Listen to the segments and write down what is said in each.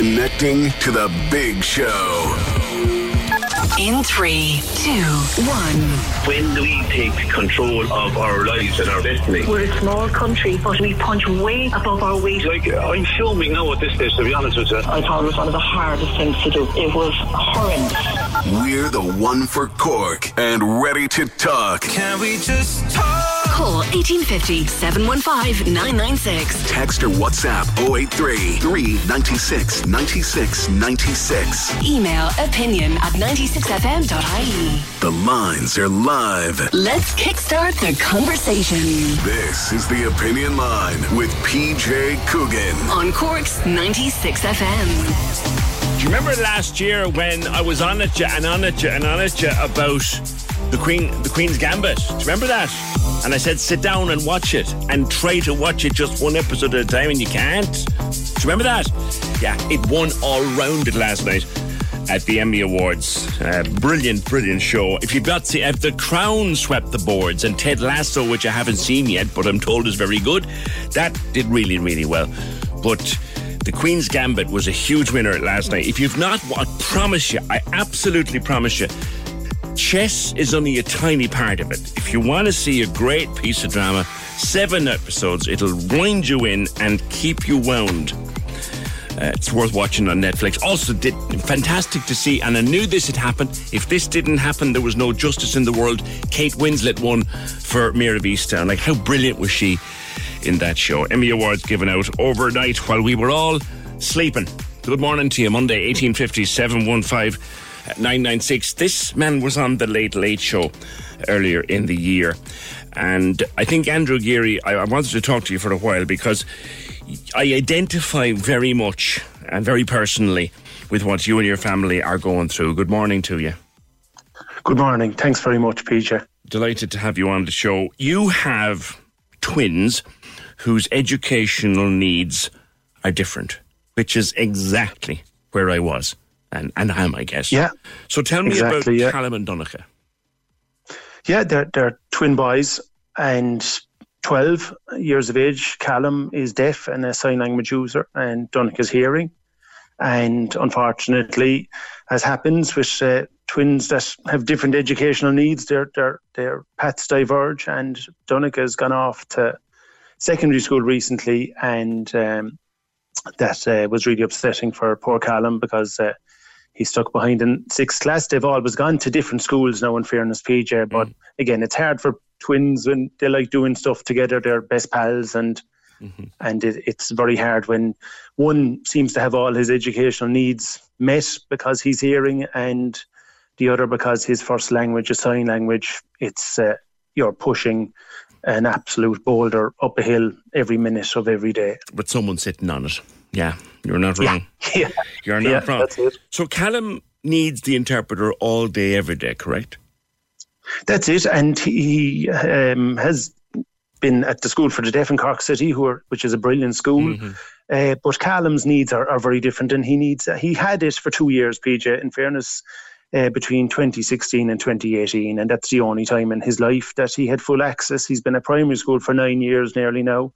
Connecting to the big show. In three, two, one. When do we take control of our lives and our destiny? We're a small country, but we punch way above our weight. Like, I'm filming now at this stage, to be honest with you. I thought it was one of the hardest things to do. It was horrendous. We're the one for Cork and ready to talk. Can we just talk? Call 1850 715 996. Text or WhatsApp 083 396 96 96. Email opinion at 96fm.ie. The lines are live. Let's kickstart the conversation This is the Opinion Line with PJ Coogan. on Cork's 96 FM. Do you remember last year when I was on it you and on it you and on it you about the Queen, the Queen's Gambit? Do you remember that? And I said, sit down and watch it, and try to watch it just one episode at a time, and you can't. Do you remember that? Yeah, it won all rounded last night at the Emmy Awards. Uh, brilliant, brilliant show. If you've got to, if the Crown swept the boards and Ted Lasso, which I haven't seen yet, but I'm told is very good, that did really, really well. But the Queen's Gambit was a huge winner last night. If you've not, I promise you, I absolutely promise you, chess is only a tiny part of it. If you want to see a great piece of drama, seven episodes, it'll wind you in and keep you wound. Uh, it's worth watching on Netflix. Also, did fantastic to see, and I knew this had happened. If this didn't happen, there was no justice in the world. Kate Winslet won for Mira Vista, and like how brilliant was she in that show? Emmy Awards given out overnight while we were all sleeping. Good morning to you, Monday, 1850 715 996. This man was on the Late Late Show earlier in the year, and I think Andrew Geary. I, I wanted to talk to you for a while because I identify very much and very personally with what you and your family are going through. Good morning to you. Good morning. Thanks very much, PJ. Delighted to have you on the show. You have twins whose educational needs are different, which is exactly where I was and, and am, I guess. Yeah. So tell me Exactly, about yeah. Callum and Donncha. Yeah, they're, they're twin boys and 12 years of age. Callum is deaf and a sign language user, and Donncha is hearing. And unfortunately, as happens with uh, twins that have different educational needs, their, their, their paths diverge. And Donncha has gone off to secondary school recently, and um, that uh, was really upsetting for poor Callum because uh, he's stuck behind in sixth class. They've all always gone to different schools now, in fairness, PJ. But again, it's hard for twins when they like doing stuff together. They're best pals, and and it, it's very hard when one seems to have all his educational needs met because he's hearing, and the other because his first language is sign language. It's uh, you're pushing an absolute boulder up a hill every minute of every day. But someone sitting on it. Yeah, you're not wrong. Yeah, You're not Yeah, wrong. that's it. So Callum needs the interpreter all day, every day, correct? That's it. And he um, has been at the School for the Deaf in Cork City, who are, which is a brilliant school. Uh, but Callum's needs are, are very different, and he needs he had it for two years. PJ, in fairness, uh, between 2016 and 2018, and that's the only time in his life that he had full access. He's been at primary school for nine years nearly now,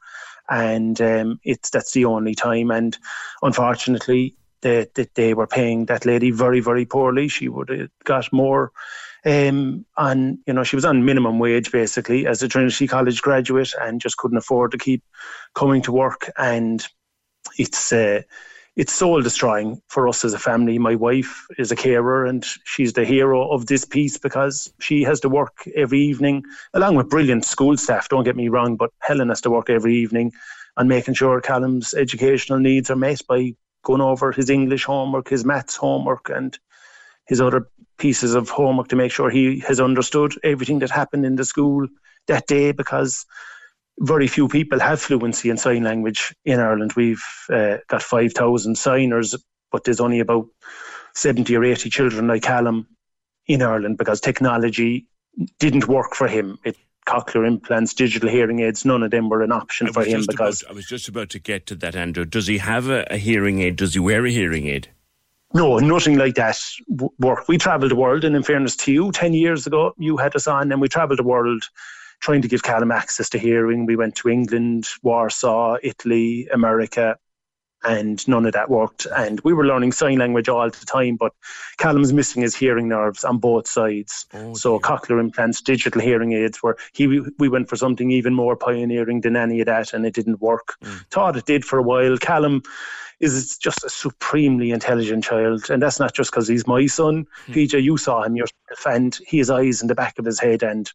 and um, it's that's the only time. And unfortunately, they, they, they were paying that lady very very poorly. She would have got more um, on you know she was on minimum wage basically as a Trinity College graduate and just couldn't afford to keep coming to work and it's uh, it's soul destroying for us as a family. My wife is a carer and she's the hero of this piece because she has to work every evening along with brilliant school staff. Don't get me wrong, but Helen has to work every evening on making sure Callum's educational needs are met by going over his English homework, his maths homework, and his other pieces of homework to make sure he has understood everything that happened in the school that day because very few people have fluency in sign language in Ireland. We've uh, got 5,000 signers, but there's only about 70 or 80 children like Callum in Ireland because technology didn't work for him. It, cochlear implants, digital hearing aids, none of them were an option for him because about, I was just about to get to that, Andrew. Does he have a, a hearing aid? Does he wear a hearing aid? No, nothing like that w- work. We travelled the world, and in fairness to you, 10 years ago, you had us on, and we travelled the world trying to give Callum access to hearing. We went to England, Warsaw, Italy, America, and none of that worked. And we were learning sign language all the time, but Callum's missing his hearing nerves on both sides. Oh, so cochlear implants, digital hearing aids, where he we went for something even more pioneering than any of that and it didn't work. Mm. Thought it did for a while. Callum is just a supremely intelligent child, and that's not just because he's my son. Hmm. PJ, you saw him yourself, and he has eyes in the back of his head, and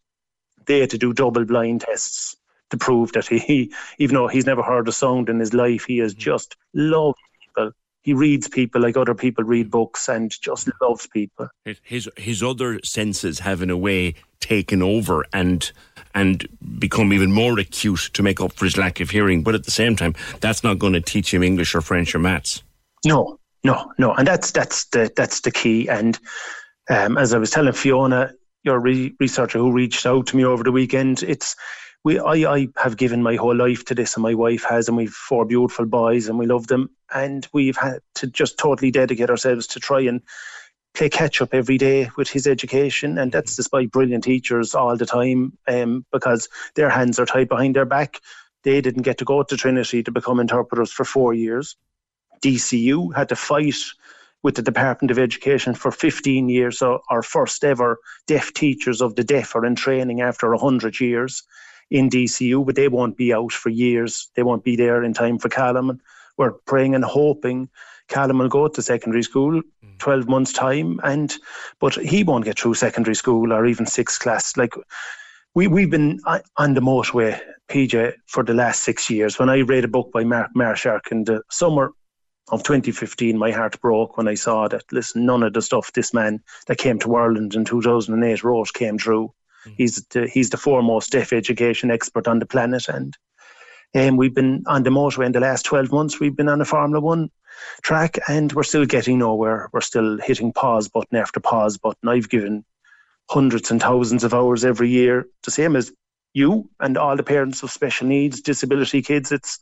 they had to do double blind tests to prove that he, even though he's never heard a sound in his life, he Hmm. is just loves people. He reads people like other people read books, and just loves people. His- His his other senses have in a way taken over and and become even more acute to make up for his lack of hearing. But at the same time, that's not going to teach him English or French or maths. No, no, no, and that's that's the that's the key. And um, as I was telling Fiona, your re- researcher who reached out to me over the weekend, it's we I, I have given my whole life to this, and my wife has, and we've four beautiful boys, and we love them, and we've had to just totally dedicate ourselves to try and play catch up every day with his education, and that's despite brilliant teachers all the time, um, because their hands are tied behind their back. They didn't get to go to Trinity to become interpreters for four years. DCU had to fight with the Department of Education for 15 years. So our first ever deaf teachers of the deaf are in training after 100 years in DCU, but they won't be out for years. They won't be there in time for Callum. We're praying and hoping Callum will go to secondary school mm. 12 months time and but he won't get through secondary school or even sixth class like we, we've been on on the motorway PJ for the last six years when I read a book by Marc Marschark in the summer of 2015 my heart broke when I saw that listen none of the stuff this man that came to Ireland in 2008 wrote came true he's the, he's the foremost deaf education expert on the planet and um, we've been on the motorway in the last 12 months. We've been on a Formula One track and we're still getting nowhere. We're still hitting pause button after pause button. I've given hundreds and thousands of hours every year the same as you and all the parents of special needs disability kids. It's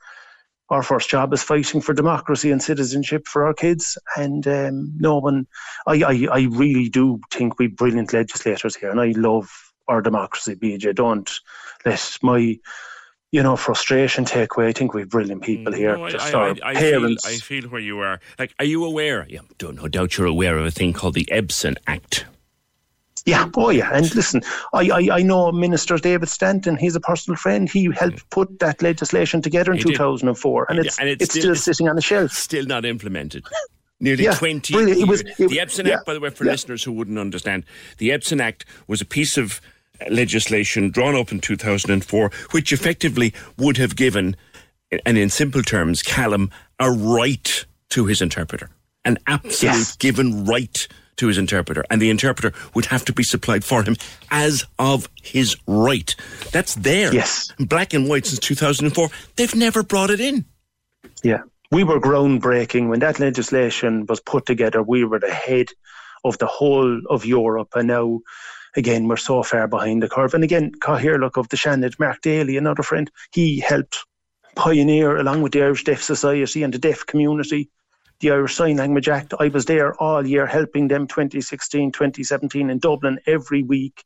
our first job is fighting for democracy and citizenship for our kids. And um, no one, I, I, I really do think we brilliant legislators here, and I love our democracy. PJ, don't let my, you know, frustration take away. I think we've brilliant people here. No, I, Just I, I, I parents. Feel, I feel where you are. Like, are you aware? Yeah, don't no doubt you're aware of a thing called the EPSEN Act. Yeah, oh yeah. And listen, I, I, I know Minister David Stanton, he's a personal friend. He helped mm. put that legislation together in He 2004, and it's, and it's it's, still- still, sitting on the shelf. Still not implemented. Nearly Yeah, 20 brilliant. It years. was- it- the EPSEN yeah, Act, by the way, for yeah. listeners who wouldn't understand, the EPSEN Act was a piece of legislation drawn up in 2004, which effectively would have given, and in simple terms, Callum a right to his interpreter, an absolute Yes. given right to his interpreter, and the interpreter would have to be supplied for him as of his right. That's there, Yes. black and white since 2004. They've never brought it in. Yeah. We were groundbreaking when that legislation was put together. We were the head of the whole of Europe. And now, again, we're so far behind the curve. And again, here, look, of the Shannon, Mark Daly, another friend, he helped pioneer, along with the Irish Deaf Society and the deaf community, the Irish Sign Language Act. I was there all year helping them 2016, 2017 in Dublin every week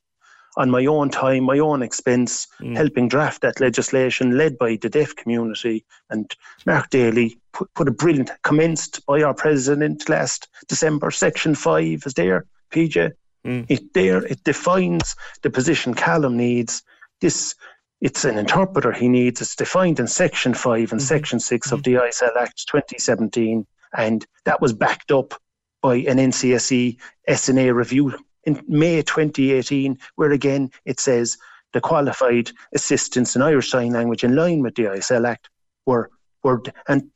on my own time, my own expense, mm. helping draft that legislation led by the deaf community. And Mark Daly put, put a brilliant, commenced by our president last December. Section 5 is there, PJ. Mm. It there, it defines the position Callum needs. This, it's an interpreter he needs. It's defined in Section 5 and mm-hmm. Section 6 of mm-hmm. the ISL Act 2017. And that was backed up by an NCSE SNA review in May 2018, where again it says the qualified assistants in Irish Sign Language in line with the ISL Act were were and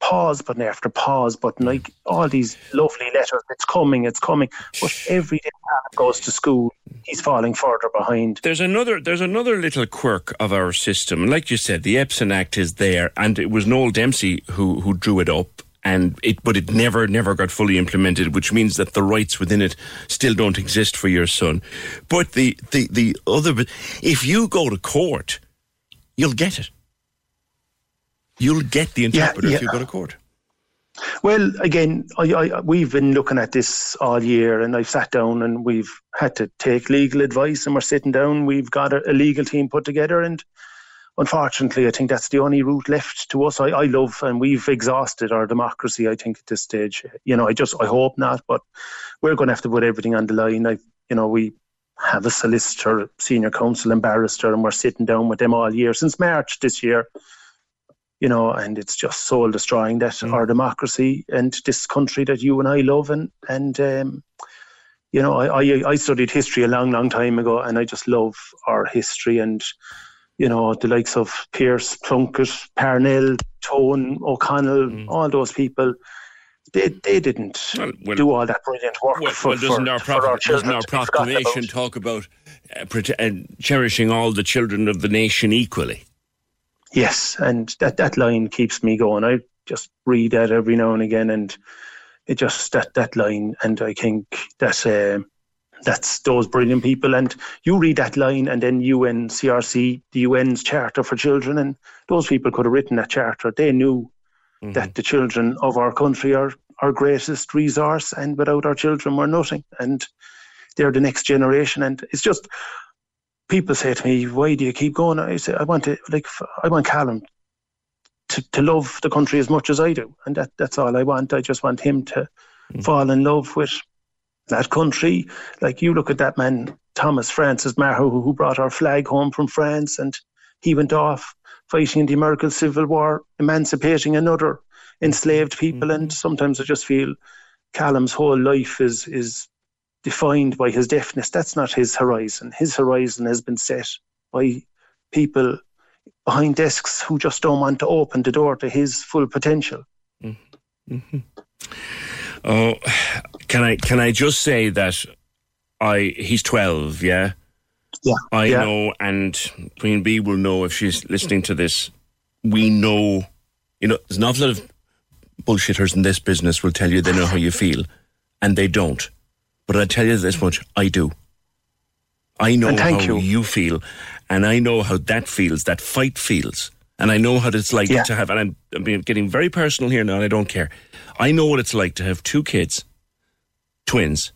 pause button after pause button like all these lovely letters. It's coming, it's coming. But every day Callum goes to school, he's falling further behind. There's another there's another little quirk of our system. Like you said, the EPSEN Act is there, and it was Noel Dempsey who who drew it up. And it, but it never, never got fully implemented, which means that the rights within it still don't exist for your son. But the, the, the other, if you go to court, you'll get it. You'll get the interpreter if yeah. you go to court. Well, again, I, I, we've been looking at this all year, and I've sat down and we've had to take legal advice, and we're sitting down. We've got a, a legal team put together, and unfortunately, I think that's the only route left to us. I, I love, and we've exhausted our democracy. I think at this stage, you know, I just I hope not, but we're going to have to put everything on the line. I, you know, we have a solicitor, senior counsel, and barrister, and we're sitting down with them all year since March this year. You know, and it's just soul destroying that mm. our democracy and this country that you and I love, and and um, you know, I, I I studied history a long, long time ago, and I just love our history and you know, the likes of Pearse, Plunkett, Parnell, Tone, O'Connell, mm. all those people, they, they didn't well, well, do all that brilliant work well, for, well, doesn't for, our, for our doesn't our proclamation talk about uh, uh, cherishing all the children of the nation equally? Yes, and that, that line keeps me going. I just read that every now and again, and it just that that line, and I think that uh, that's those brilliant people. And you read that line, and then UNCRC, the UN's Charter for Children, and those people could have written that charter. They knew mm-hmm. that the children of our country are our greatest resource, and without our children, we're nothing. And they're the next generation. And it's just people say to me, "Why do you keep going?" I say, "I want to like I want Callum to, to love the country as much as I do, and that that's all I want. I just want him to mm-hmm. fall in love with." That country. Like you look at that man, Thomas Francis Meagher, who brought our flag home from France, and he went off fighting in the American Civil War, emancipating another enslaved people. Mm-hmm. And sometimes I just feel Callum's whole life is is defined by his deafness. That's not his horizon. His horizon has been set by people behind desks who just don't want to open the door to his full potential. Mm-hmm. Oh, can I can I just say that I he's twelve, yeah. Yeah. I yeah. know, and Queen Bee will know if she's listening to this. We know, you know, there's an awful lot of bullshitters in this business will tell you they know how you feel, and they don't. But I tell you this much: I do. I know how you. you. feel, and I know how that feels. That fight feels, and I know how it's like yeah. to have. And I'm, I'm getting very personal here now, and I don't care. I know what it's like to have two kids, twins.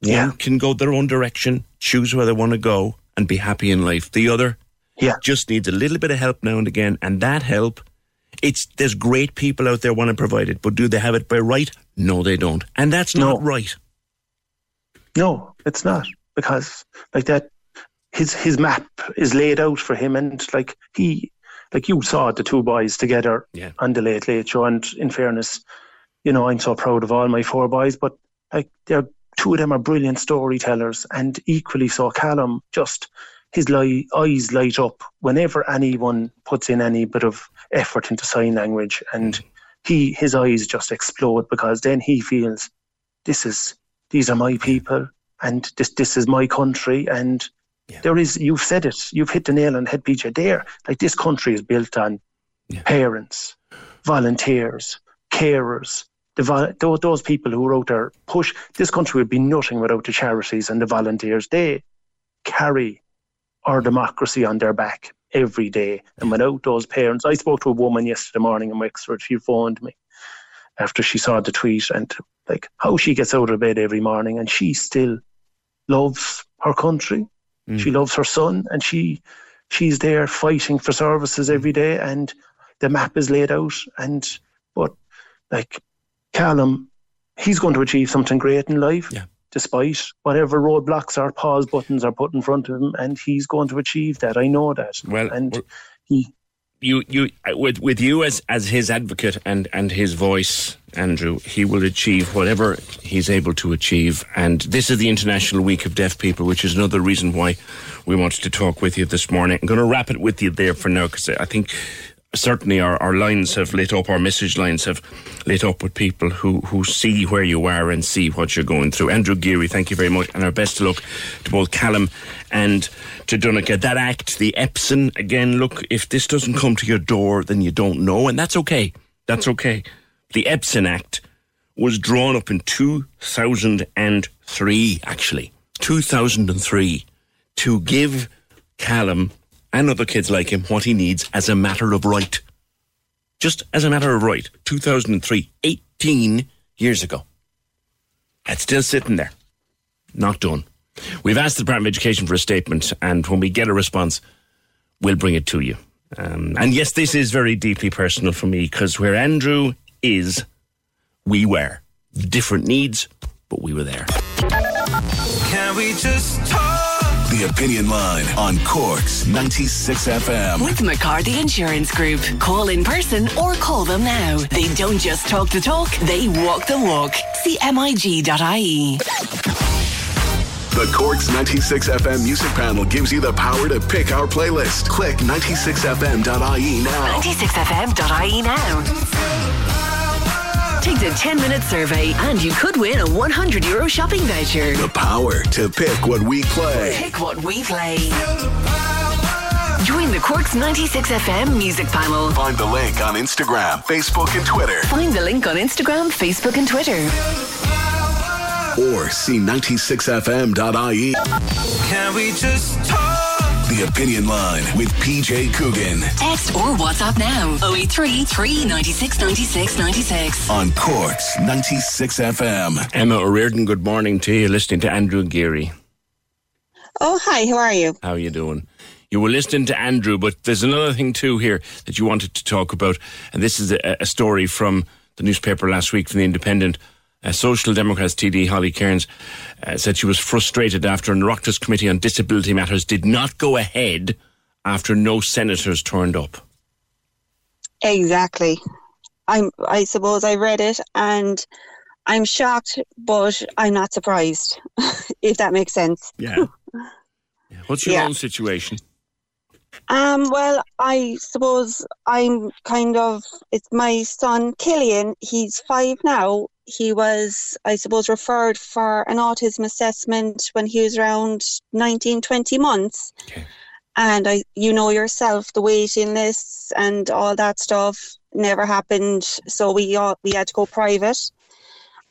Yeah. One can go their own direction, choose where they want to go, and be happy in life. The other yeah. just needs a little bit of help now and again, and that help, it's there's great people out there want to provide it, but do they have it by right? No, they don't, and that's not no. right. No, it's not because like that, his his map is laid out for him, and like he like you saw the two boys together yeah. on the late late show. And in fairness, you know, I'm so proud of all my four boys, but like they're two of them are brilliant storytellers, and equally so Callum. Just his li- eyes light up whenever anyone puts in any bit of effort into sign language, and mm. he his eyes just explode because then he feels this is these are my people, and this this is my country, and yeah. There is, you've said it, you've hit the nail on the head, PJ. There, like this country is built on yeah. parents, volunteers, carers, the, those, those people who wrote their push. This country would be nothing without the charities and the volunteers. They carry our democracy on their back every day. And without those parents, I spoke to a woman yesterday morning in Wexford. She phoned me after she saw the tweet and like how she gets out of bed every morning and she still loves her country. Mm. She loves her son, and she she's there fighting for services every day, and the map is laid out. And but like Callum, he's going to achieve something great in life. Yeah. Despite whatever roadblocks or pause buttons are put in front of him, and he's going to achieve that. I know that. Well, and he you you with with you as as his advocate and and his voice Andrew he will achieve whatever he's able to achieve. And this is the international week of deaf people which is another reason why we wanted to talk with you this morning. I'm going to wrap it with you there for now because i think certainly our, our lines have lit up, our message lines have lit up with people who, who see where you are and see what you're going through. Andrew Geary, thank you very much, and our best luck to both Callum and to Donncha. That act, the EPSEN, again, look, if this doesn't come to your door, then you don't know, and that's okay. That's okay. The EPSEN Act was drawn up in 2003, actually. 2003, to give Callum and other kids like him what he needs as a matter of right. Just as a matter of right. 2003, 18 years ago. It's still sitting there. Not done. We've asked the Department of Education for a statement, and when we get a response, we'll bring it to you. Um, and yes, this is very deeply personal for me because where Andrew is, we were. Different needs, but we were there. Can we just talk? The Opinion Line on Corks 96 FM. With McCarthy Insurance Group. Call in person or call them now. They don't just talk the talk, they walk the walk. See MIG.ie. The Corks 96 FM music panel gives you the power to pick our playlist. Click 96fm.ie now. 96fm.ie now. Take the 10 minute survey and you could win a 100 euro shopping voucher. The power to pick what we play. Pick what we play. Join the Corks 96 FM music panel. Find the link on Instagram, Facebook, and Twitter. Find the link on Instagram, Facebook, and Twitter. Or see 96fm.ie. Can we just talk? The Opinion Line with PJ Coogan Text or WhatsApp now 083 396 96 96. on Corks 96 FM. Emma O'Riordan, good morning to you. Listening to Andrew Geary. Oh, hi, how are you? How are you doing? You were listening to Andrew, but there's another thing too here that you wanted to talk about, and this is a, a story from the newspaper last week from the Independent. Uh, Social Democrats TD Holly Cairns uh, said she was frustrated after an Oireachtas Committee on Disability Matters did not go ahead after no senators turned up. Exactly. I'm I suppose I read it and I'm shocked, but I'm not surprised, if that makes sense. Yeah. What's your Yeah. own situation? Um, well, I suppose I'm kind of it's my son Killian, he's five now. He was, I suppose, referred for an autism assessment when he was around 19, 20 months. Okay. And I you know yourself, the waiting lists and all that stuff never happened. So we all, we had to go private.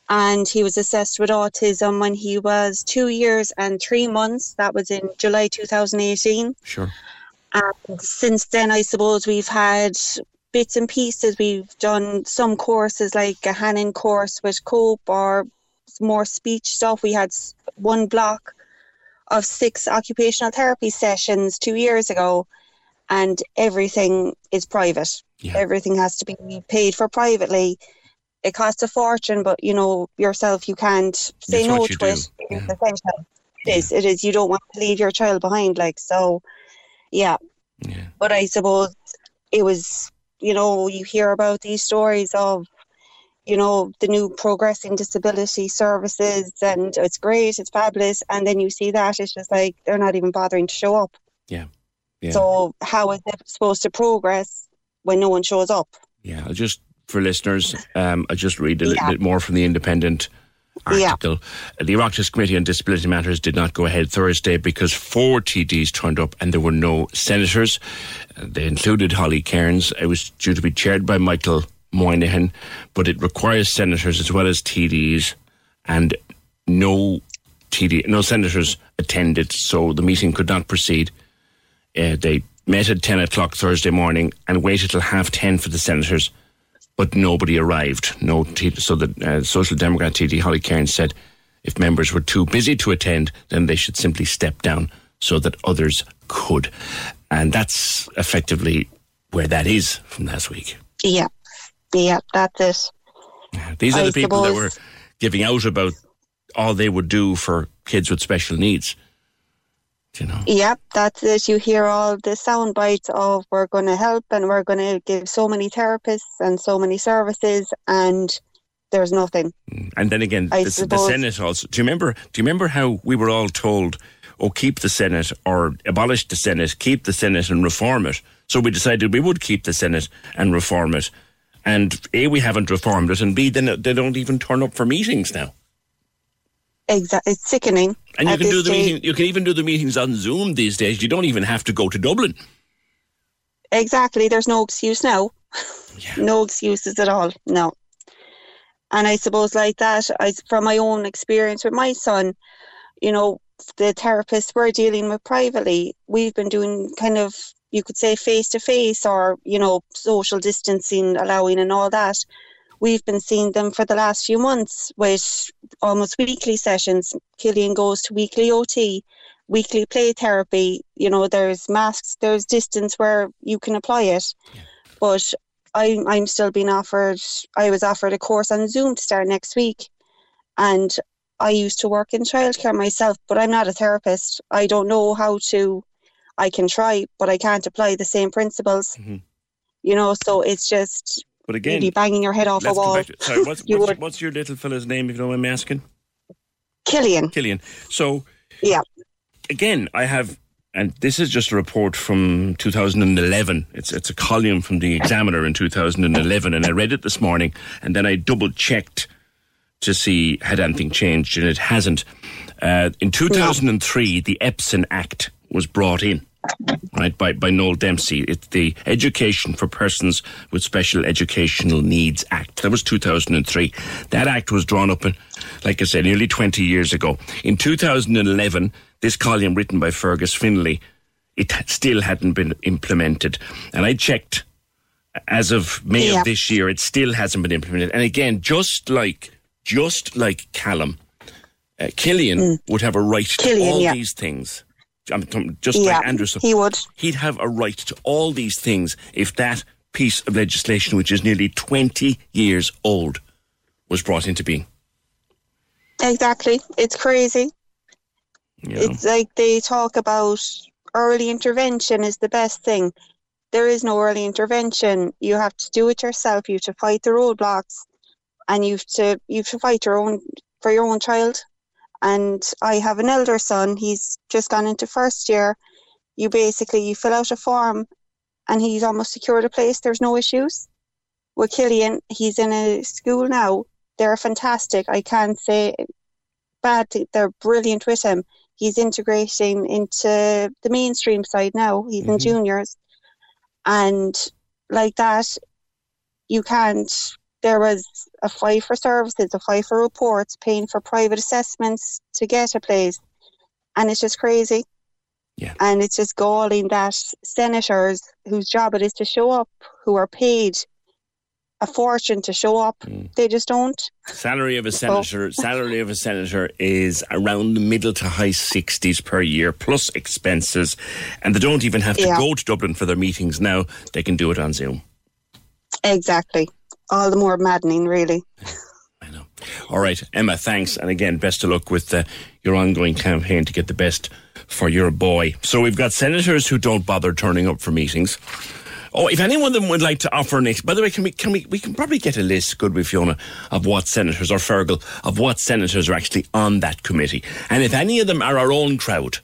And he was assessed with autism when he was two years and three months. That was in July 2018. Sure. And since then, I suppose we've had bits and pieces. We've done some courses like a Hanen course with Cope or more speech stuff. We had one block of six occupational therapy sessions two years ago, and everything is private. Yeah. Everything has to be paid for privately. It costs a fortune, but you know yourself, you can't say That's no to do. it. It's Yeah. essential. It is. It is. You don't want to leave your child behind, like so. Yeah, Yeah. but I suppose it was, you know, you hear about these stories of, you know, the new progressing disability services, and it's great, it's fabulous, and then you see that it's just like they're not even bothering to show up. Yeah. Yeah. So how is it supposed to progress when no one shows up? Yeah, I'll just for listeners, um, I'll just read a little bit more from the Independent Yeah. article. The Oireachtas Committee on Disability Matters did not go ahead Thursday because four TDs turned up and there were no senators. Uh, They included Holly Cairns. It was due to be chaired by Michael Moynihan, but it requires senators as well as TDs, and no TD, no senators attended, so the meeting could not proceed. Uh, they met at 10 o'clock Thursday morning and waited till half 10 for the senators, but nobody arrived. No, T- so the uh, Social Democrat TD Holly Cairns said if members were too busy to attend, then they should simply step down so that others could. And that's effectively where that is from last week. Yeah, yeah, that's it. These are I the people that were giving out about all they would do for kids with special needs. You know, Yep, that's it. You hear all the sound bites of we're going to help and we're going to give so many therapists and so many services, and there's nothing. Mm, and then again, I the, the Senate also. Do you remember? Do you remember how we were all told, "Oh, keep the Senate or abolish the Senate, keep the Senate and reform it." So we decided we would keep the Senate and reform it. And a, we haven't reformed it, and b, then they don't even turn up for meetings now. Exactly, it's sickening. And you can do the stage. meeting. You can even do the meetings on Zoom these days. You don't even have to go to Dublin. Exactly, there's no excuse now. No excuses at all. No. And I suppose like that, I from my own experience with my son, you know, the therapists we're dealing with privately, we've been doing kind of you could say face to face or you know social distancing allowing and all that we've been seeing them for the last few months with almost weekly sessions killian goes to weekly ot weekly play therapy. You know, there's masks, there's distance where you can apply it. But I, I'm still being offered, I was offered a course on Zoom to start next week. And I used to work in childcare myself, but I'm not a therapist. I don't know how to, I can try, but I can't apply the same principles. Mm-hmm. You know, so it's just But again, really banging your head off a wall. sorry, what's, You what's, what's your little fella's name, if you don't mind me asking? Killian. Killian. So, Yeah. again, I have, and this is just a report from 2011. It's it's a column from the Examiner in 2011, and I read it this morning, and then I double checked to see had anything changed, and it hasn't. Uh, in 2003, the EPSEN Act was brought in. Right by by Noel Dempsey, it's the Education for Persons with Special Educational Needs Act. That was 2003. That act was drawn up, in, like I said, nearly 20 years ago. In 2011, this column written by Fergus Finlay, it still hadn't been implemented. And I checked as of May Yeah. of this year, it still hasn't been implemented. And again, just like just like Callum, uh, Killian would have a right to all yeah. these things. Just Yeah, like Anderson. he would. He'd have a right to all these things if that piece of legislation, which is nearly 20 years old, was brought into being. Exactly. It's crazy. Know? It's like they talk about early intervention is the best thing. There is no early intervention. You have to do it yourself. You have to fight the roadblocks, and you have to you have to fight your own for your own child. And I have an elder son. He's just gone into first year. You basically you fill out a form, and he's almost secured a place. There's no issues. With Killian, he's in a school now. They're fantastic. I can't say bad. They're brilliant with him. He's integrating into the mainstream side now. He's in Mhm. juniors, and like that, you can't. There was a fight for services, a fight for reports, paying for private assessments to get a place, and it's just crazy. Yeah. And it's just galling that senators whose job it is to show up, who are paid a fortune to show up, Mm. they just don't. Salary of a senator, salary of a senator is around the middle to high sixties per year, plus expenses, and they don't even have to Yeah. go to Dublin for their meetings now. They can do it on Zoom. Exactly. All the more maddening, really. I know. All right, Emma. Thanks, and again, best of luck with uh, your ongoing campaign to get the best for your boy. So we've got senators who don't bother turning up for meetings. Oh, if any one of them would like to offer an ex- by the way, can we can we we can probably get a list, could we, Fiona, of what senators or Fergal of what senators are actually on that committee, and if any of them are our own crowd,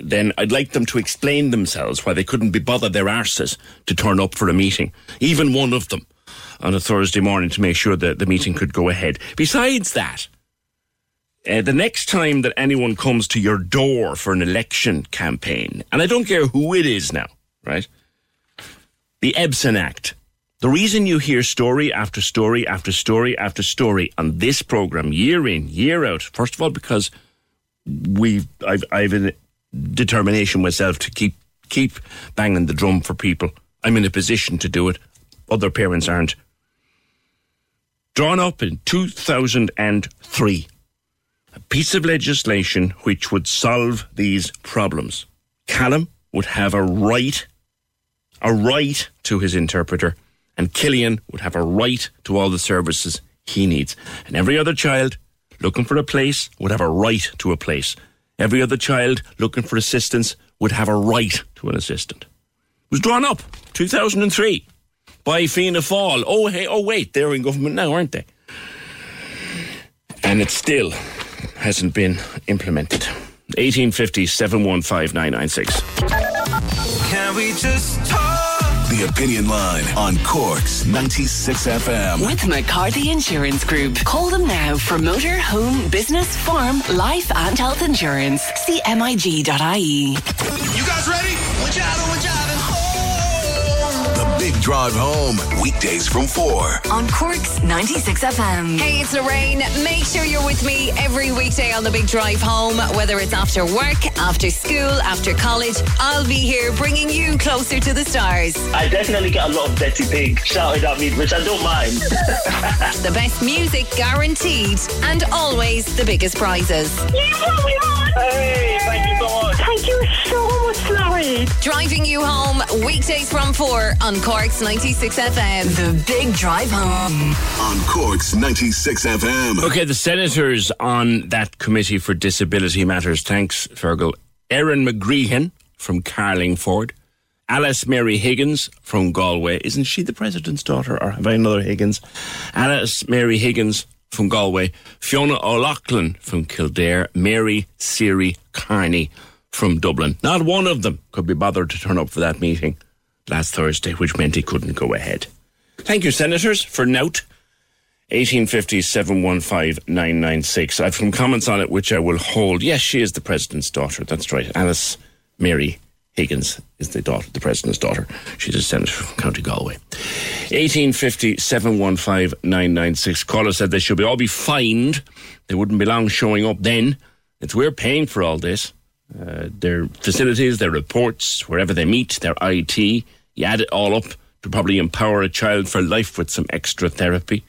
then I'd like them to explain themselves why they couldn't be bothered their arses to turn up for a meeting, even one of them, on a Thursday morning to make sure that the meeting could go ahead. Besides that, uh, the next time that anyone comes to your door for an election campaign, and I don't care who it is now, right? The EPSEN Act. The reason you hear story after story after story after story on this program, year in, year out, first of all, because we've I've I've a determination myself to keep keep banging the drum for people. I'm in a position to do it. Other parents aren't. Drawn up in 2003, a piece of legislation which would solve these problems. Callum would have a right, a right to his interpreter, and Killian would have a right to all the services he needs. And every other child looking for a place would have a right to a place. Every other child looking for assistance would have a right to an assistant. It was drawn up 2003 by Fianna Fáil. Oh, hey, oh, wait, they're in government now, aren't they? And it still hasn't been implemented. 1850 715 996. Can we just talk? The Opinion Line on Cork's 96 FM. With McCarthy Insurance Group. Call them now for motor, home, business, farm, life, and health insurance. CMIG.ie. You guys ready? Big Drive Home. Weekdays from 4. On Cork's 96 FM. Hey, it's Lorraine. Make sure you're with me every weekday on the big drive home, whether it's after work, after school, after college. I'll be here bringing you closer to the stars. I definitely get a lot of Betty Pig shouted at me, which I don't mind. The best music guaranteed, and always the biggest prizes. Yeah, we are! Hey, thank you so much. Thank you so much, Larry. Driving you home weekdays from 4 on Cork's 96 FM. The Big Drive Home. On Cork's 96 FM. Okay, the senators on that committee for disability matters. Thanks, Fergal. Erin McGreehan from Carlingford. Alice Mary Higgins from Galway. Isn't she the president's daughter, or have I another Higgins? Alice Mary Higgins from Galway. Fiona O'Loughlin from Kildare. Mary Seery Kearney from Dublin. Not one of them could be bothered to turn up for that meeting last Thursday, which meant he couldn't go ahead. Thank you, senators, for note. 1850 715 996. I've some comments on it which I will hold. Yes, she is the president's daughter. That's right. Alice Mary Higgins is the daughter, the president's daughter. She's a senator from County Galway. 1850 715 996. Caller said they should be all be fined. They wouldn't be long showing up then. It's we're paying for all this. Uh, their facilities, their reports, wherever they meet, their IT. You add it all up to probably empower a child for life with some extra therapy.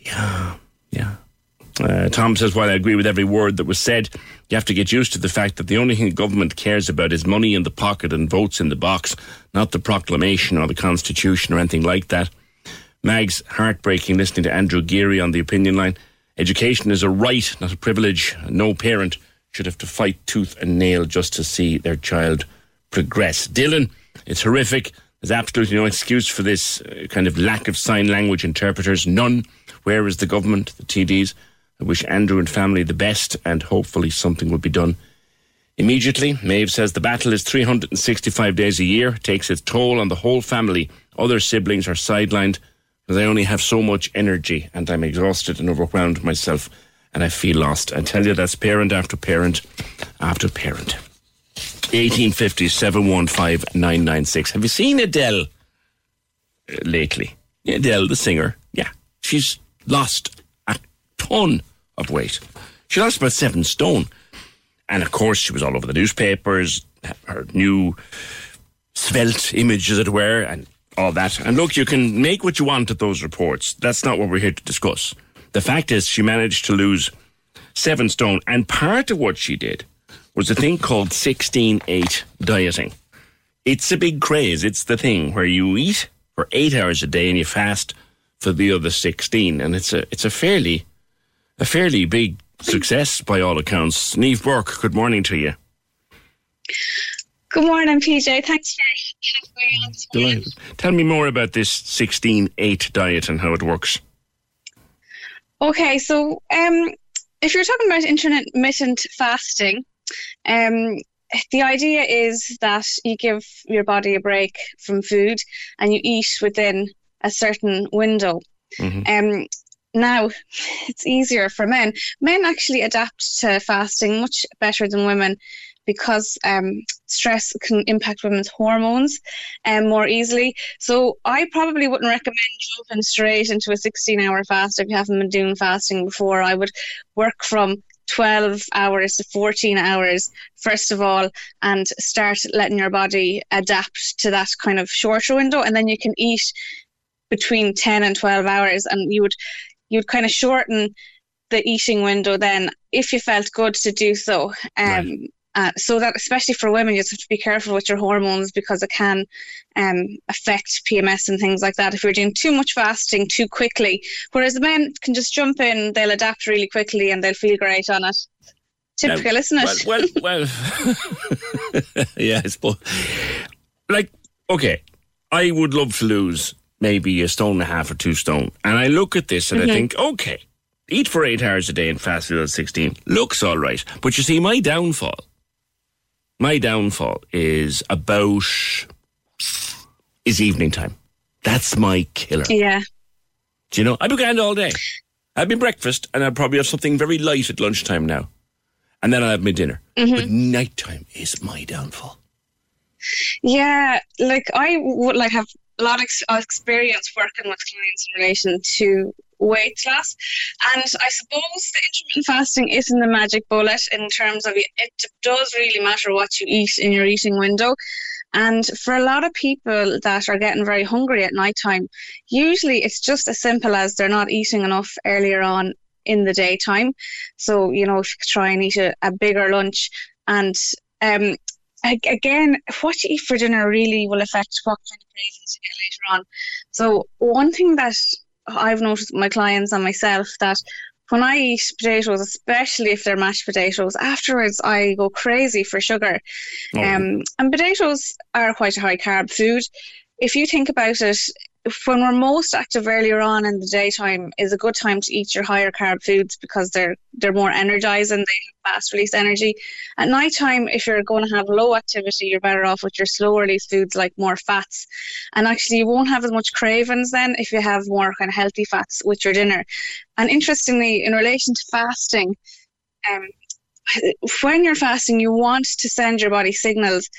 Yeah, yeah. Uh, Tom says, while I agree with every word that was said, you have to get used to the fact that the only thing government cares about is money in the pocket and votes in the box, not the proclamation or the constitution or anything like that. Mag's heartbreaking listening to Andrew Geary on the opinion line. Education is a right, not a privilege. No parent should have to fight tooth and nail just to see their child progress. Dylan, it's horrific. There's absolutely no excuse for this uh, kind of lack of sign language interpreters. None. Where is the government, the TDs? I wish Andrew and family the best, and hopefully something will be done immediately. Maeve says the battle is 365 days a year, takes its toll on the whole family. Other siblings are sidelined because I only have so much energy, and I'm exhausted and overwhelmed myself, and I feel lost. I tell you, that's parent after parent after parent. 1850 715 996. Have you seen Adele uh, lately? Adele, the singer. Yeah. She's lost a ton of weight. She lost about seven stone. And of course, she was all over the newspapers, her new svelte image, as it were, and all that. And look, you can make what you want of those reports. That's not what we're here to discuss. The fact is, she managed to lose seven stone. And part of what she did was a thing called 16 8 dieting. It's a big craze. It's the thing where you eat for eight hours a day and you fast for the other 16. And it's a, it's a fairly, a fairly big success by all accounts. Neve Burke, good morning to you. Good morning, PJ. Thanks for having me on. Tell me more about this 16 8 diet and how it works. Okay, so um, if you're talking about intermittent fasting, um, the idea is that you give your body a break from food and you eat within a certain window. Um, now, it's easier for men. Men actually adapt to fasting much better than women because um, stress can impact women's hormones um, more easily. So I probably wouldn't recommend jumping straight into a 16 hour fast if you haven't been doing fasting before. I would work from 12 hours to 14 hours first of all and start letting your body adapt to that kind of shorter window and then you can eat between 10 and 12 hours and you would you'd kind of shorten the eating window then if you felt good to do so um Right. Uh, so that especially for women you just have to be careful with your hormones because it can um, affect PMS and things like that if you're doing too much fasting too quickly whereas the men can just jump in they'll adapt really quickly and they'll feel great on it typical isn't it Well, well, well. yeah, I suppose. Like, okay, I would love to lose maybe a stone and a half or two stone. And I look at this and I think, okay, eat for eight hours a day and fast at 16. Looks all right. But you see, my downfall, my downfall is about, is evening time. That's my killer. yeah Do you know? I'd be grand all day. I'd be breakfast and I'll probably have something very light at lunchtime now. And then I'll have my dinner. Mm-hmm. But nighttime is my downfall. Yeah, like I would like have a lot of experience working with clients in relation to weight loss. And I suppose the intermittent fasting isn't the magic bullet in terms of it does really matter what you eat in your eating window. And for a lot of people that are getting very hungry at night time, usually it's just as simple as they're not eating enough earlier on in the daytime. So, you know, if you try and eat a, a bigger lunch and um, again, what you eat for dinner really will affect what kind of cravings you get later on. So one thing that I've noticed my clients and myself that when I eat potatoes, especially if they're mashed potatoes, afterwards I go crazy for sugar. Oh. Um, and potatoes are quite a high carb food. If you think about it, when we're most active earlier on in the daytime is a good time to eat your higher carb foods because they're they're more energizing they have fast release energy. At night time if you're going to have low activity you're better off with your slow release foods like more fats. And actually you won't have as much cravings then if you have more kind of healthy fats with your dinner. And interestingly in relation to fasting um, when you're fasting you want to send your body signals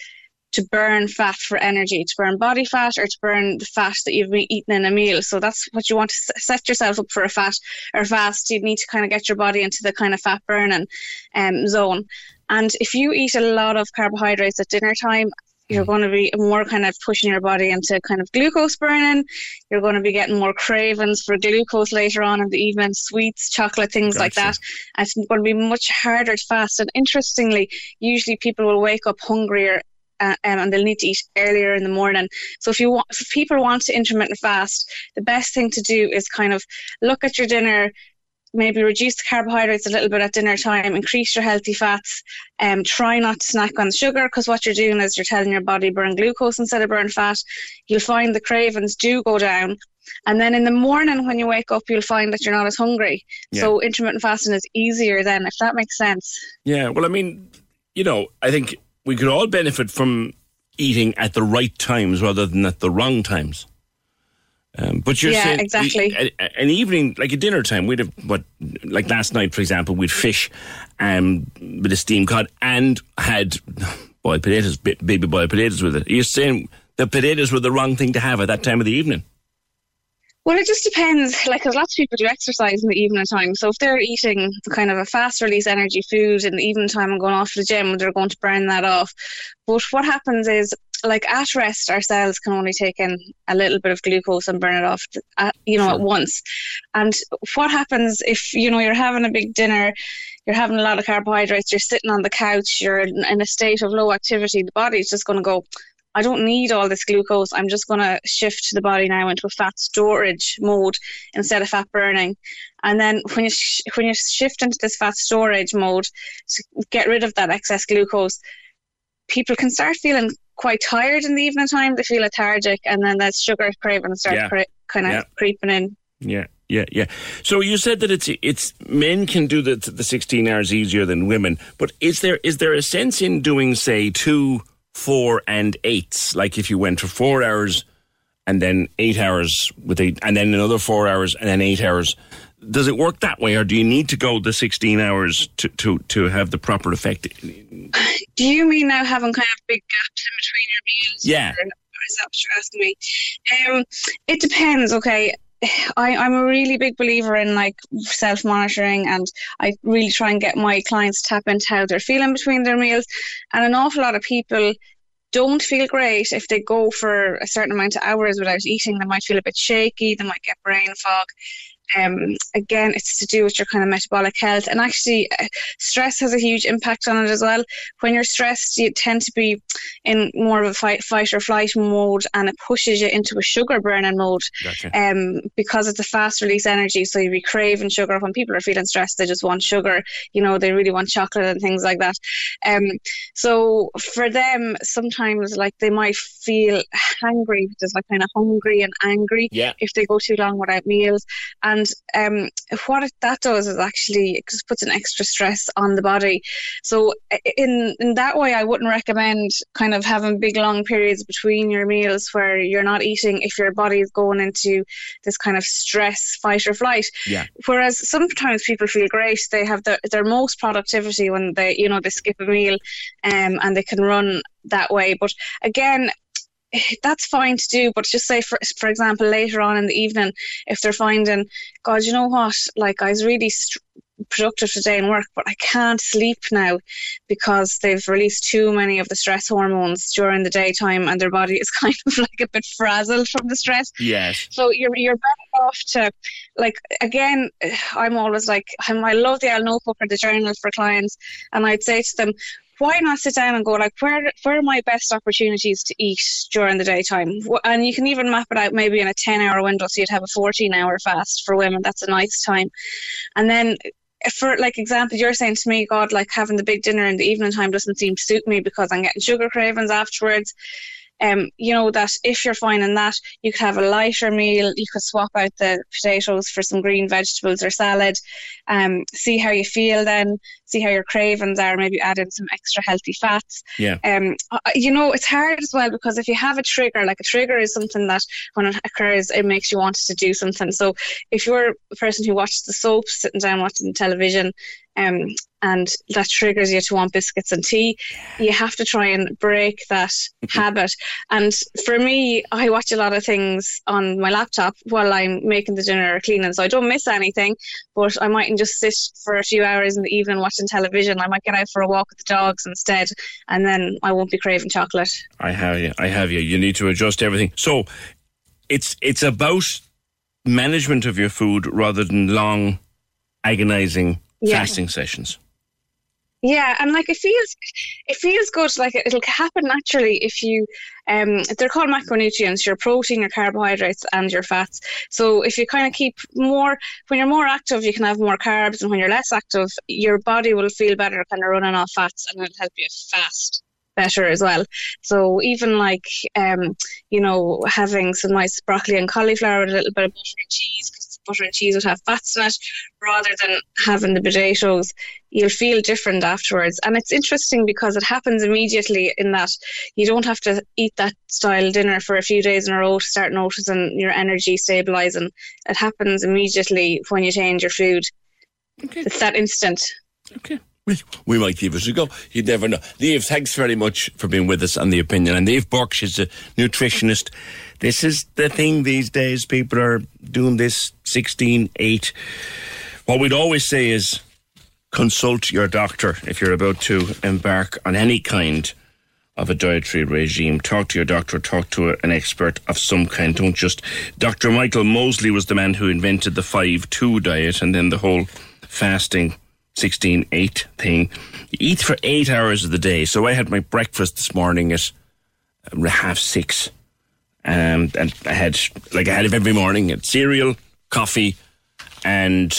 to burn fat for energy, to burn body fat or to burn the fat that you've been eating in a meal. So that's what you want to set yourself up for a fat or fast. You need to kind of get your body into the kind of fat burning um, zone. And if you eat a lot of carbohydrates at dinner time, you're going to be more kind of pushing your body into kind of glucose burning. You're going to be getting more cravings for glucose later on in the evening, sweets, chocolate, things gotcha. like that. And it's going to be much harder to fast. And interestingly, usually people will wake up hungrier uh, um, and they'll need to eat earlier in the morning. So if you want, if people want to intermittent fast, the best thing to do is kind of look at your dinner, maybe reduce the carbohydrates a little bit at dinner time, increase your healthy fats, and um, try not to snack on sugar because what you're doing is you're telling your body burn glucose instead of burn fat. You'll find the cravings do go down. And then in the morning when you wake up, you'll find that you're not as hungry. Yeah. So intermittent fasting is easier then, if that makes sense. Yeah, well, I mean, you know, I think we could all benefit from eating at the right times rather than at the wrong times. Um, but you're yeah, saying exactly. an evening, like a dinner time, we'd have what, like last night, for example, we'd fish um, with a steam cod and had boiled potatoes, baby boiled potatoes with it. You're saying the potatoes were the wrong thing to have at that time of the evening? Well, it just depends. Like, because lots of people do exercise in the evening time. So if they're eating kind of a fast release energy food in the evening time and going off to the gym, they're going to burn that off. But what happens is, like at rest, our cells can only take in a little bit of glucose and burn it off, at, you know, sure. at once. And what happens if you know you're having a big dinner, you're having a lot of carbohydrates, you're sitting on the couch, you're in a state of low activity, the body's just going to go I don't need all this glucose. I'm just going to shift the body now into a fat storage mode instead of fat burning. And then when you sh- when you shift into this fat storage mode to get rid of that excess glucose, people can start feeling quite tired in the evening time. They feel lethargic, and then that sugar craving starts yeah. cre- kind of yeah. creeping in. Yeah, yeah, yeah. So you said that it's it's men can do the the sixteen hours easier than women, but is there is there a sense in doing say two four and eights. Like if you went for four hours and then eight hours with eight, and then another four hours and then eight hours. Does it work that way, or do you need to go the sixteen hours to, to, to have the proper effect? Do you mean now having kind of big gaps in between your meals? Yeah. Or is that what you're asking me? Um, it depends. Okay, I, I'm a really big believer in like self monitoring, and I really try and get my clients to tap into how they're feeling between their meals. And an awful lot of people don't feel great if they go for a certain amount of hours without eating. They might feel a bit shaky, they might get brain fog. Um, again, it's to do with your kind of metabolic health. And actually, uh, stress has a huge impact on it as well. When you're stressed, you tend to be in more of a fight, fight or flight mode, and it pushes you into a sugar burning mode gotcha. um, because it's a fast release energy. So you be craving sugar. When people are feeling stressed, they just want sugar. You know, they really want chocolate and things like that. Um, so for them, sometimes like they might feel hungry, just like kind of hungry and angry yeah. if they go too long without meals. And and um, what it, that does is actually it just puts an extra stress on the body. So in in that way, I wouldn't recommend kind of having big long periods between your meals where you're not eating if your body is going into this kind of stress, fight or flight. Yeah. Whereas sometimes people feel great; they have their their most productivity when they you know they skip a meal, um, and they can run that way. But again, that's fine to do, but just say for for example later on in the evening, if they're finding, God, you know what, like I was really st- productive today in work, but I can't sleep now because they've released too many of the stress hormones during the daytime, and their body is kind of like a bit frazzled from the stress. Yes. So you're you're better off to, like, again, I'm always like, I'm, I love the L notebook or the journal for clients, and I'd say to them, why not sit down and go like where where are my best opportunities to eat during the daytime? And you can even map it out maybe in a 10 hour window so you'd have a 14 hour fast for women. That's a nice time. And then eh, for like example you're saying to me god like having the big dinner in the evening time doesn't seem to suit me because i'm getting sugar cravings afterwards um, you know that if you're finding that you could have a lighter meal you could swap out the potatoes for some green vegetables or salad um, see how you feel then see how your cravings are maybe add in some extra healthy fats Yeah. um, you know it's hard as well because if you have a trigger like a trigger is something that when it occurs it makes you want to do something so if you're a person who watches the soaps sitting down watching television um, and that triggers you to want biscuits and tea, you have to try and break that habit. And for me, I watch a lot of things on my laptop while I'm making the dinner or cleaning, so I don't miss anything. But I mightn't just sit for a few hours in the evening watching television. I might get out for a walk with the dogs instead, and then I won't be craving chocolate. I have you. I have you. You need to adjust everything. So it's it's about management of your food rather than long, agonizing Yeah. fasting sessions. Yeah, and like it feels, it feels good. Like it, it'll happen naturally if you, um, they're called macronutrients. Your protein, your carbohydrates, and your fats. So if you kind of keep more, when you're more active, you can have more carbs, and when you're less active, your body will feel better, kind of running off fats, and it'll help you fast better as well. So even like, um, you know, having some nice broccoli and cauliflower with a little bit of butter and cheese, butter and cheese would have fats in it, rather than having the potatoes, you'll feel different afterwards. And it's interesting because it happens immediately in that you don't have to eat that style dinner for a few days in a row to start noticing your energy stabilizing. It happens immediately when you change your food. Okay. It's that instant. We might give it a go. You'd never know. Dave, thanks very much for being with us on The Opinion. And Dave Burke, she's a nutritionist. This is the thing these days. People are doing this 16, 8. What we'd always say is consult your doctor if you're about to embark on any kind of a dietary regime. Talk to your doctor, talk to an expert of some kind. Don't just. Dr. Michael Mosley was the man who invented the 5 2 diet and then the whole fasting 16 8 thing. You eat for eight hours of the day. So I had my breakfast this morning at uh, half six. Um, and I had, like I had it every morning, had cereal, coffee, and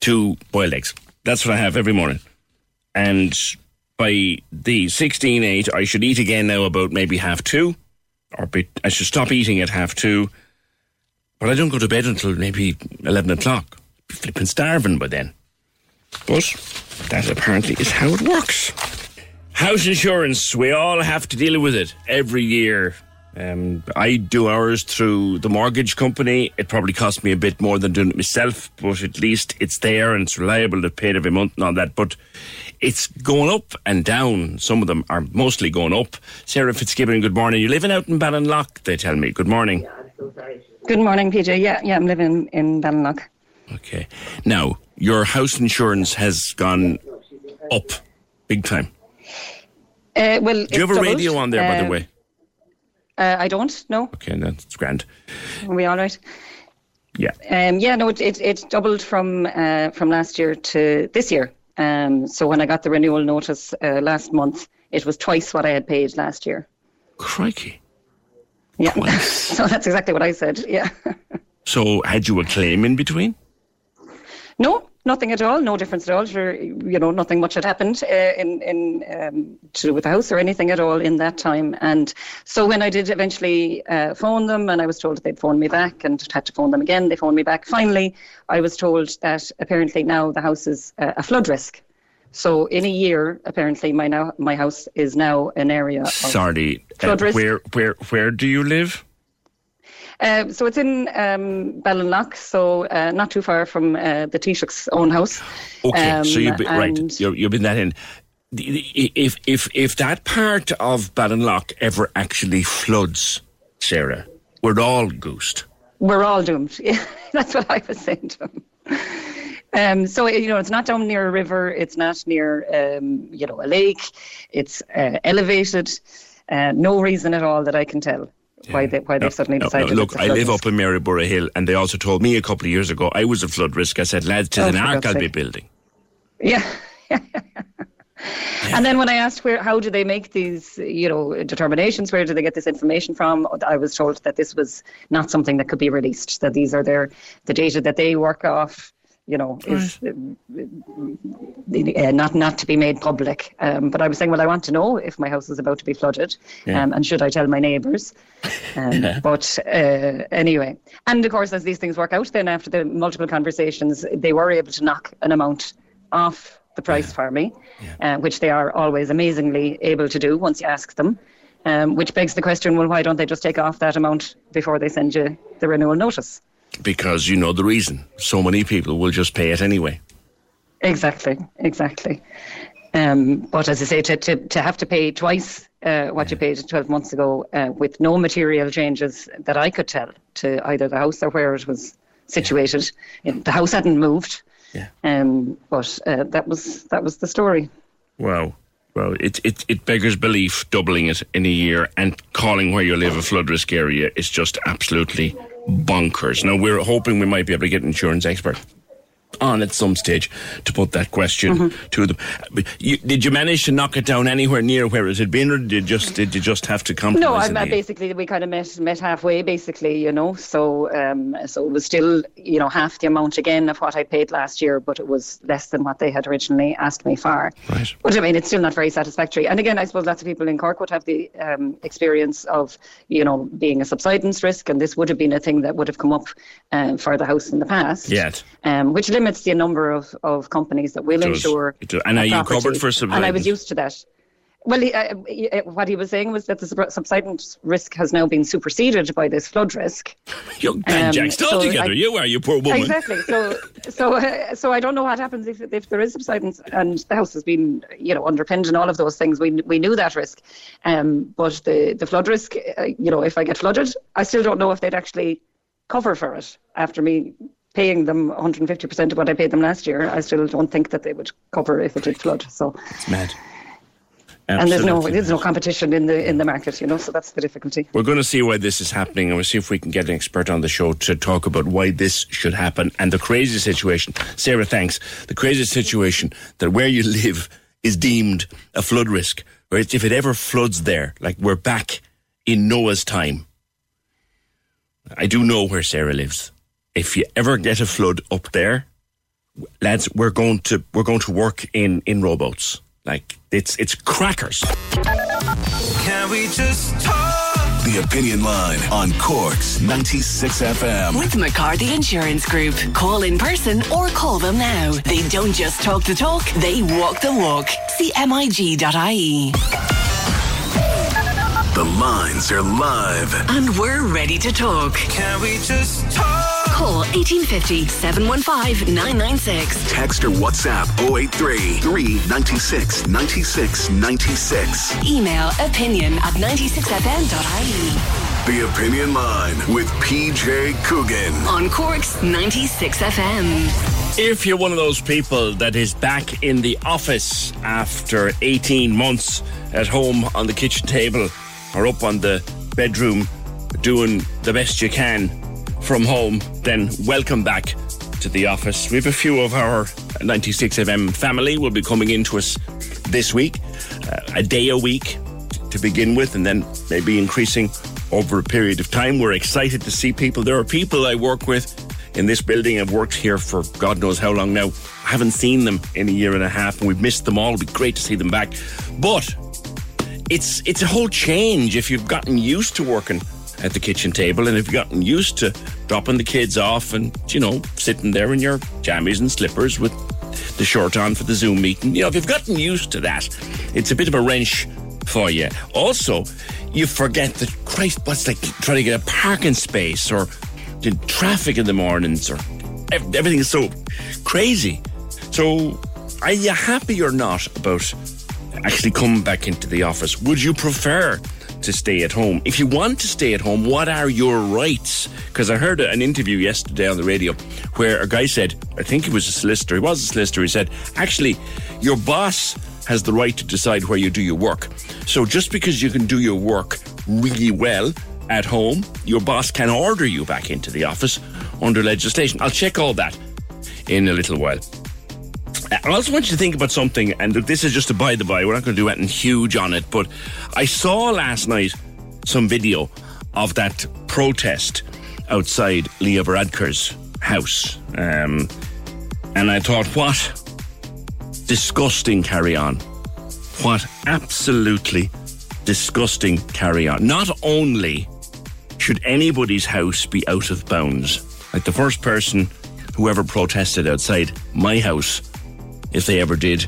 two boiled eggs. That's what I have every morning. And by the 16 8, I should eat again now about maybe half two, or be, I should stop eating at half two. But I don't go to bed until maybe 11 o'clock. Be flipping starving by then. But that apparently is how it works. House insurance, we all have to deal with it every year. Um, I do ours through the mortgage company. It probably costs me a bit more than doing it myself, but at least it's there and it's reliable to pay it every month and all that. But it's going up and down. Some of them are mostly going up. Sarah Fitzgibbon, good morning. You're living out in Ballinlough, they tell me. Good morning. Good morning, PJ. Yeah, yeah, I'm living in Ballinlough. Okay. Now, your house insurance has gone up big time. Uh, well, Do you have a radio on there, by the way? Uh, I don't. No. Okay, that's grand. Are we all right? Yeah. Um, yeah, no, it, it, it doubled from uh, from last year to this year. Um, so when I got the renewal notice uh, last month, it was twice what I had paid last year. Crikey. Yeah. so that's exactly what I said. Yeah. So, had you a claim in between? No, nothing at all. No difference at all. Sure, you know, nothing much had happened uh, in in um, to do with the house or anything at all in that time. And so when I did eventually uh, phone them, and I was told that they'd phone me back, and had to phone them again, they phoned me back. Finally, I was told that apparently now the house is uh, a flood risk. So in a year, apparently my now my house is now an area. Of, Sorry. uh, Flood risk. where where where do you live? Uh, so it's in um, Ballinlough, so uh, not too far from uh, the Taoiseach's own house. Okay, Um, so you've been, right. You're, you've been that in. if if if that part of Ballinlough ever actually floods, Sarah, we're all goosed. We're all doomed. Yeah, that's what I was saying to him. Um, so you know, it's not down near a river. It's not near um, you know a lake. It's uh, elevated. Uh, no reason at all that I can tell why they why they've suddenly decided. No, look, I live risk. up in Maryborough Hill, and they also told me a couple of years ago I was a flood risk. I said, lads, to oh, an ark I'll be building. Yeah. And then when I asked where, how do they make these, you know, determinations? Where do they get this information from? I was told that this was not something that could be released. That these are their the data that they work off. You know, is uh, uh, not not to be made public. Um, but I was saying, well, I want to know if my house is about to be flooded, yeah. um, and should I tell my neighbours? Um, yeah. But uh, anyway, and of course, as these things work out, then after the multiple conversations, they were able to knock an amount off the price yeah. for me, uh, which they are always amazingly able to do once you ask them. Um, which begs the question: Well, why don't they just take off that amount before they send you the renewal notice? Because you know the reason. So many people will just pay it anyway. Exactly, exactly. Um, but as I say, to, to, to have to pay twice uh, what yeah. you paid 12 months ago uh, with no material changes that I could tell to either the house or where it was situated. Yeah. The house hadn't moved. Yeah. Um, but uh, that was that was the story. Wow. Well, it, it, it beggars belief doubling it in a year and calling where you live a flood risk area is just absolutely bonkers. Now, we're hoping we might be able to get an insurance expert on at some stage to put that question mm-hmm. to them. You, did you manage to knock it down anywhere near where it had been, or did you just did you just have to compromise? No, I, basically we kind of met met halfway, basically, you know. So um, so it was still you know half the amount again of what I paid last year, but it was less than what they had originally asked me for. Right. But I mean, it's still not very satisfactory. And again, I suppose lots of people in Cork would have the um, experience of you know being a subsidence risk, and this would have been a thing that would have come up um, for the house in the past. Yes. Um, which limits the number of, of companies that will insure. And are you covered for subsidence? And I was used to that. Well, he, uh, he, uh, what he was saying was that the subsidence risk has now been superseded by this flood risk. Young um, jacks all so together. I, you are, you poor woman. Exactly. So, so, uh, so I don't know what happens if, if there is subsidence and the house has been, you know, underpinned and all of those things. We we knew that risk, um, but the the flood risk, uh, you know, if I get flooded, I still don't know if they'd actually cover for it after me paying them 150% of what I paid them last year, I still don't think that they would cover if it did flood. So it's mad. Absolutely. And there's no there's no competition in the in the market, you know, so that's the difficulty. We're going to see why this is happening, and we'll see if we can get an expert on the show to talk about why this should happen and the crazy situation. Sarah, thanks. The crazy situation that where you live is deemed a flood risk, where if it ever floods there, like we're back in Noah's time. I do know where Sarah lives if you ever get a flood up there, lads, we're going to we're going to work in in rowboats. Like it's it's crackers. Can we just talk? The Opinion Line on Cork's 96 FM. With McCarthy Insurance Group. Call in person or call them now. They don't just talk the talk, they walk the walk. See MIG.ie. The lines are live. And we're ready to talk. Can we just talk? Call 1850 715 996. Text or WhatsApp 083 396 96 96. Email opinion at 96fm.ie. The Opinion Line with PJ Coogan. On Cork's 96 FM. If you're one of those people that is back in the office after 18 months at home on the kitchen table or up on the bedroom doing the best you can from home, then welcome back to the office. We have a few of our 96FM family will be coming into us this week, uh, a day a week to begin with, and then maybe increasing over a period of time. We're excited to see people. There are people I work with in this building. I've worked here for God knows how long now. I haven't seen them in a year and a half, and we've missed them all. It'd be great to see them back. But it's it's a whole change if you've gotten used to working at the kitchen table and if you've gotten used to dropping the kids off and, you know, sitting there in your jammies and slippers with the shirt on for the Zoom meeting. You know, if you've gotten used to that, it's a bit of a wrench for you. Also, you forget that, Christ, what's like trying to get a parking space or the traffic in the mornings or everything is so crazy. So, are you happy or not about actually coming back into the office? Would you prefer to stay at home? If you want to stay at home, what are your rights? Because I heard an interview yesterday on the radio where a guy said, I think he was a solicitor, he was a solicitor, he said, actually, your boss has the right to decide where you do your work. So just because you can do your work really well at home, your boss can order you back into the office under legislation. I'll check all that in a little while. I also want you to think about something, and this is just a by the by. We're not going to do anything huge on it, but I saw last night some video of that protest outside Leo Varadkar's house. Um, and I thought, what disgusting carry on. What absolutely disgusting carry on. Not only should anybody's house be out of bounds, like the first person who ever protested outside my house if they ever did,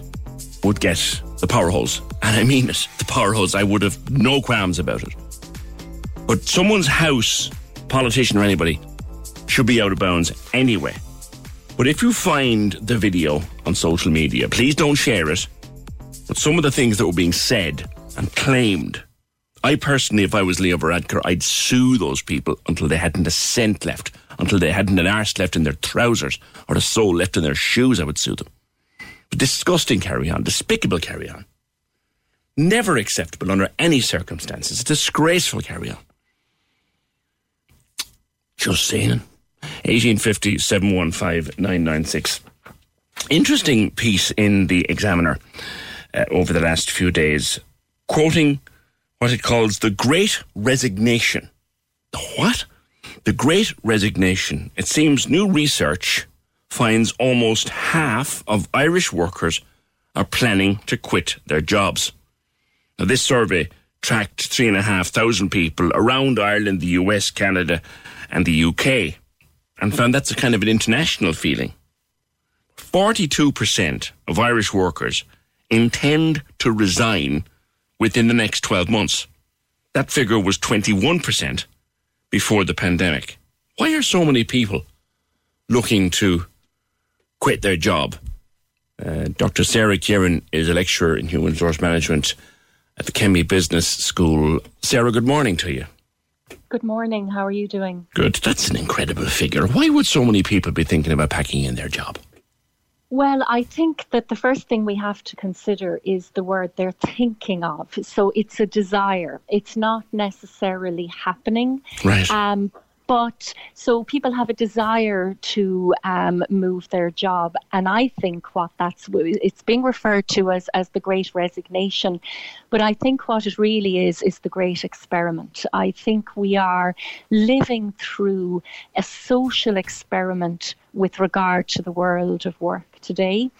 would get the power hose. And I mean it, the power hose. I would have no qualms about it. But someone's house, politician or anybody, should be out of bounds anyway. But if you find the video on social media, please don't share it. But some of the things that were being said and claimed, I personally, if I was Leo Varadkar, I'd sue those people until they hadn't a cent left, until they hadn't an arse left in their trousers or a sole left in their shoes, I would sue them disgusting carry on, despicable carry on. Never acceptable under any circumstances. Disgraceful carry on. Just saying. 1850 715 Interesting piece in the Examiner uh, over the last few days, quoting what it calls the Great Resignation. The what? The Great Resignation. It seems new research finds almost half of Irish workers are planning to quit their jobs. Now, this survey tracked 3,500 people around Ireland, the US, Canada, and the UK, and found that's a kind of an international feeling. 42% of Irish workers intend to resign within the next 12 months. That figure was 21% before the pandemic. Why are so many people looking to quit their job. Uh, Dr. Sarah Kieran is a lecturer in human resource management at the Kemmy Business School. Sarah, good morning to you. Good morning. How are you doing? Good. That's an incredible figure. Why would so many people be thinking about packing in their job? Well, I think that the first thing we have to consider is the word they're thinking of. So it's a desire. It's not necessarily happening. Right. Um, but so people have a desire to um, move their job, and I think what that's it's being referred to as as the Great Resignation, but I think what it really is is the Great Experiment. I think we are living through a social experiment with regard to the world of work today.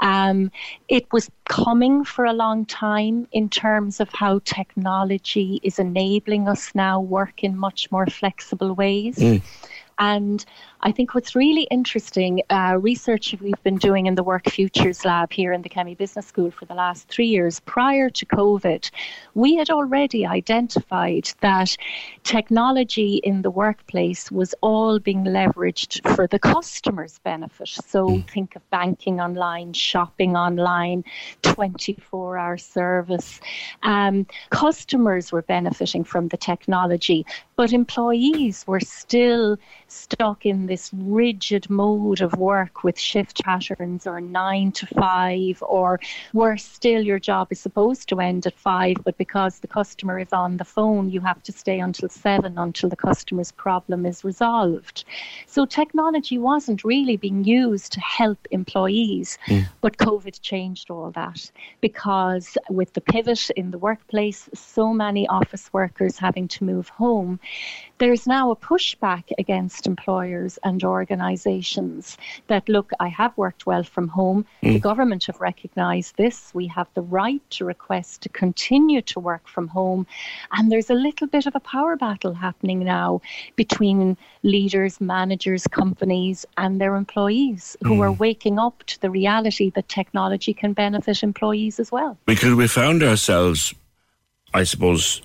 Um, it was coming for a long time in terms of how technology is enabling us now work in much more flexible ways. Mm. And I think what's really interesting, uh, research we've been doing in the Work Futures Lab here in the Kemmy Business School for the last three years prior to COVID, we had already identified that technology in the workplace was all being leveraged for the customer's benefit. So mm. think of banking online, shopping online, 24 hour service. Um, customers were benefiting from the technology, but employees were still stuck in this rigid mode of work with shift patterns or nine to five, or worse still, your job is supposed to end at five, but because the customer is on the phone, you have to stay until seven until the customer's problem is resolved. So technology wasn't really being used to help employees, mm. but COVID changed all that because with the pivot in the workplace, so many office workers having to move home, there's now a pushback against employers and organisations that look, I have worked well from home. Mm. The government have recognised this. We have the right to request to continue to work from home. And there's a little bit of a power battle happening now between leaders, managers, companies, and their employees who mm. are waking up to the reality that technology can benefit employees as well. Because we found ourselves I suppose,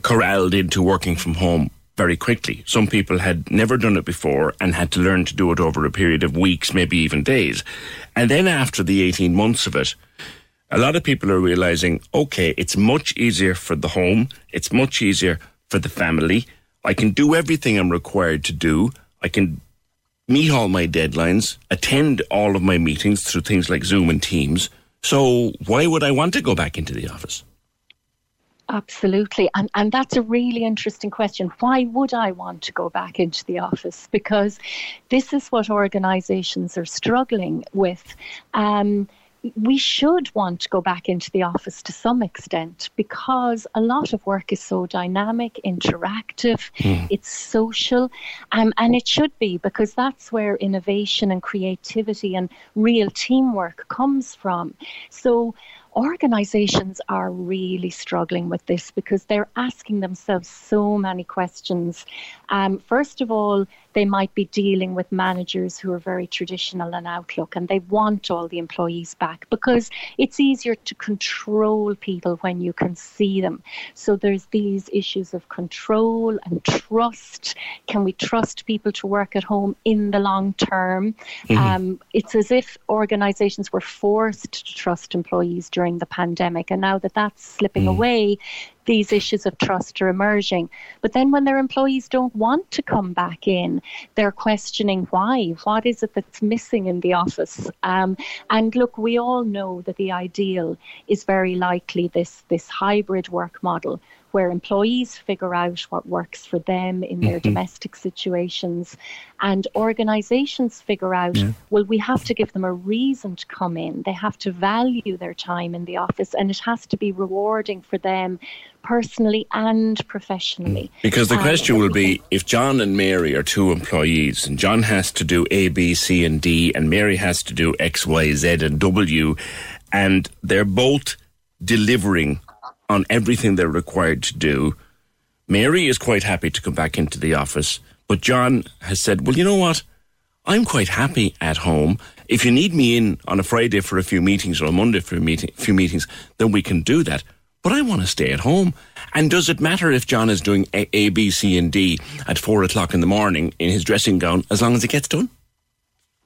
corralled into working from home very quickly. Some people had never done it before and had to learn to do it over a period of weeks, maybe even days. And then after the 18 months of it, a lot of people are realizing, okay, it's much easier for the home, it's much easier for the family. I can do everything I'm required to do. I can meet all my deadlines, attend all of my meetings through things like Zoom and Teams. So why would I want to go back into the office? Absolutely. And, and that's a really interesting question. Why would I want to go back into the office? Because this is what organizations are struggling with. Um, we should want to go back into the office to some extent because a lot of work is so dynamic, interactive, mm. it's social, um, and it should be because that's where innovation and creativity and real teamwork comes from. So organizations are really struggling with this because they're asking themselves so many questions. Um, first of all, they might be dealing with managers who are very traditional in outlook and they want all the employees back because it's easier to control people when you can see them. So there's these issues of control and trust. Can we trust people to work at home in the long term? Mm-hmm. Um, it's as if organizations were forced to trust employees during the pandemic. And now that that's slipping mm. away, these issues of trust are emerging. But then when their employees don't want to come back in, they're questioning why. What is it that's missing in the office? Um, and look, we all know that the ideal is very likely this, this hybrid work model where employees figure out what works for them in their mm-hmm. domestic situations and organizations figure out yeah. well we have to give them a reason to come in they have to value their time in the office and it has to be rewarding for them personally and professionally mm. because the um, question will be if John and Mary are two employees and John has to do A B C and D and Mary has to do X Y Z and W and they're both delivering on everything they're required to do. Mary is quite happy to come back into the office, but John has said, Well, you know what? I'm quite happy at home. If you need me in on a Friday for a few meetings or a Monday for a meeting, few meetings, then we can do that. But I want to stay at home. And does it matter if John is doing a, a, B, C, and D at four o'clock in the morning in his dressing gown as long as it gets done?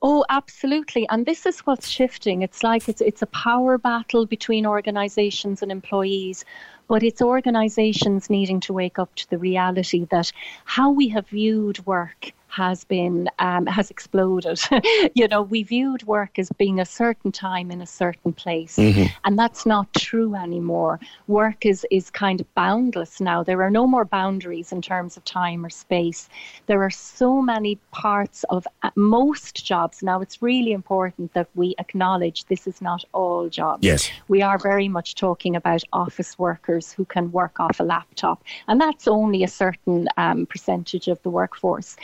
Oh, absolutely. And this is what's shifting. It's like it's it's a power battle between organizations and employees, but it's organizations needing to wake up to the reality that how we have viewed work has been um, has exploded. you know, we viewed work as being a certain time in a certain place, mm-hmm. and that's not true anymore. Work is is kind of boundless now. There are no more boundaries in terms of time or space. There are so many parts of uh, most jobs now. It's really important that we acknowledge this is not all jobs. Yes, we are very much talking about office workers who can work off a laptop, and that's only a certain um, percentage of the workforce.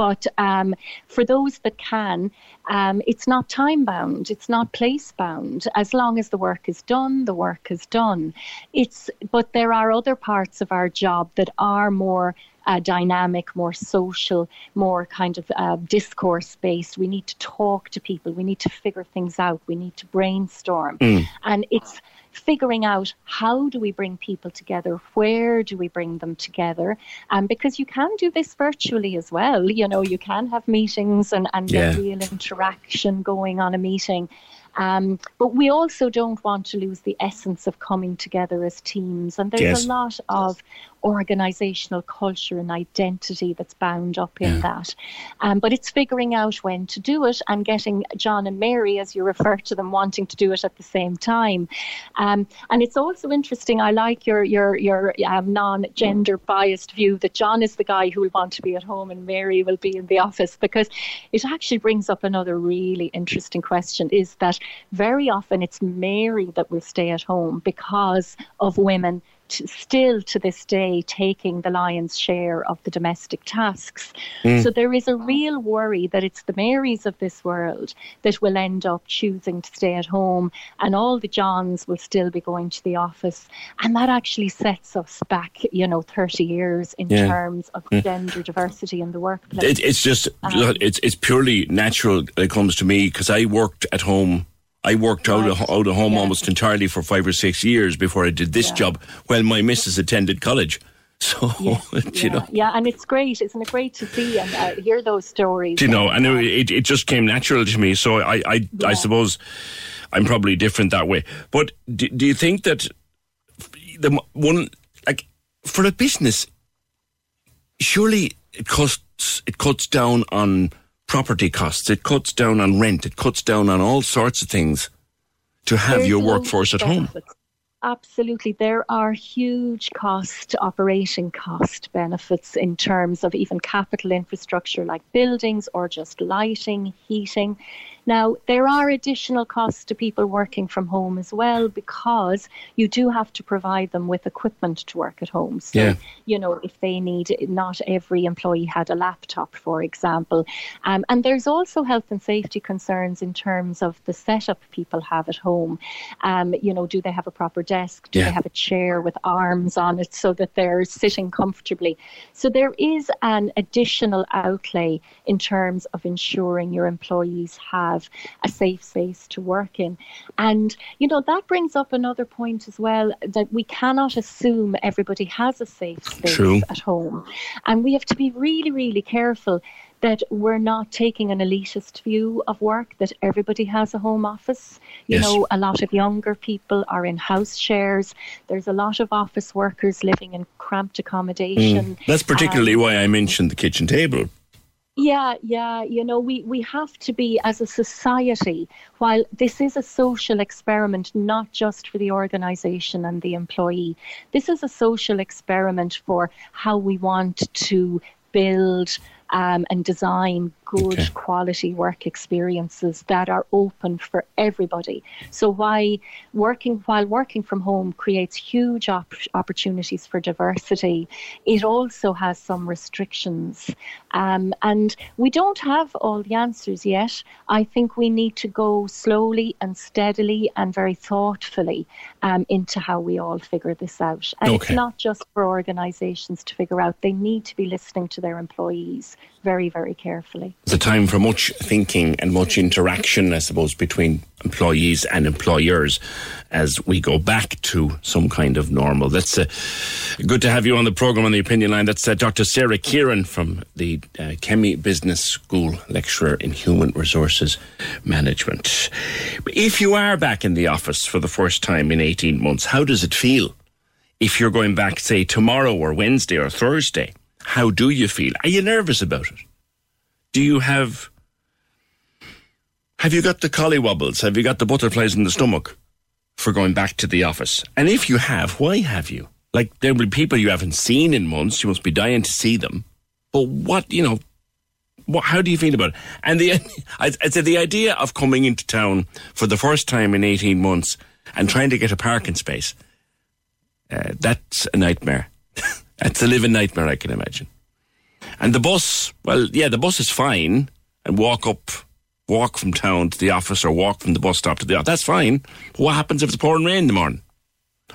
But um, for those that can, um, it's not time bound, it's not place bound. As long as the work is done, the work is done. It's but there are other parts of our job that are more uh, dynamic, more social, more kind of uh, discourse based. We need to talk to people. We need to figure things out. We need to brainstorm. Mm. And it's figuring out how do we bring people together, where do we bring them together, um, because you can do this virtually as well. You know, you can have meetings and, and yeah. get real interaction going on a meeting. Um, but we also don't want to lose the essence of coming together as teams. And there's yes. a lot of organizational culture and identity that's bound up in yeah. that. Um, but it's figuring out when to do it and getting John and Mary, as you refer to them, wanting to do it at the same time. Um, and it's also interesting. I like your your your um, non-gender biased view that John is the guy who will want to be at home and Mary will be in the office because it actually brings up another really interesting question: is that very often it's Mary that will stay at home because of women still to this day taking the lion's share of the domestic tasks. Mm. So there is a real worry that it's the Marys of this world that will end up choosing to stay at home and all the Johns will still be going to the office. And that actually sets us back, you know, 30 years in yeah. terms of mm. gender diversity in the workplace. It, it's just, um, it's, it's purely natural it comes to me because I worked at home I worked out of, out of home yeah. almost entirely for five or six years before I did this yeah. job while my missus attended college. So, yes, you yeah, know. Yeah, and it's great. Isn't it great to see and uh, hear those stories? Do you know, and it, it just came natural to me. So I, I, I suppose I'm probably different that way. But do, do you think that the one like for a business, surely it costs it cuts down on property costs, it cuts down on rent, it cuts down on all sorts of things to have There's your workforce at home. Absolutely. There are huge cost, operating cost benefits in terms of even capital infrastructure like buildings or just lighting, heating. Now, there are additional costs to people working from home as well because you do have to provide them with equipment to work at home. So, Yeah. you know, if they need, not every employee had a laptop, for example. Um, and there's also health and safety concerns in terms of the setup people have at home. Um, you know, do they have a proper desk? Do Yeah. they have a chair with arms on it so that they're sitting comfortably? So there is an additional outlay in terms of ensuring your employees have a safe space to work in. And, you know, that brings up another point as well that we cannot assume everybody has a safe space True. at home. And we have to be really, really careful that we're not taking an elitist view of work, that everybody has a home office. You Yes. know, a lot of younger people are in house shares. There's a lot of office workers living in cramped accommodation. Mm. That's particularly Um, why I mentioned the kitchen table. Yeah, yeah. You know, we, we have to be, as a society, while this is a social experiment, not just for the organisation and the employee, this is a social experiment for how we want to build um, and design good quality work experiences that are open for everybody. So why working while working from home creates huge op- opportunities for diversity, it also has some restrictions, um, and we don't have all the answers yet. I think we need to go slowly and steadily and very thoughtfully um, into how we all figure this out. And it's not just for organisations to figure out; they need to be listening to their employees very, very carefully. It's a time for much thinking and much interaction, I suppose, between employees and employers as we go back to some kind of normal. That's uh, good to have you on the program on the opinion line. That's uh, Dr. Sarah Kieran from the uh, Kemmy Business School, lecturer in human resources management. If you are back in the office for the first time in 18 months, how does it feel? If you're going back, say, tomorrow or Wednesday or Thursday, how do you feel? Are you nervous about it? Do you have have you got the collie wobbles? Have you got the butterflies in the stomach for going back to the office? And if you have, why have you? Like there will be people you haven't seen in months. You must be dying to see them. But what you know? What, how do you feel about it? And the I, I'd say the idea of coming into town for the first time in eighteen months and trying to get a parking space. Uh, that's a nightmare. that's a living nightmare, I can imagine. And the bus, well, yeah, the bus is fine. And walk up, walk from town to the office or walk from the bus stop to the office. That's fine. But what happens if it's pouring rain in the morning?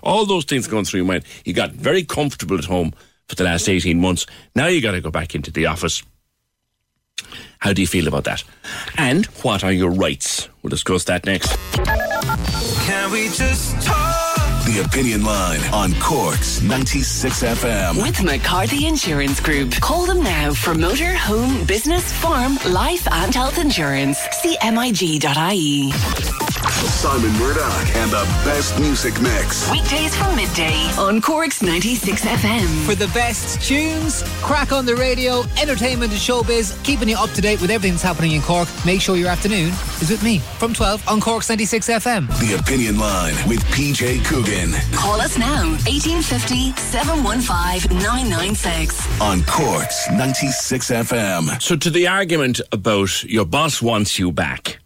All those things going through your mind. You got very comfortable at home for the last 18 months. Now you got to go back into the office. How do you feel about that? And what are your rights? We'll discuss that next. Can we just talk? The Opinion Line on Cork's 96 FM. With McCarthy Insurance Group. Call them now for motor, home, business, farm, life, and health insurance. CMIG.ie. Simon Murdoch and the best music mix. Weekdays from midday on Cork's 96 FM. For the best tunes, crack on the radio, entertainment and showbiz, keeping you up to date with everything that's happening in Cork. Make sure your afternoon is with me from 12 on Cork's 96 FM. The Opinion Line with PJ Coogan Call us now 1850 715 996. on Cork's 96 FM. So, to the argument about your boss wants you back,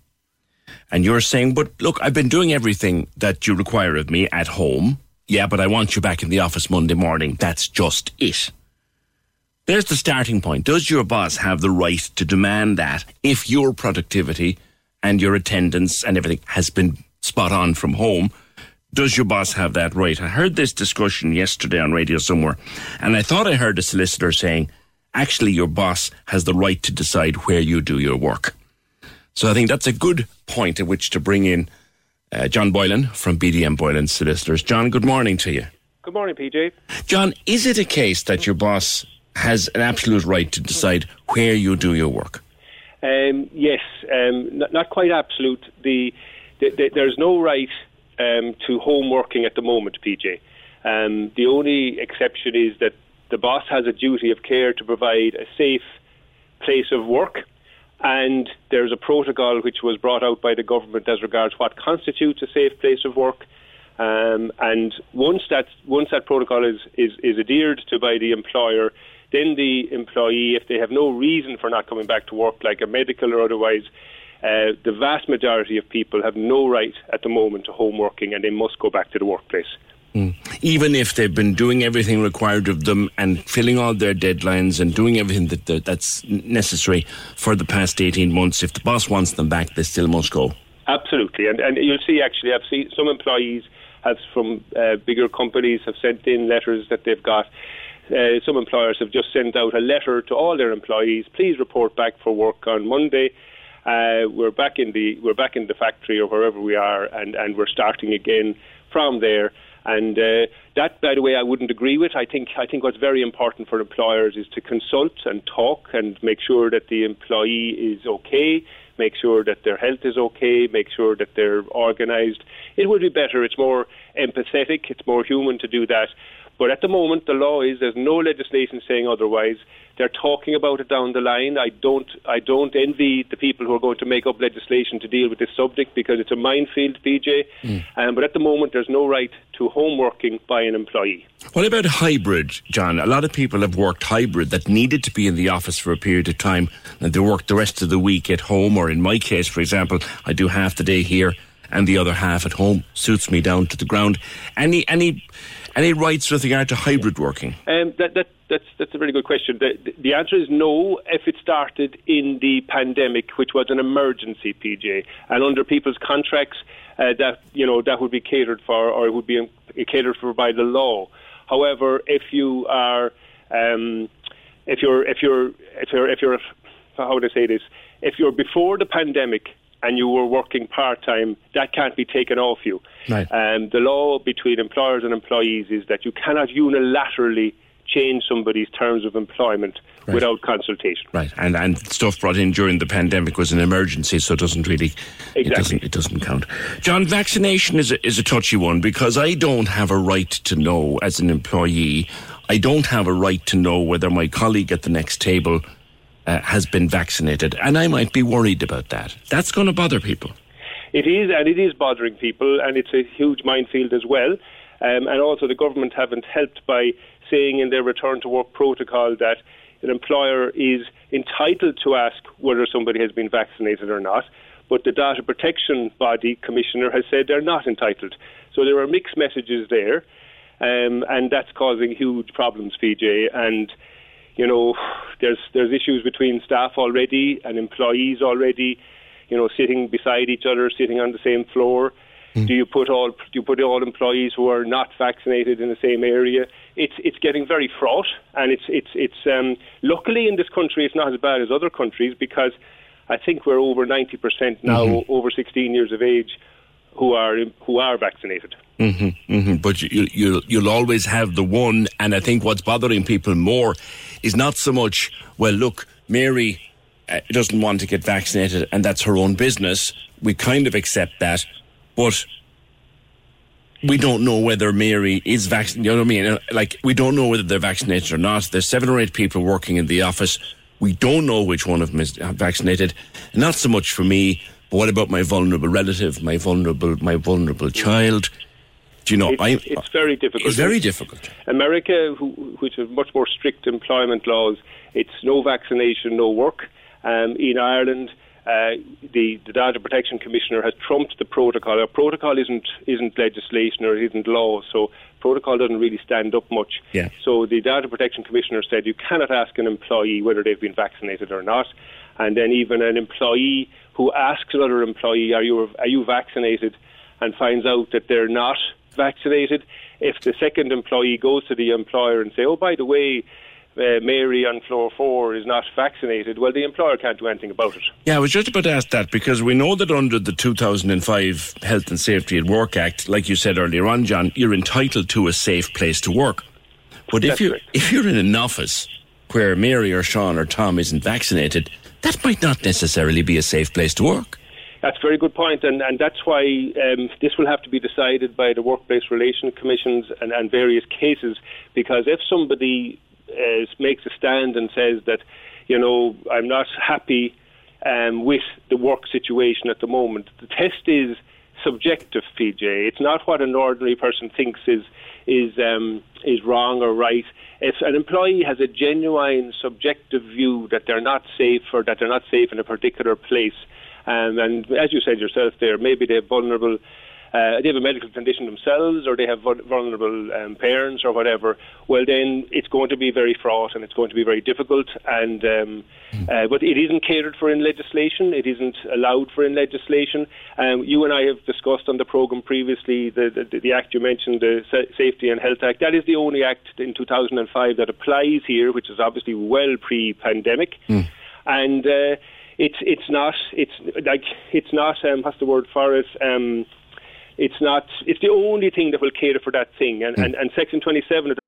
and you're saying, but look, I've been doing everything that you require of me at home. Yeah, but I want you back in the office Monday morning. That's just it. There's the starting point. Does your boss have the right to demand that if your productivity and your attendance and everything has been spot on from home? Does your boss have that right? I heard this discussion yesterday on radio somewhere, and I thought I heard a solicitor saying, actually, your boss has the right to decide where you do your work. So I think that's a good point at which to bring in uh, John Boylan from BDM Boylan Solicitors. John, good morning to you. Good morning, PJ. John, is it a case that your boss has an absolute right to decide where you do your work? Um, yes, um, not, not quite absolute. The th- th- there's no right um, to home working at the moment, PJ. Um, the only exception is that the boss has a duty of care to provide a safe place of work. And there's a protocol which was brought out by the government as regards what constitutes a safe place of work. Um, and once that once that protocol is, is, is adhered to by the employer, then the employee, if they have no reason for not coming back to work, like a medical or otherwise, uh, the vast majority of people have no right at the moment to home working and they must go back to the workplace. Mm. Even if they've been doing everything required of them and filling all their deadlines and doing everything that, that that's necessary for the past 18 months, if the boss wants them back, they still must go. Absolutely. And, and you'll see, actually, I've seen some employees have from uh, bigger companies have sent in letters that they've got. Uh, some employers have just sent out a letter to all their employees. Please report back for work on Monday. Uh, we're back in the we're back in the factory or wherever we are, and, and we're starting again from there. And uh, that, by the way, I wouldn't agree with. I think I think what's very important for employers is to consult and talk and make sure that the employee is okay, make sure that their health is okay, make sure that they're organised. It would be better. It's more empathetic. It's more human to do that. But at the moment, the law is there's no legislation saying otherwise. They're talking about it down the line. I don't, I don't envy the people who are going to make up legislation to deal with this subject because it's a minefield, PJ. Mm. Um, but at the moment, there's no right to home working by an employee. What about hybrid, John? A lot of people have worked hybrid that needed to be in the office for a period of time, and they work the rest of the week at home. Or in my case, for example, I do half the day here and the other half at home. Suits me down to the ground. Any, any any rights with regard to hybrid working? Um, that, that, that's, that's a very good question. The, the answer is no if it started in the pandemic, which was an emergency, PJ. And under people's contracts, uh, that, you know, that would be catered for or it would be catered for by the law. However, if you are, um, if you're, if you're, if you're, if you're, how would I say this? If you're before the pandemic and you were working part time, that can't be taken off you. Right. Um, the law between employers and employees is that you cannot unilaterally change somebody's terms of employment right. without consultation. Right, and and stuff brought in during the pandemic was an emergency, so it doesn't really exactly. it doesn't it doesn't count. John, vaccination is a, is a touchy one because I don't have a right to know as an employee. I don't have a right to know whether my colleague at the next table uh, has been vaccinated, and I might be worried about that. That's going to bother people. It is, and it is bothering people, and it's a huge minefield as well. Um, and also, the government haven't helped by saying in their return to work protocol that an employer is entitled to ask whether somebody has been vaccinated or not. But the data protection body commissioner has said they're not entitled. So there are mixed messages there, um, and that's causing huge problems, PJ. And you know, there's there's issues between staff already and employees already. You know, sitting beside each other, sitting on the same floor. Mm. Do you put all do you put all employees who are not vaccinated in the same area? It's it's getting very fraught, and it's it's it's um, luckily in this country it's not as bad as other countries because I think we're over ninety percent now mm-hmm. over sixteen years of age who are who are vaccinated. Mm-hmm, mm-hmm. But you, you, you'll always have the one, and I think what's bothering people more is not so much, well, look, Mary uh, doesn't want to get vaccinated, and that's her own business. We kind of accept that, but we don't know whether Mary is vaccinated. You know what I mean? Uh, like, we don't know whether they're vaccinated or not. There's seven or eight people working in the office. We don't know which one of them is vaccinated. Not so much for me, but what about my vulnerable relative, my vulnerable, my vulnerable child? Do you know? It's, it's very difficult. It's very difficult. America, who, which has much more strict employment laws, it's no vaccination, no work. Um, in Ireland, uh, the, the, data protection commissioner has trumped the protocol. Our protocol isn't isn't legislation or it isn't law, so protocol doesn't really stand up much. Yeah. So the data protection commissioner said you cannot ask an employee whether they've been vaccinated or not, and then even an employee who asks another employee, "Are you are you vaccinated?" and finds out that they're not vaccinated. If the second employee goes to the employer and say, "Oh, by the way," uh, Mary on floor four is not vaccinated, well, the employer can't do anything about it. Yeah, I was just about to ask that because we know that under the 2005 Health and Safety at Work Act, like you said earlier on, John, you're entitled to a safe place to work. But if you if you're in an office where Mary or Sean or Tom isn't vaccinated, that might not necessarily be a safe place to work. That's a very good point, and, and that's why um, this will have to be decided by the workplace relation commissions and, and various cases. Because if somebody uh, makes a stand and says that, you know, I'm not happy um, with the work situation at the moment, the test is subjective, PJ. It's not what an ordinary person thinks is is um, is wrong or right. If an employee has a genuine subjective view that they're not safe or that they're not safe in a particular place, um, and as you said yourself there, maybe they're vulnerable uh, they have a medical condition themselves or they have vulnerable um, parents or whatever, well, then it's going to be very fraught and it's going to be very difficult. And um, uh, but it isn't catered for in legislation. It isn't allowed for in legislation. Um, you and I have discussed on the program previously the, the, the act you mentioned, the Safety and Health Act. That is the only act in 2005 that applies here, which is obviously well pre-pandemic. Mm. And uh, it's it's not it's like it's not um, what's the word for it um, it's not. It's the only thing that will cater for that thing. And, mm. and, and Section 27 of the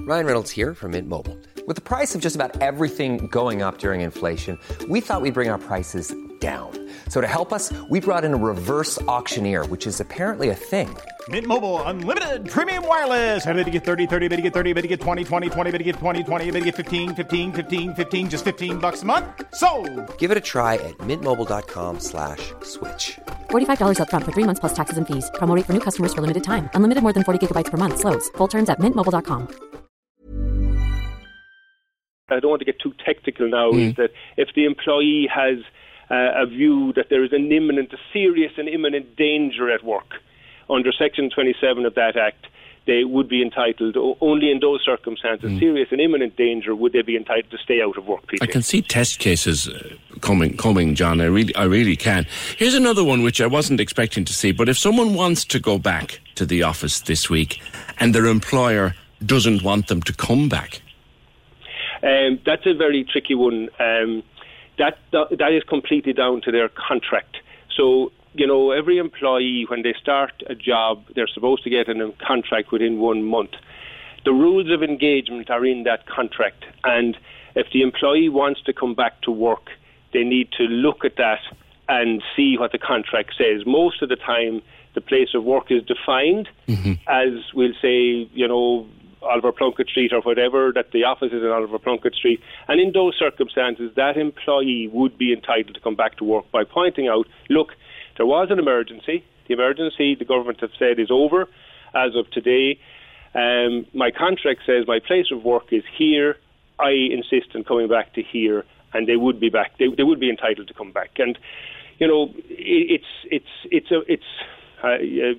Ryan Reynolds here from Mint Mobile. With the price of just about everything going up during inflation, we thought we'd bring our prices down. So to help us, we brought in a reverse auctioneer, which is apparently a thing. Mint Mobile unlimited premium wireless. Ready to get 30, 30, bit to get 30, bit to get 20, 20, 20, bit to get 20, 20, bit to get 15, 15, 15, 15 just 15 bucks a month. So, Give it a try at mintmobile.com/switch. slash $45 up front for 3 months plus taxes and fees. Promo for new customers for limited time. Unlimited more than 40 gigabytes per month slows. Full terms at mintmobile.com. I don't want to get too technical now mm. is that if the employee has uh, a view that there is an imminent, a serious and imminent danger at work under Section 27 of that Act, they would be entitled only in those circumstances, mm. serious and imminent danger, would they be entitled to stay out of work. I can see test cases uh, coming, coming, John. I really, I really can. Here's another one which I wasn't expecting to see. But if someone wants to go back to the office this week, and their employer doesn't want them to come back, um, that's a very tricky one. Um, that that is completely down to their contract. So you know, every employee when they start a job, they're supposed to get a contract within one month. The rules of engagement are in that contract, and if the employee wants to come back to work, they need to look at that and see what the contract says. Most of the time, the place of work is defined mm-hmm. as we'll say, you know, Oliver Plunkett Street or whatever, that the office is in Oliver Plunkett Street. And in those circumstances, that employee would be entitled to come back to work by pointing out, look, there was an emergency. The emergency, the government have said, is over as of today. Um, my contract says my place of work is here. I insist on coming back to here, and they would be back. They, they would be entitled to come back. And you know, it, it's it's it's a it's uh,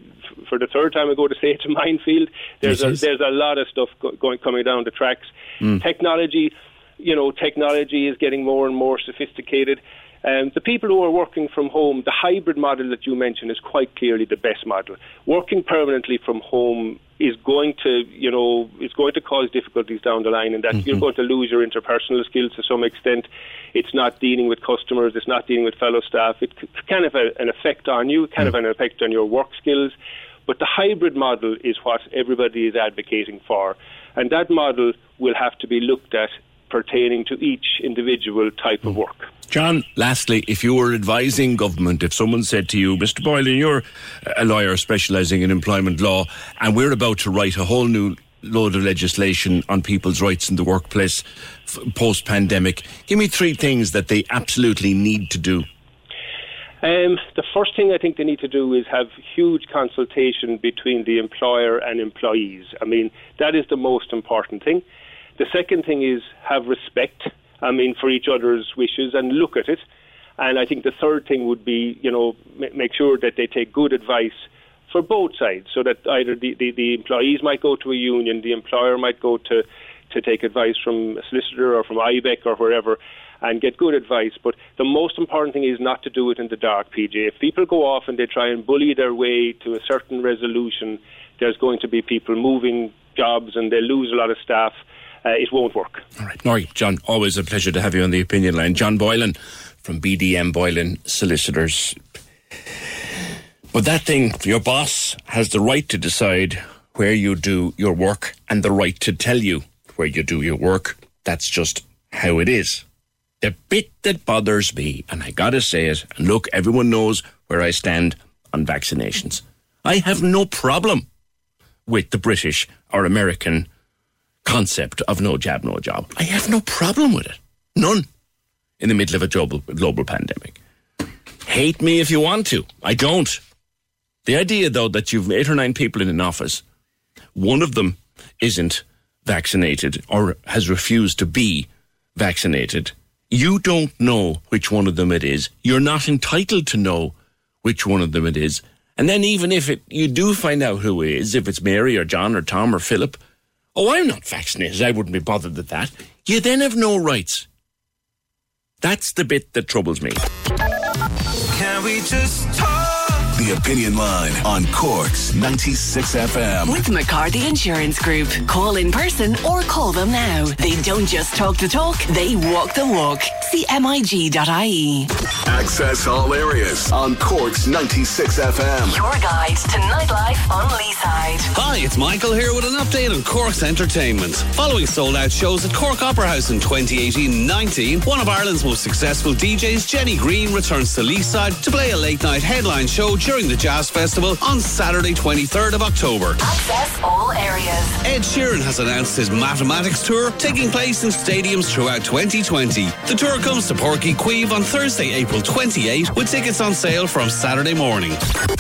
for the third time I go to say it's a minefield. There's a, there's a lot of stuff go, going coming down the tracks. Mm. Technology, you know, technology is getting more and more sophisticated. Um, the people who are working from home, the hybrid model that you mentioned is quite clearly the best model. Working permanently from home is going to, you know, is going to cause difficulties down the line, and that mm-hmm. you're going to lose your interpersonal skills to some extent. It's not dealing with customers, it's not dealing with fellow staff. It kind of a, an effect on you, kind mm of an effect on your work skills. But the hybrid model is what everybody is advocating for, and that model will have to be looked at pertaining to each individual type of work. John, lastly, if you were advising government, if someone said to you, Mr. Boylan, you're a lawyer specialising in employment law, and we're about to write a whole new load of legislation on people's rights in the workplace post pandemic, give me three things that they absolutely need to do. Um, the first thing I think they need to do is have huge consultation between the employer and employees. I mean, that is the most important thing. The second thing is have respect, I mean, for each other's wishes and look at it. And I think the third thing would be, you know, m- make sure that they take good advice for both sides so that either the, the, the employees might go to a union, the employer might go to, to take advice from a solicitor or from IBEC or wherever and get good advice. But the most important thing is not to do it in the dark, PJ. If people go off and they try and bully their way to a certain resolution, there's going to be people moving jobs and they lose a lot of staff Uh, it won't work. All right. Nori, John, always a pleasure to have you on the opinion line. John Boylan from BDM Boylan Solicitors. But that thing, your boss has the right to decide where you do your work and the right to tell you where you do your work. That's just how it is. The bit that bothers me, and I gotta say it, and look, everyone knows where I stand on vaccinations. I have no problem with the British or American concept of no jab, no job. I have no problem with it. None. In the middle of a global, global pandemic. Hate me if you want to. I don't. The idea, though, that you've eight or nine people in an office, one of them isn't vaccinated or has refused to be vaccinated, you don't know which one of them it is. You're not entitled to know which one of them it is. And then even if it, you do find out who it is, if it's Mary or John or Tom or Philip, oh, I'm not vaccinated. I wouldn't be bothered with that. You then have no rights. That's the bit that troubles me. Can we just talk? The Opinion Line on Cork's 96 FM. With McCarthy Insurance Group. Call in person or call them now. They don't just talk the talk, they walk the walk. See MIG.ie. Access all areas on Cork's 96 FM. Your guide to nightlife on Leeside. Hi, it's Michael here with an update on Cork's entertainment. Following sold out shows at Cork Opera House in 2018 19, one of Ireland's most successful DJs, Jenny Greene, returns to Leeside to play a late night headline show during the Jazz Festival on Saturday, 23rd of October. Access all areas. Ed Sheeran has announced his Mathematics Tour, taking place in stadiums throughout 2020. The tour comes to Páirc Uí Chaoimh on Thursday, April 28, with tickets on sale from Saturday morning.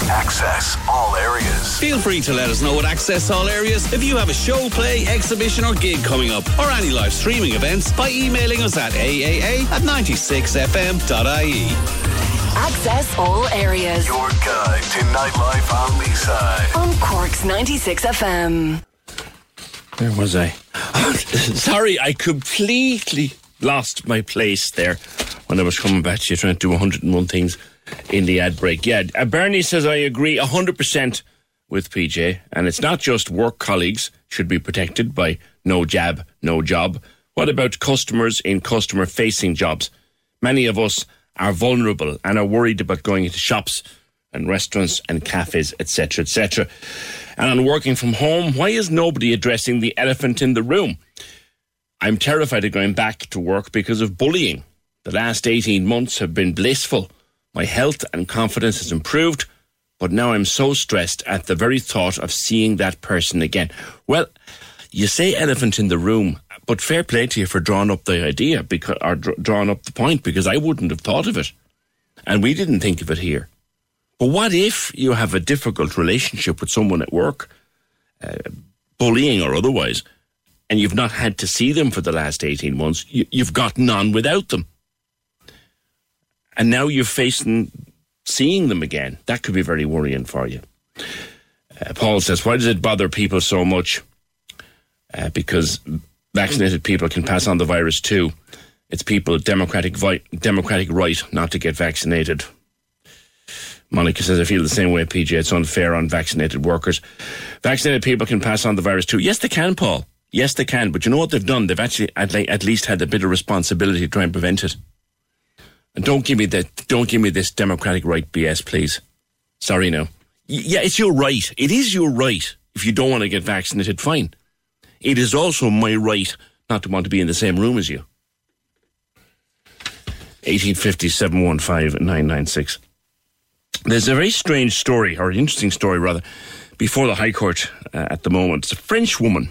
Access all areas. Feel free to let us know at Access All Areas if you have a show, play, exhibition, or gig coming up, or any live streaming events by emailing us at aaa at 96fm.ie. Access all areas. Your guide to nightlife on Leeside. On Cork's 96 FM. Where was I? Sorry, I completely lost my place there when I was coming back to you trying to do 101 things in the ad break. Yeah, uh, Bernie says I agree 100% with PJ, and it's not just work colleagues should be protected by no jab, no job. What about customers in customer facing jobs? Many of us are vulnerable and are worried about going into shops and restaurants and cafes, etc., etc. And on working from home, why is nobody addressing the elephant in the room? I'm terrified of going back to work because of bullying. The last 18 months have been blissful. My health and confidence has improved, but now I'm so stressed at the very thought of seeing that person again. Well, you say elephant in the room, but fair play to you for drawing up the idea because, or drawing up the point because I wouldn't have thought of it. And we didn't think of it here. But what if you have a difficult relationship with someone at work, uh, bullying or otherwise, and you've not had to see them for the last 18 months? You, you've gotten on without them. And now you're facing seeing them again. That could be very worrying for you. Uh, Paul says, Why does it bother people so much? Uh, because vaccinated people can pass on the virus too. It's people democratic, vi- democratic right not to get vaccinated. Monica says, I feel the same way, PJ. It's unfair on vaccinated workers. Vaccinated people can pass on the virus too. Yes, they can, Paul. Yes, they can. But you know what they've done? They've actually at, least had a bit of responsibility to try and prevent it. And don't give me that. Don't give me this democratic right BS, please. Sorry, no. Yeah, it's your right. It is your right. If you don't want to get vaccinated, fine. It is also my right not to want to be in the same room as you. 1850 715 996. There's a very strange story, or an interesting story rather, before the High Court uh, at the moment. It's a French woman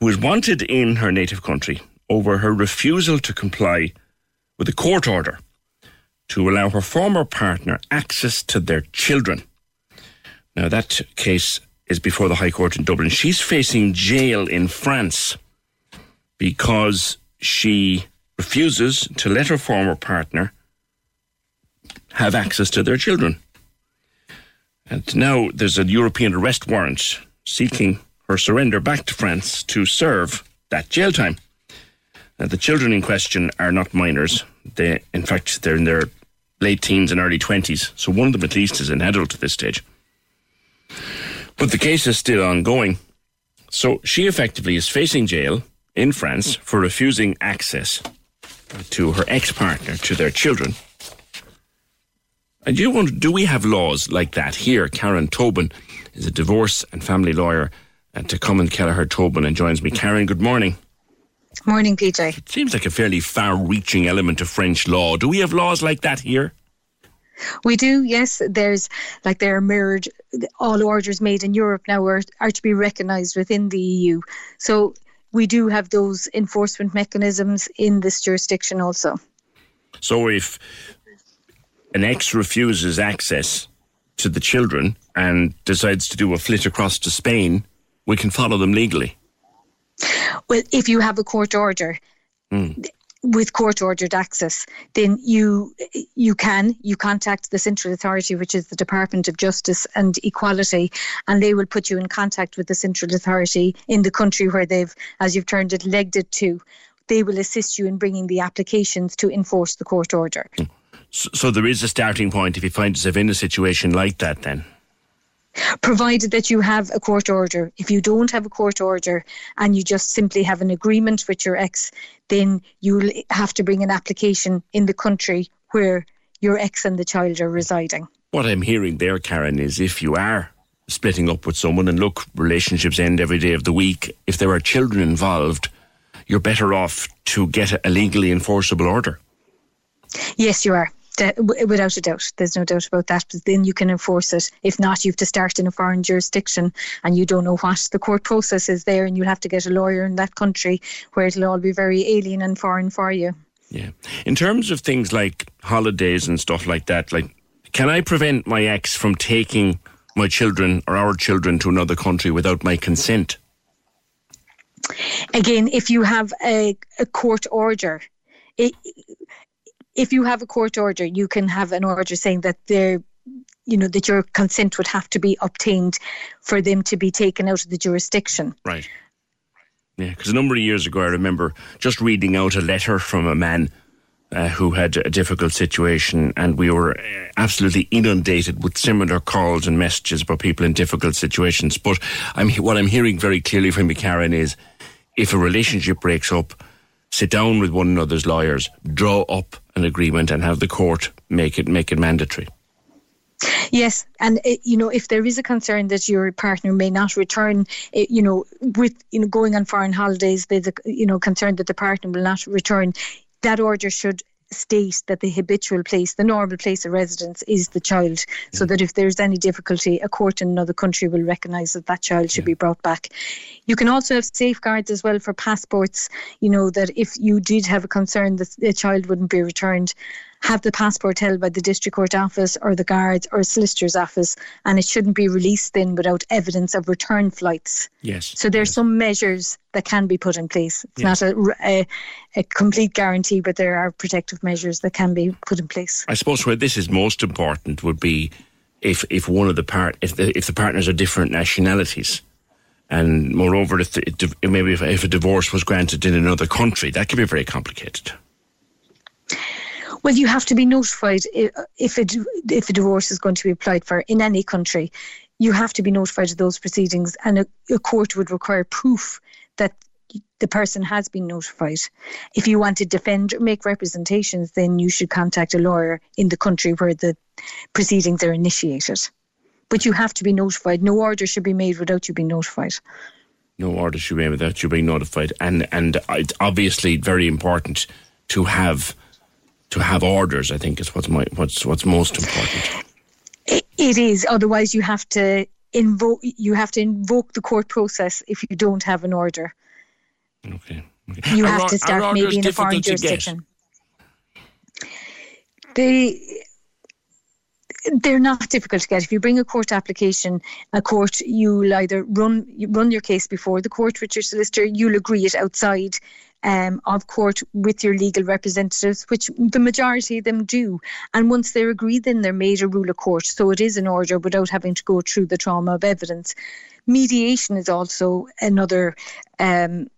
who is wanted in her native country over her refusal to comply with a court order to allow her former partner access to their children. Now, that case is before the High Court in Dublin. She's facing jail in France because she refuses to let her former partner have access to their children. And now there's a European arrest warrant seeking her surrender back to France to serve that jail time. Now, the children in question are not minors. They, in fact, they're in their late teens and early 20s. So one of them, at least, is an adult at this stage. But the case is still ongoing. So she effectively is facing jail in France for refusing access to her ex partner to their children. And you wonder, do we have laws like that here? Karen Tobin is a divorce and family lawyer uh, and to at Common Kelleher Tobin and joins me. Karen, good morning. Morning, PJ. It seems like a fairly far-reaching element of French law. Do we have laws like that here? We do, yes. There's like they're mirrored. All orders made in Europe now are, are to be recognised within the EU. So we do have those enforcement mechanisms in this jurisdiction also. So if an ex refuses access to the children and decides to do a flit across to Spain, we can follow them legally. Well, if you have a court order, Mm. With court ordered access, then you you can you contact the central authority, which is the Department of Justice and Equality, and they will put you in contact with the central authority in the country where they've, as you've turned it, legged it to. They will assist you in bringing the applications to enforce the court order. Hmm. So, so there is a starting point if you find yourself in a situation like that, then. provided that you have a court order. If you don't have a court order and you just simply have an agreement with your ex, then you'll have to bring an application in the country where your ex and the child are residing. What I'm hearing there, Karen, is if you are splitting up with someone and look, relationships end every day of the week, if there are children involved, you're better off to get a legally enforceable order. Yes, you are. De- without a doubt, there's no doubt about that. But then you can enforce it. If not, you have to start in a foreign jurisdiction, and you don't know what the court process is there, and you'll have to get a lawyer in that country where it'll all be very alien and foreign for you. Yeah. In terms of things like holidays and stuff like that, like, can I prevent my ex from taking my children or our children to another country without my consent? Again, if you have a, a court order, it, if you have a court order, you can have an order saying that there, you know, that your consent would have to be obtained for them to be taken out of the jurisdiction. Right. Yeah, because a number of years ago, I remember just reading out a letter from a man uh, who had a difficult situation, and we were uh, absolutely inundated with similar calls and messages about people in difficult situations. But I'm what I'm hearing very clearly from you, Karen, is if a relationship breaks up, sit down with one another's lawyers, draw up an agreement, and have the court make it make it mandatory. Yes, and uh, you know if there is a concern that your partner may not return, uh, you know, with you know going on foreign holidays, there's a you know concern that the partner will not return. That order should state that the habitual place, the normal place of residence, is the child, so that if there's any difficulty, a court in another country will recognise that that child should be brought back. You can also have safeguards as well for passports. You know that if you did have a concern that the child wouldn't be returned, have the passport held by the district court office or the guards or solicitor's office, and it shouldn't be released then without evidence of return flights. Yes. So there's some measures that can be put in place. It's Yes. not a, a, a complete guarantee, but there are protective measures that can be put in place. I suppose where this is most important would be if if one of the part if the if the partners are different nationalities, and moreover, if, the, maybe if, if a divorce was granted in another country, that could be very complicated. Well, you have to be notified if a, if a divorce is going to be applied for in any country. You have to be notified of those proceedings, and a, a court would require proof that the person has been notified. If you want to defend or make representations, then you should contact a lawyer in the country where the proceedings are initiated. But you have to be notified. No order should be made without you being notified. No order should be made without you being notified, and and it's obviously very important to have to have orders. I think is what's my what's what's most important. It, it is. Otherwise, you have to invoke. You have to invoke the court process if you don't have an order. Okay. You Are have or- to are start maybe in a foreign difficult to get? jurisdiction. They they're not difficult to get. If you bring a court application, a court you'll either run you run your case before the court with your solicitor, you'll agree it outside um, of court with your legal representatives, which the majority of them do. And once they're agreed, then they're made a rule of court. So it is an order without having to go through the trauma of evidence. Mediation is also another um,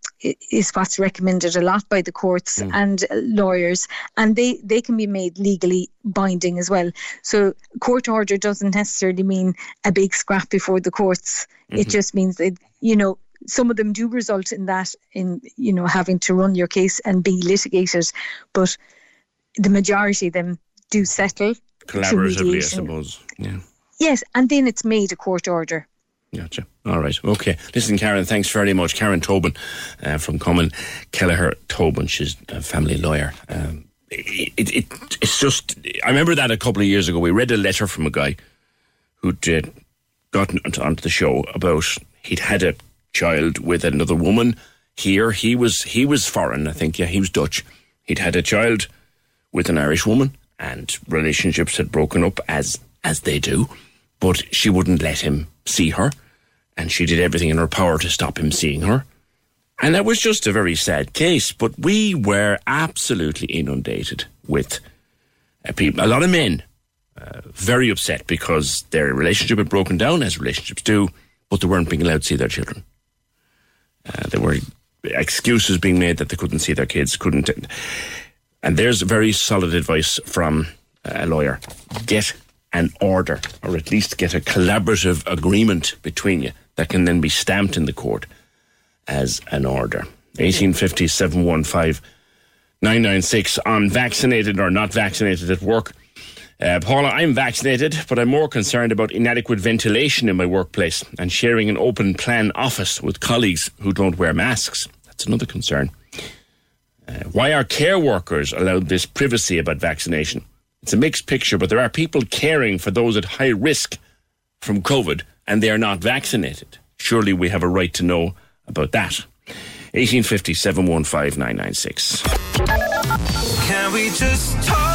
is what's recommended a lot by the courts and lawyers, and they they can be made legally binding as well. So court order doesn't necessarily mean a big scrap before the courts. It Mhm. just means that you know some of them do result in that in you know having to run your case and be litigated, but the majority of them do settle Collaboratively, I suppose. Yeah. Yes, and then it's made a court order. Gotcha. All right. Okay. Listen, Karen, thanks very much. Karen Tobin uh, from Common Kelleher Tobin. She's a family lawyer. Um, it, it, it's just, I remember that a couple of years ago. We read a letter from a guy who'd uh, gotten onto the show about he'd had a child with another woman here. He was he was foreign, I think. Yeah, he was Dutch. He'd had a child with an Irish woman, and relationships had broken up as as they do. But she wouldn't let him see her, and she did everything in her power to stop him seeing her. And that was just a very sad case. But we were absolutely inundated with uh, people, a lot of men, uh, very upset because their relationship had broken down, as relationships do, but they weren't being allowed to see their children. Uh, there were excuses being made that they couldn't see their kids, couldn't. And there's very solid advice from a lawyer: get an order, or at least get a collaborative agreement between you that can then be stamped in the court as an order. 1850 715 996 on vaccinated or not vaccinated at work. Uh, Paula, I'm vaccinated, but I'm more concerned about inadequate ventilation in my workplace and sharing an open plan office with colleagues who don't wear masks. That's another concern. Uh, why are care workers allowed this privacy about vaccination? It's a mixed picture, but there are people caring for those at high risk from COVID and they are not vaccinated. Surely we have a right to know about that. 1850 715 996. Can we just talk?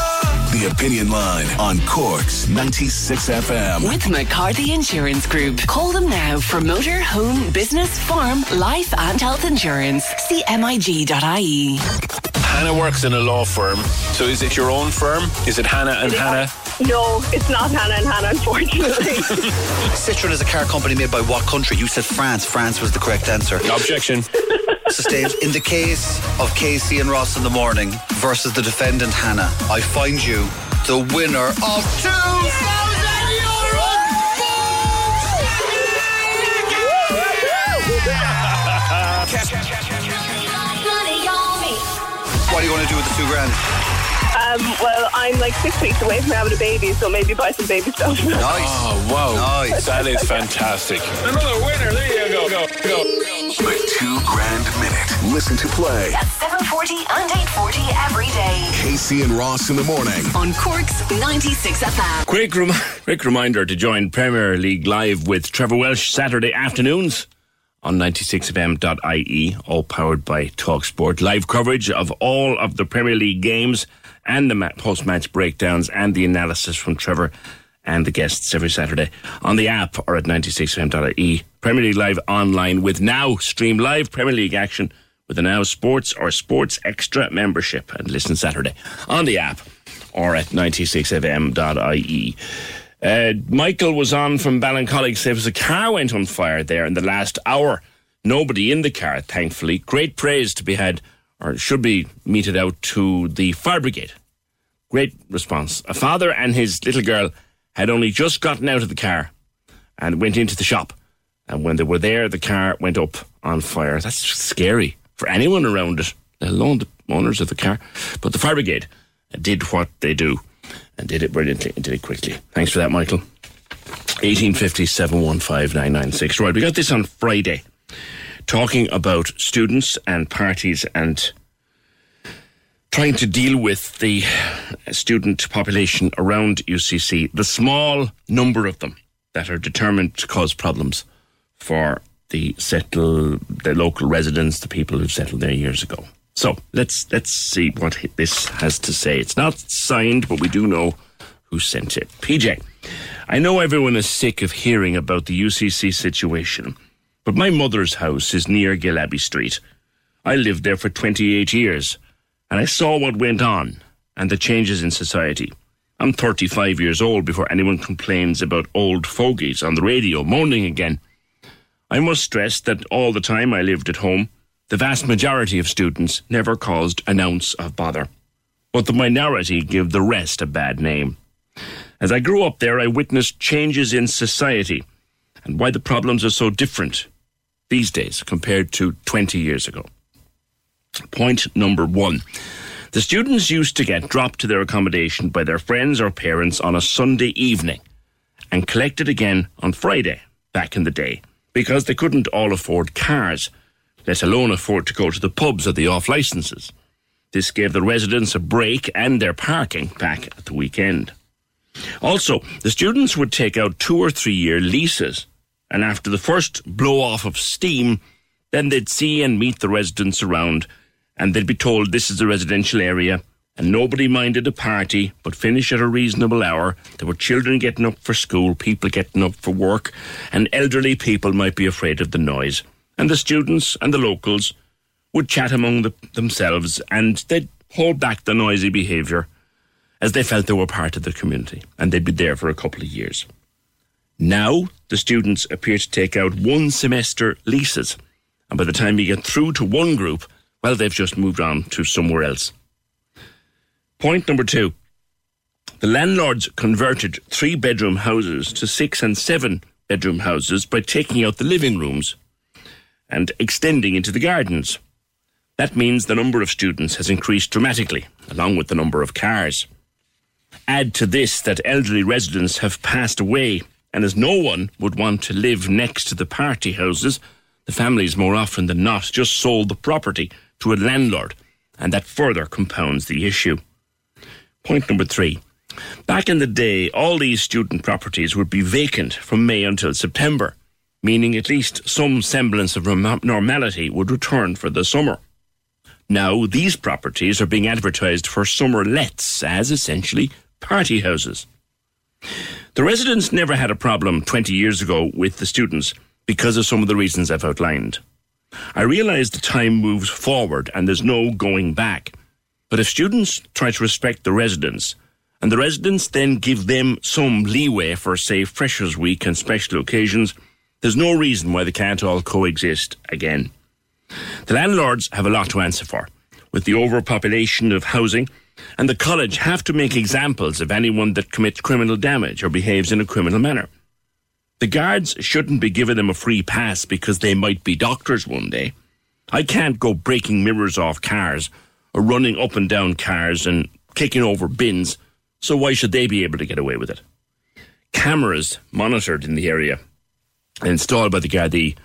The Opinion Line on Cork's 96 FM. With McCarthy Insurance Group. Call them now for motor, home, business, farm, life, and health insurance. See MIG.ie. Hannah works in a law firm. So is it your own firm? Is it Hannah and Hannah? No, it's not Hannah and Hannah, unfortunately. Citroen is a car company made by what country? You said France. France was the correct answer. Objection. Sustained. In the case of Casey and Ross in the morning versus the defendant Hannah, I find you the winner of two. What do you want to do with the two grand? Um, well, I'm like six weeks away from having a baby, so maybe buy some baby stuff. Nice. Oh, wow. Nice. That is fantastic. Another winner. There you go. Go, go. The two grand minute. Listen to play. At 740 and 840 every day. Casey and Ross in the morning. On Cork's 96 FM. Quick, rem- quick reminder to join Premier League Live with Trevor Welsh Saturday afternoons on 96fm.ie, all powered by TalkSport. Live coverage of all of the Premier League games and the post-match breakdowns and the analysis from Trevor and the guests every Saturday on the app or at 96fm.ie. Premier League Live online with Now. Stream live Premier League action with the Now Sports or Sports Extra membership and listen Saturday on the app or at 96fm.ie. Uh, Michael was on from Ballincollig. Was a car went on fire there in the last hour. Nobody in the car, thankfully. Great praise to be had, or should be meted out to the fire brigade. Great response. A father and his little girl had only just gotten out of the car and went into the shop. And when they were there, the car went up on fire. That's scary for anyone around it, let alone the owners of the car. But the fire brigade did what they do and did it brilliantly and did it quickly. Thanks for that, Michael. 1850 715 996. Right, we got this on Friday, talking about students and parties and trying to deal with the student population around UCC, the small number of them that are determined to cause problems for the settle the local residents, the people who settled there years ago. So let's let's see what this has to say. It's not signed, but we do know who sent it. PJ, I know everyone is sick of hearing about the UCC situation, but my mother's house is near Gillabbey Street. I lived there for 28 years, and I saw what went on and the changes in society. I'm 35 years old before anyone complains about old fogies on the radio moaning again. I must stress that all the time I lived at home, the vast majority of students never caused an ounce of bother. But the minority give the rest a bad name. As I grew up there, I witnessed changes in society and why the problems are so different these days compared to 20 years ago. Point number one. The students used to get dropped to their accommodation by their friends or parents on a Sunday evening and collected again on Friday back in the day. because they couldn't all afford cars, let alone afford to go to the pubs or the off licenses. This gave the residents a break and their parking back at the weekend. Also, the students would take out two or three year leases, and after the first blow off of steam, then they'd see and meet the residents around, and they'd be told this is a residential area, and nobody minded a party, but finish at a reasonable hour. There were children getting up for school, people getting up for work, and elderly people might be afraid of the noise. And the students and the locals would chat among the, themselves, and they'd hold back the noisy behaviour as they felt they were part of the community, and they'd be there for a couple of years. Now, the students appear to take out one semester leases, and by the time you get through to one group, well, they've just moved on to somewhere else. Point number two the landlords converted three bedroom houses to six and seven bedroom houses by taking out the living rooms and extending into the gardens. That means the number of students has increased dramatically, along with the number of cars. Add to this that elderly residents have passed away, and as no one would want to live next to the party houses, the families more often than not just sold the property to a landlord, and that further compounds the issue. Point number three. Back in the day, all these student properties would be vacant from May until September, meaning at least some semblance of normality would return for the summer. Now, these properties are being advertised for summer lets as essentially party houses. The residents never had a problem 20 years ago with the students because of some of the reasons I've outlined. I realise the time moves forward and there's no going back. But if students try to respect the residents, and the residents then give them some leeway for, say, Freshers' Week and special occasions, there's no reason why they can't all coexist again. The landlords have a lot to answer for, with the overpopulation of housing, and the college have to make examples of anyone that commits criminal damage or behaves in a criminal manner. The guards shouldn't be giving them a free pass because they might be doctors one day. I can't go breaking mirrors off cars or running up and down cars and kicking over bins, so why should they be able to get away with it? Cameras monitored in the area installed by the Gardaí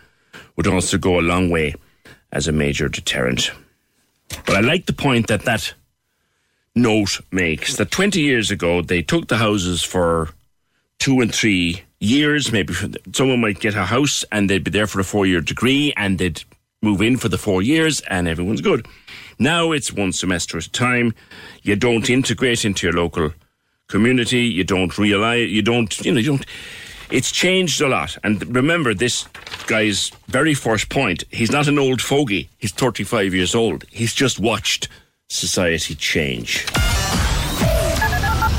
would also go a long way as a major deterrent. But I like the point that that note makes that 20 years ago they took the houses for two and three years. Maybe someone might get a house and they'd be there for a four year degree and they'd move in for the four years and everyone's good. Now it's one semester at a time. You don't integrate into your local community. You don't realize, you don't, you know, you don't it's changed a lot. And remember, this guy's very first point, he's not an old fogey. He's 35 years old. He's just watched society change.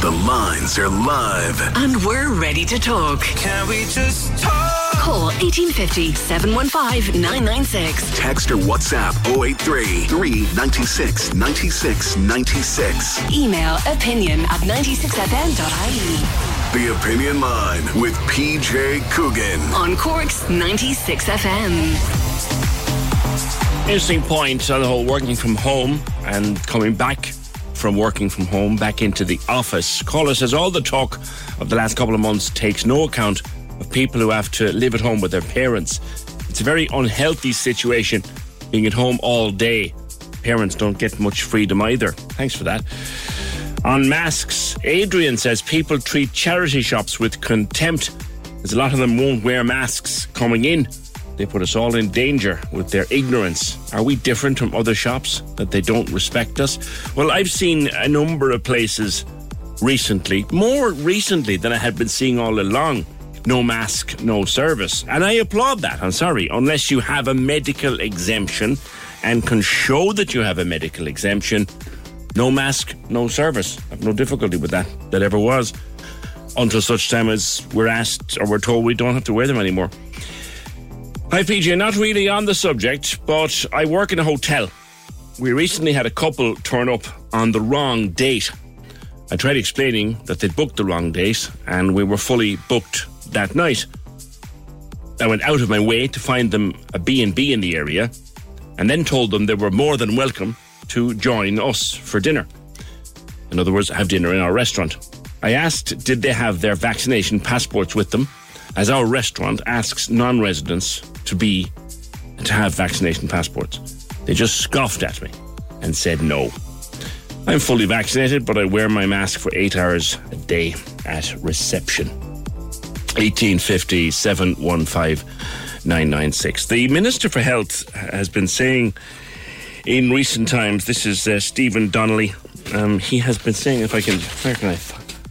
The lines are live. And we're ready to talk. Can we just talk? Call 1850 715 996. Text or WhatsApp 083 396 96 96. Email opinion at 96fm.ie. The Opinion Line with PJ Coogan. On Cork's 96 FM. Interesting point on the whole working from home and coming back from working from home back into the office. Caller says all the talk of the last couple of months takes no account of people who have to live at home with their parents. It's a very unhealthy situation being at home all day. Parents don't get much freedom either. Thanks for that. On masks, Adrian says people treat charity shops with contempt as a lot of them won't wear masks coming in. They put us all in danger with their ignorance. Are we different from other shops that they don't respect us? Well, I've seen a number of places recently, more recently than I had been seeing all along. No mask, no service. And I applaud that. I'm sorry. Unless you have a medical exemption and can show that you have a medical exemption, no mask, no service. I've no difficulty with that, that ever was. Until such time as we're asked or we're told we don't have to wear them anymore. Hi, PJ. Not really on the subject, but I work in a hotel. We recently had a couple turn up on the wrong date. I tried explaining that they'd booked the wrong date and we were fully booked that night. I went out of my way to find them a B&B in the area and then told them they were more than welcome to join us for dinner. In other words, have dinner in our restaurant. I asked did they have their vaccination passports with them as our restaurant asks non-residents to be to have vaccination passports. They just scoffed at me and said no. I'm fully vaccinated, but I wear my mask for eight hours a day at reception. 1850 715 996. The Minister for Health has been saying in recent times, this is uh, Stephen Donnelly. Um, he has been saying, if I can, where can I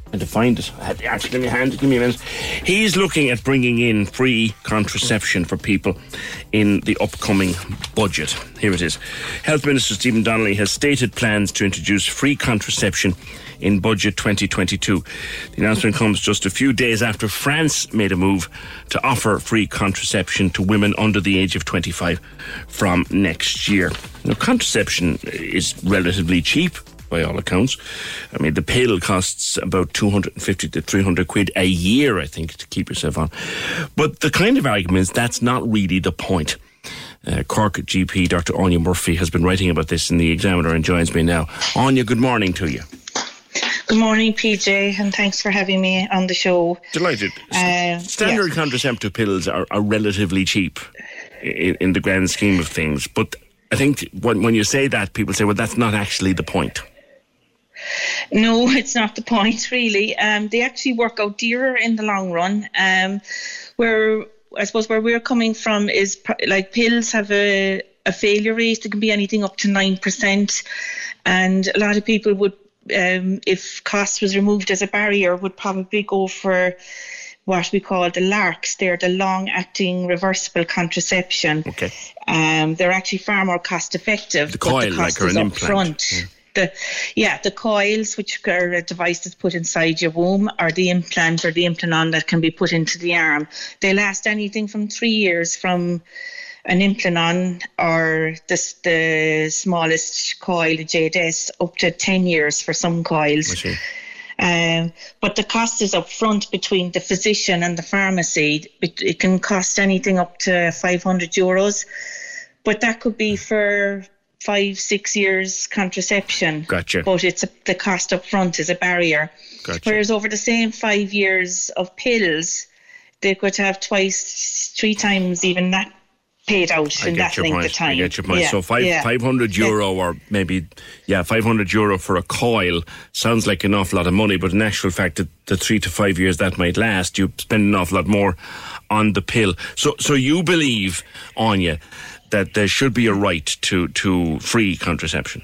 find to find it? I had the article in my hand. Give me a minute. He's looking at bringing in free contraception for people in the upcoming budget. Here it is. Health Minister Stephen Donnelly has stated plans to introduce free contraception in budget 2022. The announcement comes just a few days after France made a move to offer free contraception to women under the age of 25 from next year. Now, contraception is relatively cheap by all accounts. I mean, the pill costs about 250 to 300 quid a year, I think, to keep yourself on. But the kind of argument is that's not really the point. Uh, Cork GP Dr. Anya Murphy has been writing about this in the Examiner and joins me now. Anya, good morning to you. Good morning, PJ, and thanks for having me on the show. Delighted. Uh, Standard yeah. contraceptive pills are, are relatively cheap in, in the grand scheme of things, but I think when, when you say that, people say, well, that's not actually the point. No, it's not the point, really. Um, they actually work out dearer in the long run. Um, where I suppose where we're coming from is pr- like pills have a, a failure rate. It can be anything up to nine percent, and a lot of people would, um, if cost was removed as a barrier, would probably go for what we call the LARCs. They're the long-acting reversible contraception. Okay. Um, they're actually far more cost-effective. The coil, the cost like, or an implant. front. The, yeah, the coils, which are a device that's put inside your womb, or the implant or the implant that can be put into the arm. They last anything from three years from an implant or the, the smallest coil, Jaydess, up to 10 years for some coils. Um, but the cost is up front between the physician and the pharmacy. It, it can cost anything up to 500 euros, but that could be for five, six years contraception. Gotcha. But it's a, the cost up front is a barrier. Gotcha. Whereas over the same five years of pills, they could have twice, three times even that paid out I in that length point. of time. I get your point. Yeah, So five yeah. five hundred euro, or maybe yeah, five hundred euro for a coil sounds like an awful lot of money, but in actual fact, the, the three to five years that might last, you spend an awful lot more on the pill. So, so you believe, Anya, that there should be a right to to free contraception.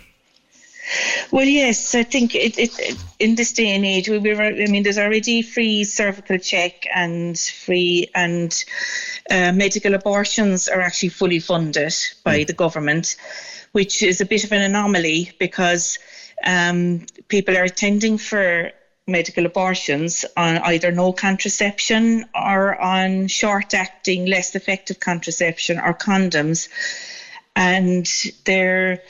Well, yes, I think it, it, it- in this day and age, we were, I mean, there's already free cervical check and free and uh, medical abortions are actually fully funded by the government, which is a bit of an anomaly because um, people are attending for medical abortions on either no contraception or on short acting, less effective contraception or condoms. And they're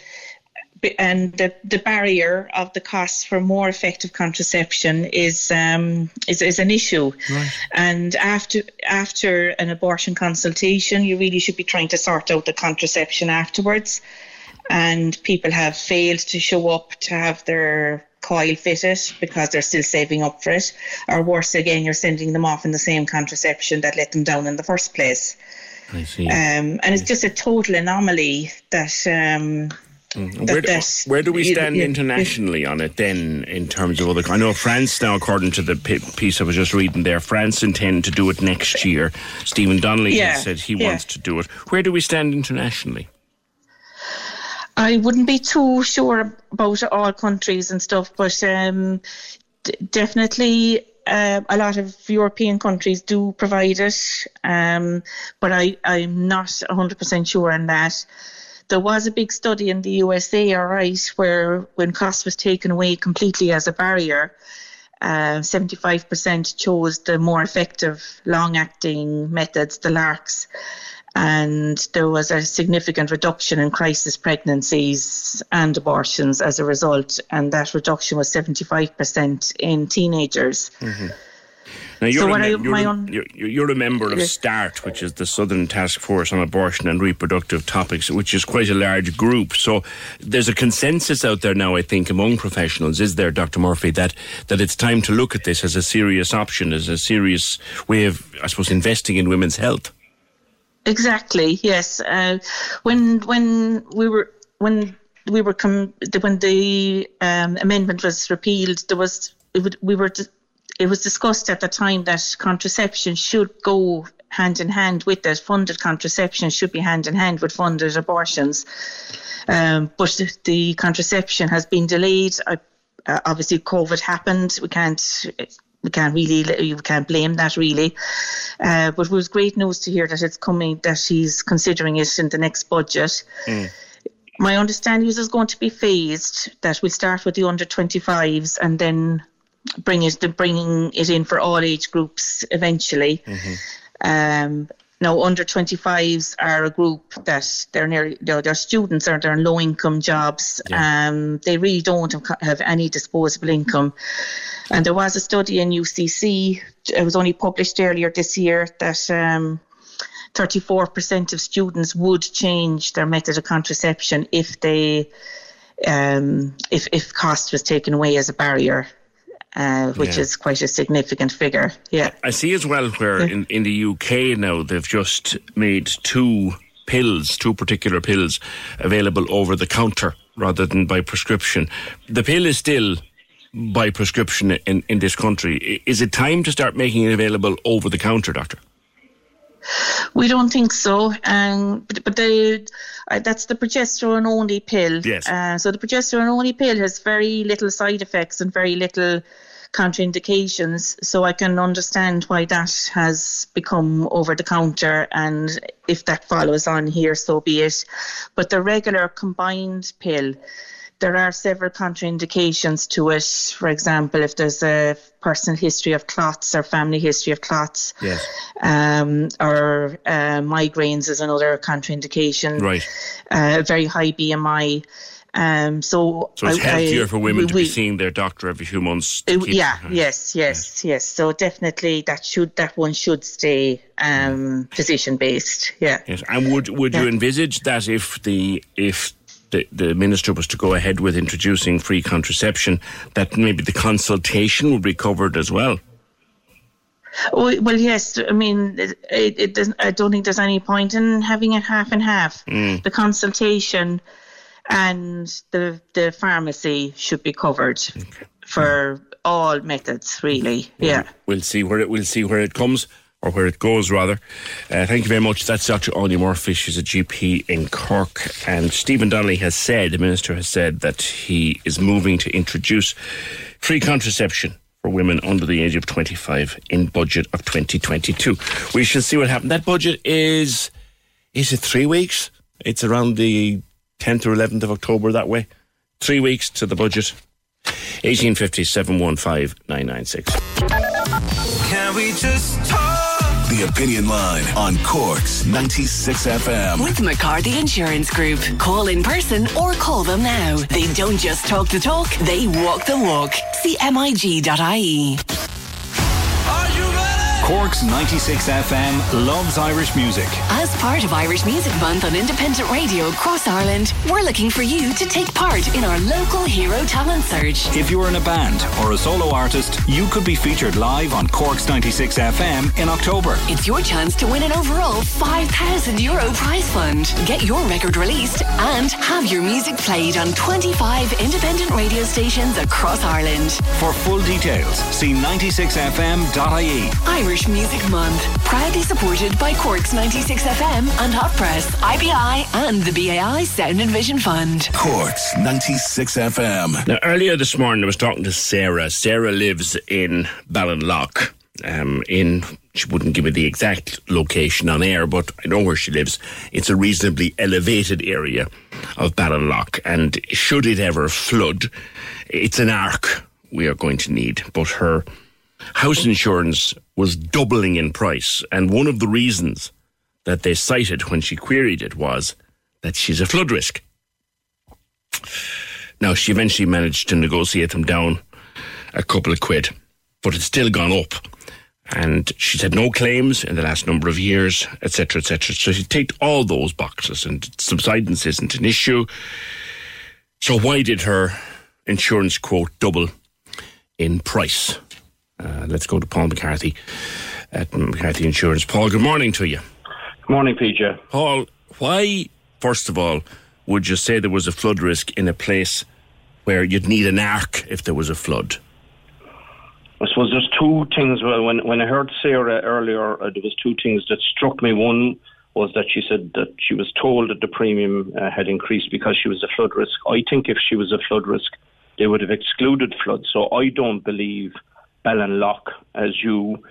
and the, the barrier of the costs for more effective contraception is um, is, is an issue. And after after an abortion consultation, you really should be trying to sort out the contraception afterwards. And people have failed to show up to have their coil fitted because they're still saving up for it. Or worse again, you're sending them off in the same contraception that let them down in the first place. I see. Um, and it's just a total anomaly that. Um, Mm. that- Where, do- where do we stand you- internationally on it then, in terms of other? I know France now, according to the piece I was just reading there, France intend to do it next year. Stephen Donnelly Yeah, has said he yeah. wants to do it. Where do we stand internationally? I wouldn't be too sure about all countries and stuff, but um, d- definitely uh, a lot of European countries do provide it. Um, but I, I'm not 100% sure on that. There was a big study in the USA, all right, where when cost was taken away completely as a barrier, uh, 75% chose the more effective long acting methods, the LARCs. And there was a significant reduction in crisis pregnancies and abortions as a result. And that reduction was 75% in teenagers. Mm-hmm. Now you're, So a, mem- you're, my own- you're, you're a member of Yes. START, which is the Southern Task Force on Abortion and Reproductive Topics, which is quite a large group. So there's a consensus out there now, I think, among professionals, is there, Dr. Murphy, that, that it's time to look at this as a serious option, as a serious way of, I suppose, investing in women's health. Exactly. Yes. Uh, when when we were when we were com- when the um, amendment was repealed, there was it would, we were it was discussed at the time that contraception should go hand in hand with it. Funded contraception should be hand in hand with funded abortions. Um, but the- the contraception has been delayed. I, uh, obviously, COVID happened. We can't we can't really you can't blame that really. Uh, but it was great news to hear that it's coming that he's considering it in the next budget. My understanding is it's going to be phased. That we'll start with the under 25s and then bring it bringing it in for all age groups eventually. Um, now, under 25s are a group that they're near, they're, they're students or they're in low income jobs. Um, they really don't have, have any disposable income. And there was a study in UCC, it was only published earlier this year, that um, 34% of students would change their method of contraception if they um, if if cost was taken away as a barrier, uh, which Yeah. is quite a significant figure. Yeah. I see as well where in, in the UK now they've just made two pills, two particular pills, available over the counter rather than by prescription. The pill is still by prescription in, in this country. Is it time to start making it available over the counter, Doctor? We don't think so, um, but, but the, uh, that's the progesterone only pill. Yes. Uh, so the progesterone only pill has very little side effects and very little contraindications. So I can understand why that has become over the counter, and if that follows on here, so be it. But the regular combined pill. There are several contraindications to it. For example, if there's a personal history of clots or family history of clots, Yes. um, or uh, migraines is another contraindication. Right. Uh, very high BMI. Um, so So it's I- healthier I- for women to we- be seeing their doctor every few months. to yeah, yes, yes, yes. So definitely that should that one should stay um, physician based. Yeah. Yes. And would would you envisage that if the if the, the minister was to go ahead with introducing free contraception, that maybe the consultation would be covered as well? Oh, well, yes. I mean, it, it, doesn't. I don't think there's any point in having it half and half. Mm. The consultation and the the pharmacy should be covered for all methods, really. Yeah. We'll see where it we'll see where it comes or where it goes rather. Uh, thank you very much. That's Dr. Anya Murphy. She's a GP in Cork, and Stephen Donnelly has said the minister has said that he is moving to introduce free contraception. For women under the age of 25 in budget of 2022. We shall see what happens. That budget is, is it three weeks? It's around the 10th or 11th of October that way. Three weeks to the budget. 1850 715 996. Can we just talk? The Opinion Line on Cork's 96 FM. With McCarthy Insurance Group. Call in person or call them now. They don't just talk the talk, they walk the walk. CMIG.ie. Cork's 96 FM loves Irish music. As part of Irish Music Month on independent radio across Ireland, we're looking for you to take part in our local hero talent search. If you're in a band or a solo artist, you could be featured live on Cork's 96 FM in October. It's your chance to win an overall 5,000 euro prize fund. Get your record released and have your music played on 25 independent radio stations across Ireland. For full details, see 96fm.ie. Irish Music Month, proudly supported by Cork's 96 FM and Hot Press, IBI, and the BAI Sound and Vision Fund. Cork's 96 FM. Now, earlier this morning, I was talking to Sarah. Sarah lives in Ballinlough. Um, in she wouldn't give me the exact location on air, but I know where she lives. It's a reasonably elevated area of Ballinlough, and should it ever flood, it's an arc we are going to need. But her house insurance was doubling in price, and one of the reasons that they cited when she queried it was that she's a flood risk. Now, she eventually managed to negotiate them down a couple of quid, but it's still gone up. and she's had no claims in the last number of years, etc., etc. So she ticked all those boxes, and subsidence isn't an issue. So why did her insurance quote double in price? Uh, let's go to Paul McCarthy at McCarthy Insurance. Paul, good morning to you. Good morning, PJ. Paul, why, first of all, would you say there was a flood risk in a place where you'd need an ark if there was a flood? I suppose there's two things. Well, when when I heard Sarah earlier, uh, there was two things that struck me. One was that she said that she was told that the premium uh, had increased because she was a flood risk. I think if she was a flood risk, they would have excluded flood. So I don't believe Ballinlough as you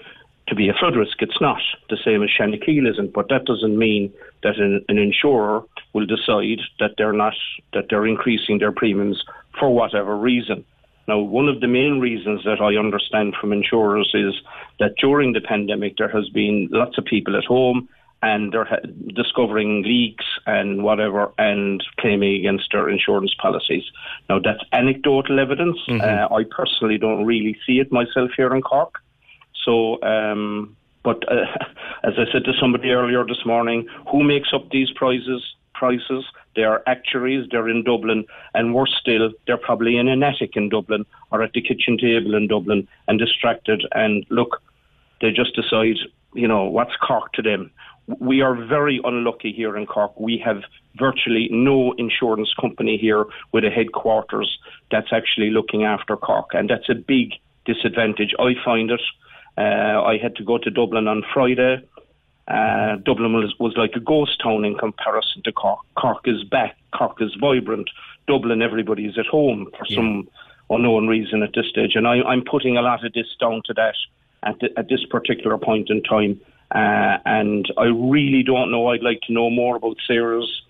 to be a flood risk. It's not the same as Shanakiel isn't, but that doesn't mean that an, an insurer will decide that they're not that they're increasing their premiums for whatever reason. Now, one of the main reasons that I understand from insurers is that during the pandemic there has been lots of people at home and they're discovering leaks and whatever and claiming against their insurance policies. Now, that's anecdotal evidence. Mhm. Uh, I personally don't really see it myself here in Cork. So, um, but uh, as I said to somebody earlier this morning, who makes up these prices? Prices. They are actuaries. They're in Dublin, and worse still, they're probably in an attic in Dublin or at the kitchen table in Dublin and distracted. And look, they just decide, you know, what's Cork to them. We are very unlucky here in Cork. We have virtually no insurance company here with a headquarters that's actually looking after Cork, and that's a big disadvantage. I find it. Uh, I had to go to Dublin on Friday. Uh, Dublin was, was like a ghost town in comparison to Cork. Cork is back. Cork is vibrant. Dublin, everybody is at home for some unknown reason at this stage. And I, I'm putting a lot of this down to that at, the, at this particular point in time. Uh, and I really don't know. I'd like to know more about Sarah's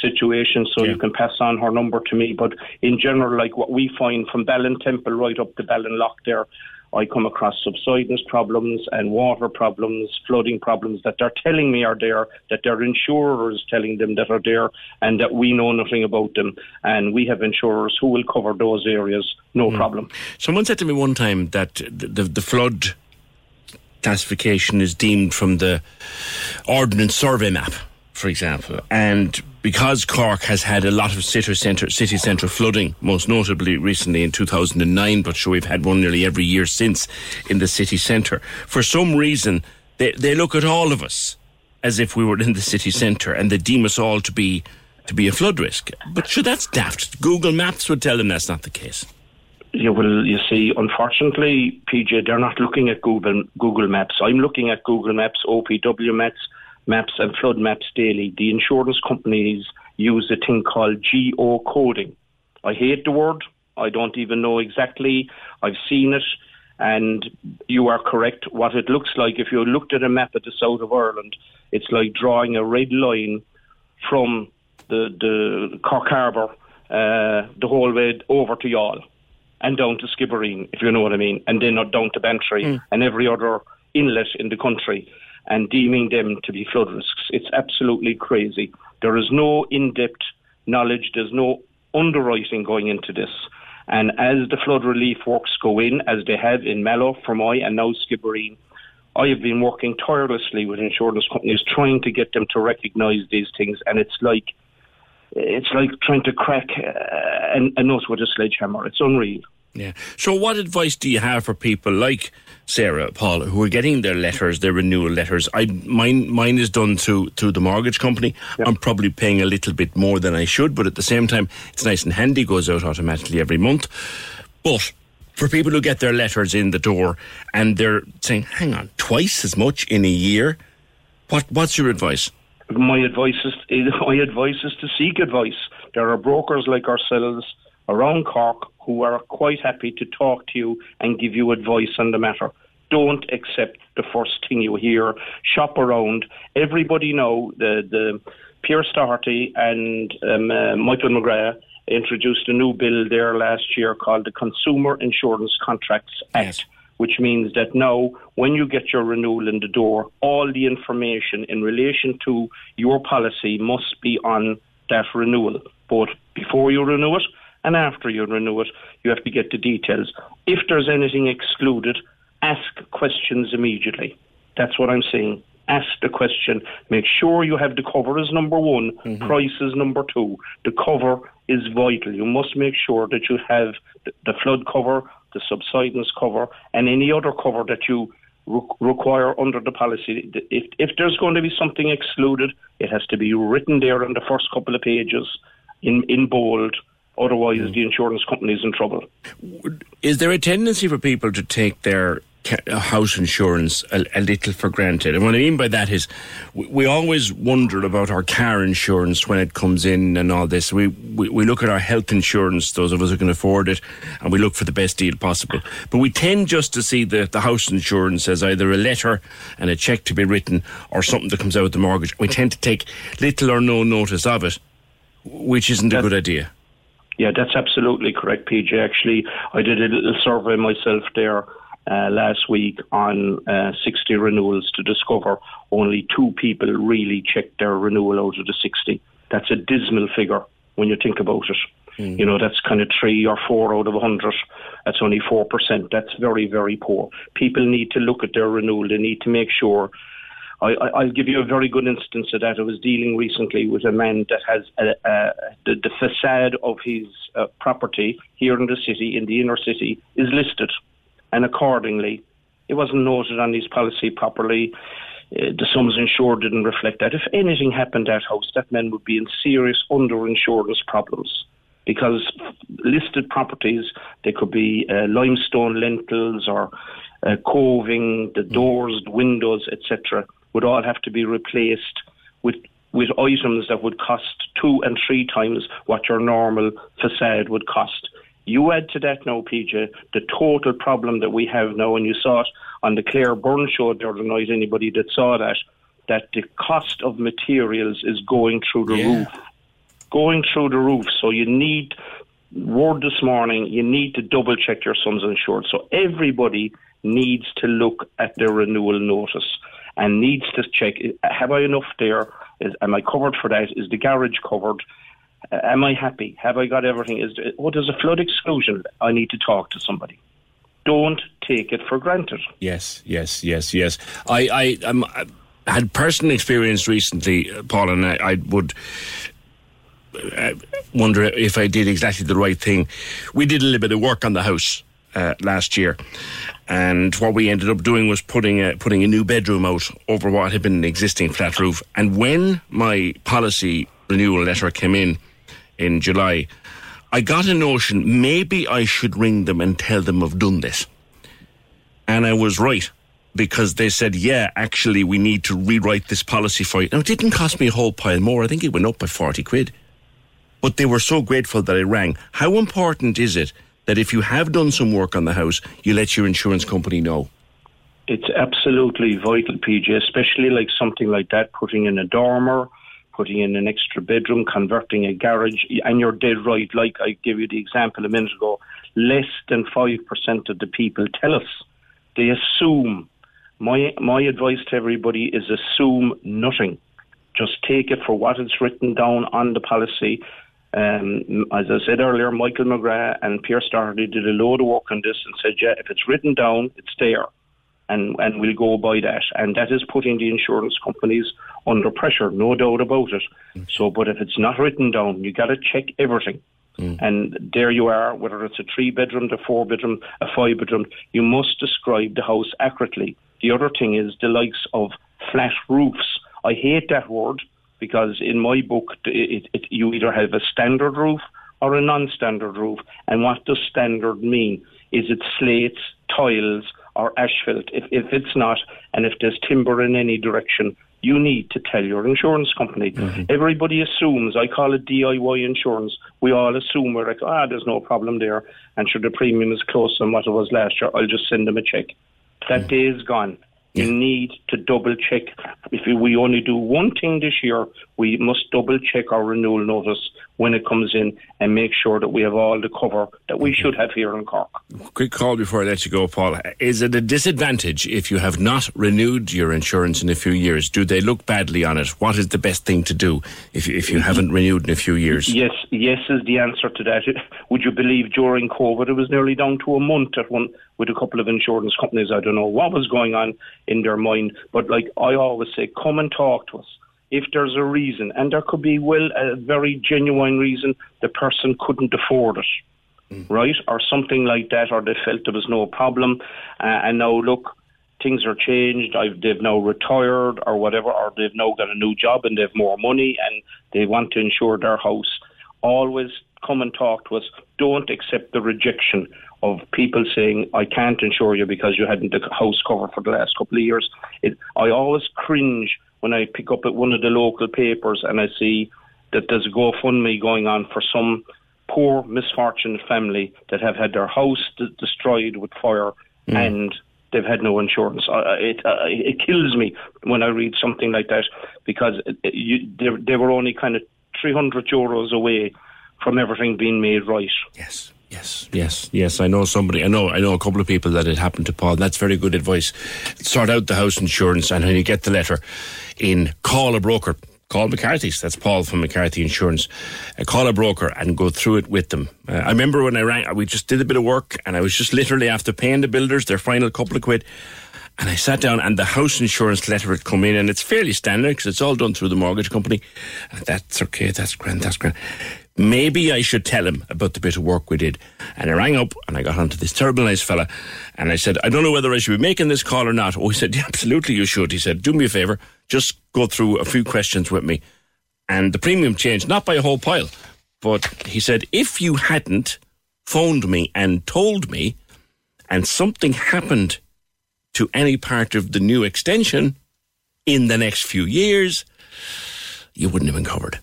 situation, so you can pass on her number to me. But in general, like what we find from Ballintemple right up to Ballinlough there, I come across subsidence problems and water problems, flooding problems that they're telling me are there, that their insurer is telling them that are there, and that we know nothing about them. And we have insurers who will cover those areas, no problem. Someone said to me one time that the, the, the flood classification is deemed from the Ordnance Survey map, for example. And because Cork has had a lot of city centre city centre flooding, most notably recently in 2009, but sure we've had one nearly every year since in the city centre. For some reason, they, they look at all of us as if we were in the city centre, and they deem us all to be to be a flood risk. But sure, that's daft. Google Maps would tell them that's not the case. Yeah, will you see, unfortunately, PJ, they're not looking at Google Google Maps. I'm looking at Google Maps, OPW Maps, maps, and flood maps daily. The insurance companies use a thing called geo coding. I hate the word. I don't even know exactly. I've seen it, and you are correct. What it looks like, if you looked at a map of the south of Ireland, it's like drawing a red line from the the Cork Harbour uh, the whole way over to Youghal and down to Skibbereen, if you know what I mean, and then down to Bantry hmm. and every other inlet in the country, and deeming them to be flood risks. It's absolutely crazy. There is no in-depth knowledge. There's no underwriting going into this. And as the flood relief works go in, as they have in Mallow, Fermoy, and now Skibbereen, I have been working tirelessly with insurance companies trying to get them to recognise these things, and it's like it's like trying to crack uh, a, a nut with a sledgehammer. It's unreal. Yeah. So, what advice do you have for people like Sarah, Paul, who are getting their letters, their renewal letters? I mine mine is done through through the mortgage company. I'm probably paying a little bit more than I should, but at the same time, it's nice and handy. Goes out automatically every month. But for people who get their letters in the door and they're saying, "Hang on, twice as much in a year," what what's your advice? My advice is my advice is to seek advice. There are brokers like ourselves around Cork who are quite happy to talk to you and give you advice on the matter. Don't accept the first thing you hear. Shop around. Everybody know the the Pearse Doherty and um, uh, Michael McGrath introduced a new bill there last year called the Consumer Insurance Contracts Act. Which means that now, when you get your renewal in the door, all the information in relation to your policy must be on that renewal, both before you renew it and after you renew it. You have to get the details. If there's anything excluded, ask questions immediately. That's what I'm saying. Ask the question. Make sure you have the cover as number one, mm-hmm. price is number two. The cover is vital. You must make sure that you have the flood cover, the subsidence cover, and any other cover that you re- require under the policy. If, if there's going to be something excluded, it has to be written there in the first couple of pages in, in bold. Otherwise, mm. the insurance company is in trouble. Is there a tendency for people to take their Uh, house insurance a, a little for granted? And what I mean by that is, we, we always wonder about our car insurance when it comes in and all this. We, we we look at our health insurance, those of us who can afford it, and we look for the best deal possible. But we tend just to see the, the house insurance as either a letter and a cheque to be written or something that comes out of the mortgage. We tend to take little or no notice of it, which isn't a good idea. Yeah, that's absolutely correct, PJ. Actually, I did a little survey myself there uh, last week on uh, 60 renewals to discover only two people really checked their renewal out of the 60. That's a dismal figure when you think about it. You know, that's kind of three or four out of 100. That's only 4%. That's very, very poor. People need to look at their renewal. They need to make sure I, I, I'll give you a very good instance of that. I was dealing recently with a man that has a, a, the, the facade of his uh, property here in the city, in the inner city, is listed, and accordingly, it wasn't noted on his policy properly. Uh, the sums insured didn't reflect that. If anything happened that house, that man would be in serious underinsurance problems because listed properties, they could be uh, limestone lintels or uh, coving, the doors, the windows, etc., would all have to be replaced with with items that would cost two and three times what your normal facade would cost. You add to that now, PJ, the total problem that we have now, and you saw it on the Claire Byrne show the other night, anybody that saw that, that the cost of materials is going through the roof. Going through the roof. So you need, word this morning, you need to double check your sums insured. So everybody needs to look at their renewal notice and needs to check, have I enough there? Is, am I covered for that? Is the garage covered? Am I happy? Have I got everything? Is oh, a flood exclusion. I need to talk to somebody. Don't take it for granted. Yes, yes, yes, yes. I, I, um, I had personal experience recently, uh, Paul, and I, I would uh, wonder if I did exactly the right thing. We did a little bit of work on the house uh, last year, and what we ended up doing was putting a, putting a new bedroom out over what had been an existing flat roof. And when my policy renewal letter came in in July, I got a notion maybe I should ring them and tell them I've done this. And I was right because they said, yeah, actually, we need to rewrite this policy for you. Now, it didn't cost me a whole pile more. I think it went up by 40 quid. But they were so grateful that I rang. How important is it that if you have done some work on the house, you let your insurance company know? It's absolutely vital, PJ, especially like something like that, putting in a dormer, putting in an extra bedroom, converting a garage, and you're dead right. Like I gave you the example a minute ago, less than 5% of the people tell us. They assume. My, my advice to everybody is assume nothing. Just take it for what it's written down on the policy. Um, as I said earlier, Michael McGrath and Pearse Doherty did a load of work on this and said, yeah, if it's written down, it's there. And, and we'll go by that. And that is putting the insurance companies under pressure, no doubt about it. Mm. So, but if it's not written down, you got to check everything. Mm. And there you are, whether it's a three bedroom, a four bedroom, a five bedroom, you must describe the house accurately. The other thing is the likes of flat roofs. I hate that word because in my book, it, it, you either have a standard roof or a non-standard roof. And what does standard mean? Is it slates, tiles, or asphalt? If, if it's not, and if there's timber in any direction, you need to tell your insurance company. Everybody assumes, I call it DIY insurance. We all assume we're like, ah, there's no problem there. And sure, the premium is close than what it was last year. I'll just send them a check. That day is gone. You need to double check. If we only do one thing this year, we must double check our renewal notice when it comes in and make sure that we have all the cover that we should have here in Cork. Quick call before I let you go, Paul. Is it a disadvantage if you have not renewed your insurance in a few years? Do they look badly on it? What is the best thing to do if, if you haven't renewed in a few years? Yes, yes is the answer to that. Would you believe during COVID it was nearly down to a month at one with a couple of insurance companies. I don't know what was going on in their mind, but like I always say, come and talk to us. If there's a reason, and there could be well a very genuine reason, the person couldn't afford it right, or something like that, or they felt there was no problem, uh, and now look, things are changed. I've, they've now retired or whatever, or they've now got a new job and they've more money and they want to insure their house. Always come and talk to us. Don't accept the rejection of people saying, I can't insure you because you hadn't the house cover for the last couple of years. It, I always cringe when I pick up at one of the local papers and I see that there's a GoFundMe going on for some poor misfortunate family that have had their house d- destroyed with fire and they've had no insurance. Uh, it uh, it kills me when I read something like that because it, it, you, they, they were only kind of 300 euros away from everything being made right. Yes. Yes, yes, yes. I know somebody. I know. I know a couple of people that it happened to. Paul. That's very good advice. Sort out the house insurance, and when you get the letter, in call a broker. Call McCarthy's. That's Paul from McCarthy Insurance. Uh, call a broker and go through it with them. Uh, I remember when I rang. We just did a bit of work, and I was just literally after paying the builders their final couple of quid. And I sat down, and the house insurance letter had come in, and it's fairly standard because it's all done through the mortgage company. And that's okay. That's grand. That's grand maybe I should tell him about the bit of work we did. And I rang up and I got onto this terrible nice fella and I said, I don't know whether I should be making this call or not. Oh, he said, yeah, absolutely you should. He said, do me a favour, just go through a few questions with me. And the premium changed, not by a whole pile, but he said, if you hadn't phoned me and told me and something happened to any part of the new extension in the next few years, you wouldn't have been covered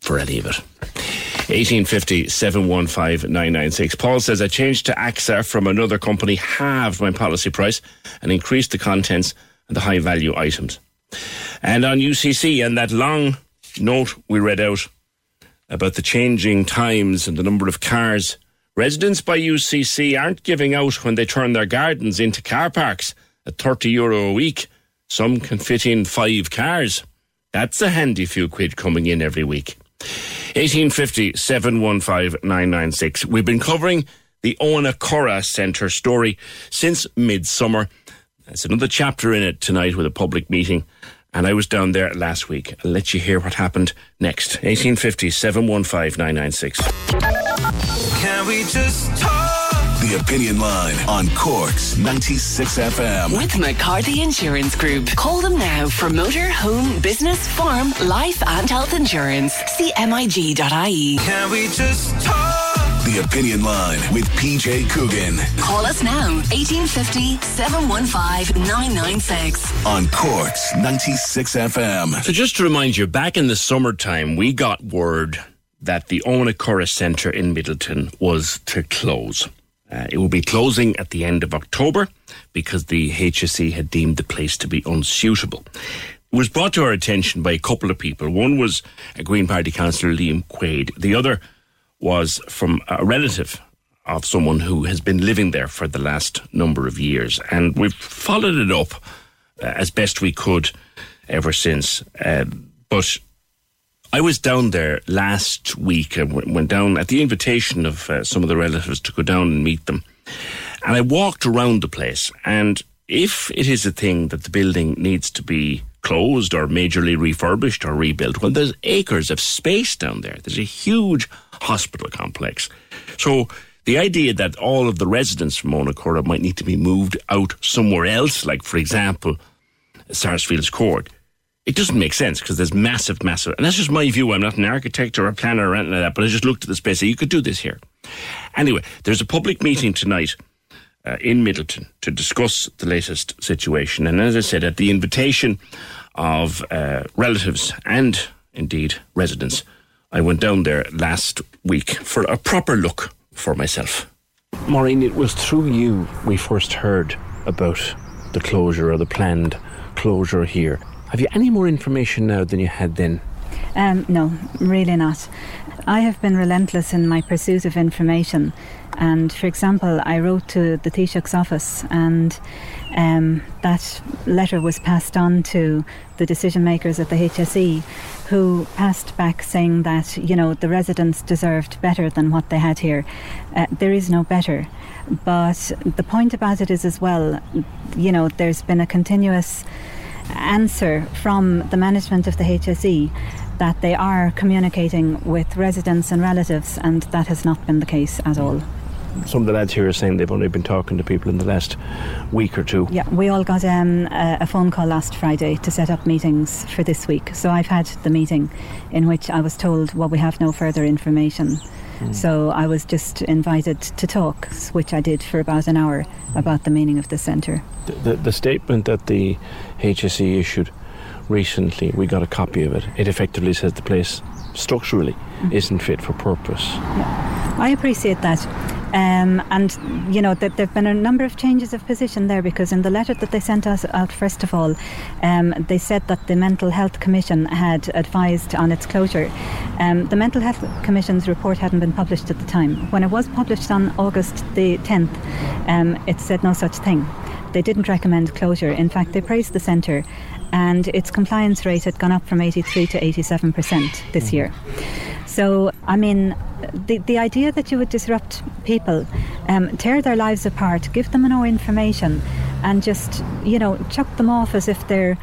for any of it. 1850 715 996. Paul says, I changed to AXA from another company, halved my policy price, and increased the contents and the high value items. And on UCC, and that long note we read out about the changing times and the number of cars, residents by UCC aren't giving out when they turn their gardens into car parks at 30 euro a week. Some can fit in five cars. That's a handy few quid coming in every week. 1850 715 996. We've been covering the Owenacurra Centre story since midsummer. There's another chapter in it tonight with a public meeting. And I was down there last week. I'll let you hear what happened next. 1850 715 996. Can we just talk? The Opinion Line on Cork's 96 FM. With McCarthy Insurance Group. Call them now for motor, home, business, farm, life, and health insurance. CMIG.ie. Can we just talk? The Opinion Line with PJ Coogan Call us now. 1850 715 996. on Cork's 96 FM. So just to remind you, back in the summertime, we got word that the Owenacurra Centre in Midleton was to close. Uh, it will be closing at the end of October because the HSE had deemed the place to be unsuitable. It was brought to our attention by a couple of people. One was a Green Party councillor, Liam Quaide. The other was from a relative of someone who has been living there for the last number of years. And we've followed it up uh, as best we could ever since. Uh, but I was down there last week and went down at the invitation of uh, some of the relatives to go down and meet them. And I walked around the place. And if it is a thing that the building needs to be closed or majorly refurbished or rebuilt, well, there's acres of space down there. There's a huge hospital complex. So the idea that all of the residents from Owenacurra might need to be moved out somewhere else, like, for example, Sarsfields Court, it doesn't make sense because there's massive, massive, and that's just my view. I'm not an architect or a planner or anything like that, but I just looked at the space. You could do this here. Anyway, there's a public meeting tonight uh, in Midleton to discuss the latest situation. And as I said, at the invitation of uh, relatives and indeed residents, I went down there last week for a proper look for myself. Maureen, it was through you we first heard about the closure or the planned closure here. Have you any more information now than you had then? Um, no, really not. I have been relentless in my pursuit of information. And for example, I wrote to the Taoiseach's office, and um, that letter was passed on to the decision makers at the HSE, who passed back saying that you know the residents deserved better than what they had here. Uh, there is no better. But the point about it is as well, you know, there's been a continuous answer from the management of the HSE that they are communicating with residents and relatives, and that has not been the case at all. Some of the lads here are saying they've only been talking to people in the last week or two. Yeah, we all got um, a, a phone call last Friday to set up meetings for this week. So I've had the meeting in which I was told, well, we have no further information. Mm. So I was just invited to talk, which I did for about an hour about the meaning of the centre. The, the, the statement that the HSE issued recently, we got a copy of it. It effectively says the place structurally isn't fit for purpose. I appreciate that. Um, and, you know, that there have been a number of changes of position there because in the letter that they sent us out, first of all, um, they said that the Mental Health Commission had advised on its closure. Um, the Mental Health Commission's report hadn't been published at the time. When it was published on August the 10th, um, it said no such thing. They didn't recommend closure. In fact, they praised the centre and its compliance rate had gone up from 83 to 87% this year. So, I mean, the, the idea that you would disrupt people, um, tear their lives apart, give them no information, and just, you know, chuck them off as if they're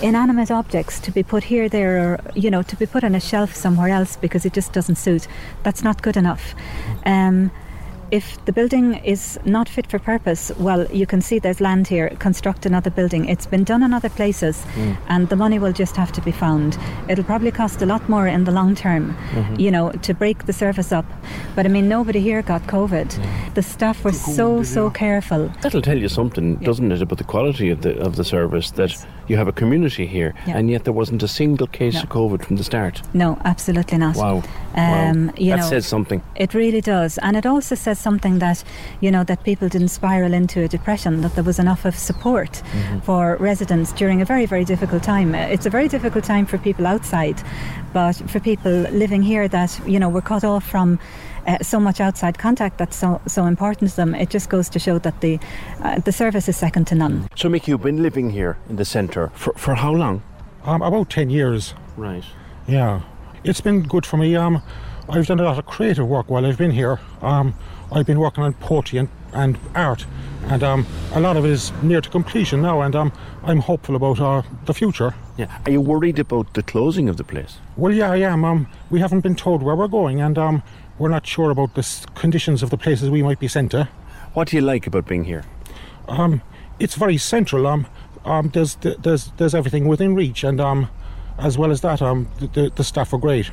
inanimate objects to be put here, there, or, you know, to be put on a shelf somewhere else because it just doesn't suit, that's not good enough. Um, if the building is not fit for purpose, well, you can see there's land here, construct another building. It's been done in other places, Mm. and the money will just have to be found. It'll probably cost a lot more in the long term, Mhm. you know, to break the service up. But I mean, nobody here got COVID. The staff were so, so careful. That'll tell you something, doesn't it, about the quality of the of the service that you have a community here, Yeah. and yet there wasn't a single case No. of COVID from the start. No, absolutely not. Wow. Um, wow. that know, says something. It really does, and it also says something that you know that people didn't spiral into a depression. That there was enough of support Mhm. for residents during a very, very difficult time. Uh, It's a very difficult time for people outside, but for people living here, that you know were cut off from. Uh, so much outside contact that's so so important to them. It just goes to show that the uh, the service is second to none. So, Mick, you've been living here in the centre for, for how long? Um, about 10 years. Right. Yeah. It's been good for me. Um, I've done a lot of creative work while I've been here. Um, I've been working on poetry and, and art, and um, a lot of it is near to completion now, and um, I'm hopeful about uh, the future. Yeah. Are you worried about the closing of the place? Well, yeah, I am. Um, we haven't been told where we're going, and um, we're not sure about the conditions of the places we might be sent to. What do you like about being here? Um, it's very central. Um, um, there's there's there's everything within reach, and um, as well as that, um, the, the, staff are great.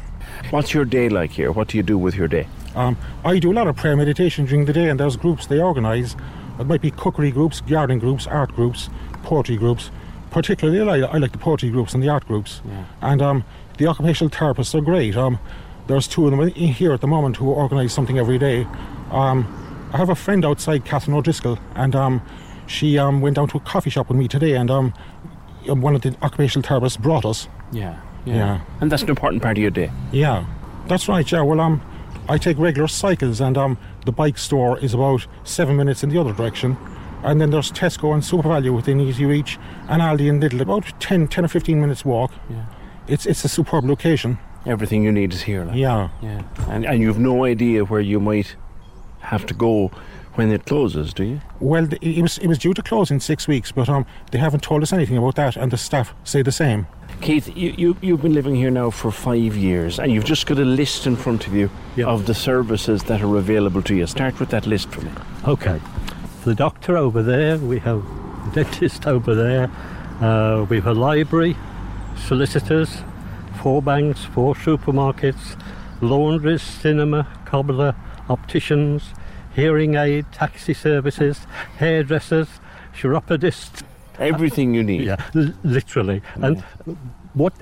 What's your day like here? What do you do with your day? Um, I do a lot of prayer meditation during the day, and there's groups they organise. It might be cookery groups, gardening groups, art groups, poetry groups. Particularly, I like, I like the poetry groups and the art groups. And um, the occupational therapists are great. Um, there's two of them in here at the moment who organise something every day. Um, I have a friend outside, Catherine O'Driscoll, and um, she um, went down to a coffee shop with me today, and um, one of the occupational therapists brought us. Yeah. Yeah. And that's an important part of your day. Yeah, that's right. Yeah, well, um, I take regular cycles, and um, the bike store is about seven minutes in the other direction, and then there's Tesco and SuperValu within easy reach, and Aldi and Lidl about 10, 10 or fifteen minutes walk. Yeah. It's it's a superb location. Everything you need is here. Like. Yeah. Yeah. And, and you've no idea where you might have to go when it closes, do you? Well, th- it was it was due to close in six weeks, but um, they haven't told us anything about that, and the staff say the same. Keith, you, you, you've been living here now for five years and you've just got a list in front of you of the services that are available to you. Start with that list for me. Okay. The doctor over there, we have the dentist over there, uh, we have a library, solicitors, four banks, four supermarkets, laundries, cinema, cobbler, opticians, hearing aid, taxi services, hairdressers, chiropodists. Everything you need. Yeah, l- literally. And what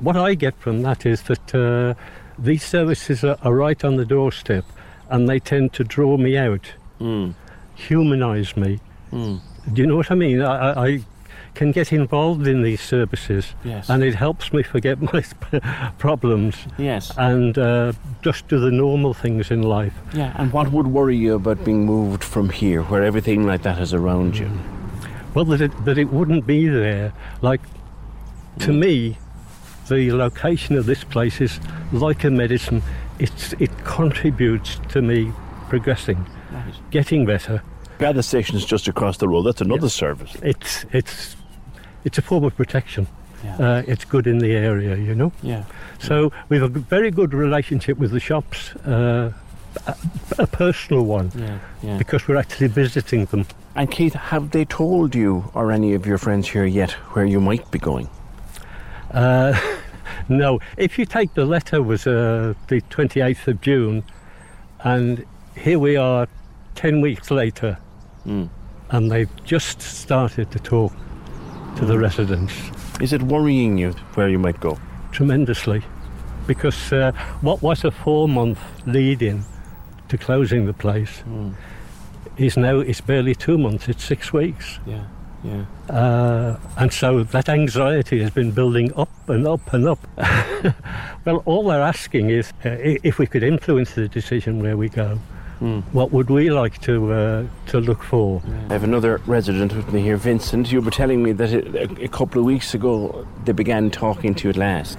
what I get from that is that uh, these services are, are right on the doorstep, and they tend to draw me out, Mm. humanise me. Mm. Do you know what I mean? I, I can get involved in these services, Yes. and it helps me forget my problems. Yes. and uh, just do the normal things in life. Yeah, and what would worry you about being moved from here, where everything like that is around you? Well, that it, that it wouldn't be there. Like, to me, the location of this place is like a medicine. It's, it contributes to me progressing, Right. getting better. The other station is just across the road. That's another service. It's, it's, it's a form of protection. Yeah. Uh, it's good in the area, you know. Yeah. So we have a very good relationship with the shops, uh, a, a personal one, Yeah, yeah. because we're actually visiting them. And Keith, have they told you or any of your friends here yet where you might be going? Uh, no, if you take the letter was uh, the 28th of June, and here we are 10 weeks later, Mm. and they've just started to talk to the residents. Is it worrying you where you might go? Tremendously, because uh, what was a four month lead in to closing the place Mm. is now it's barely two months, it's six weeks. Yeah, yeah. Uh, and so that anxiety has been building up and up and up. well, all they're asking is uh, if we could influence the decision where we go, Hmm. what would we like to uh, to look for? I have another resident with me here, Vincent. You were telling me that it, a, a couple of weeks ago they began talking to you at last.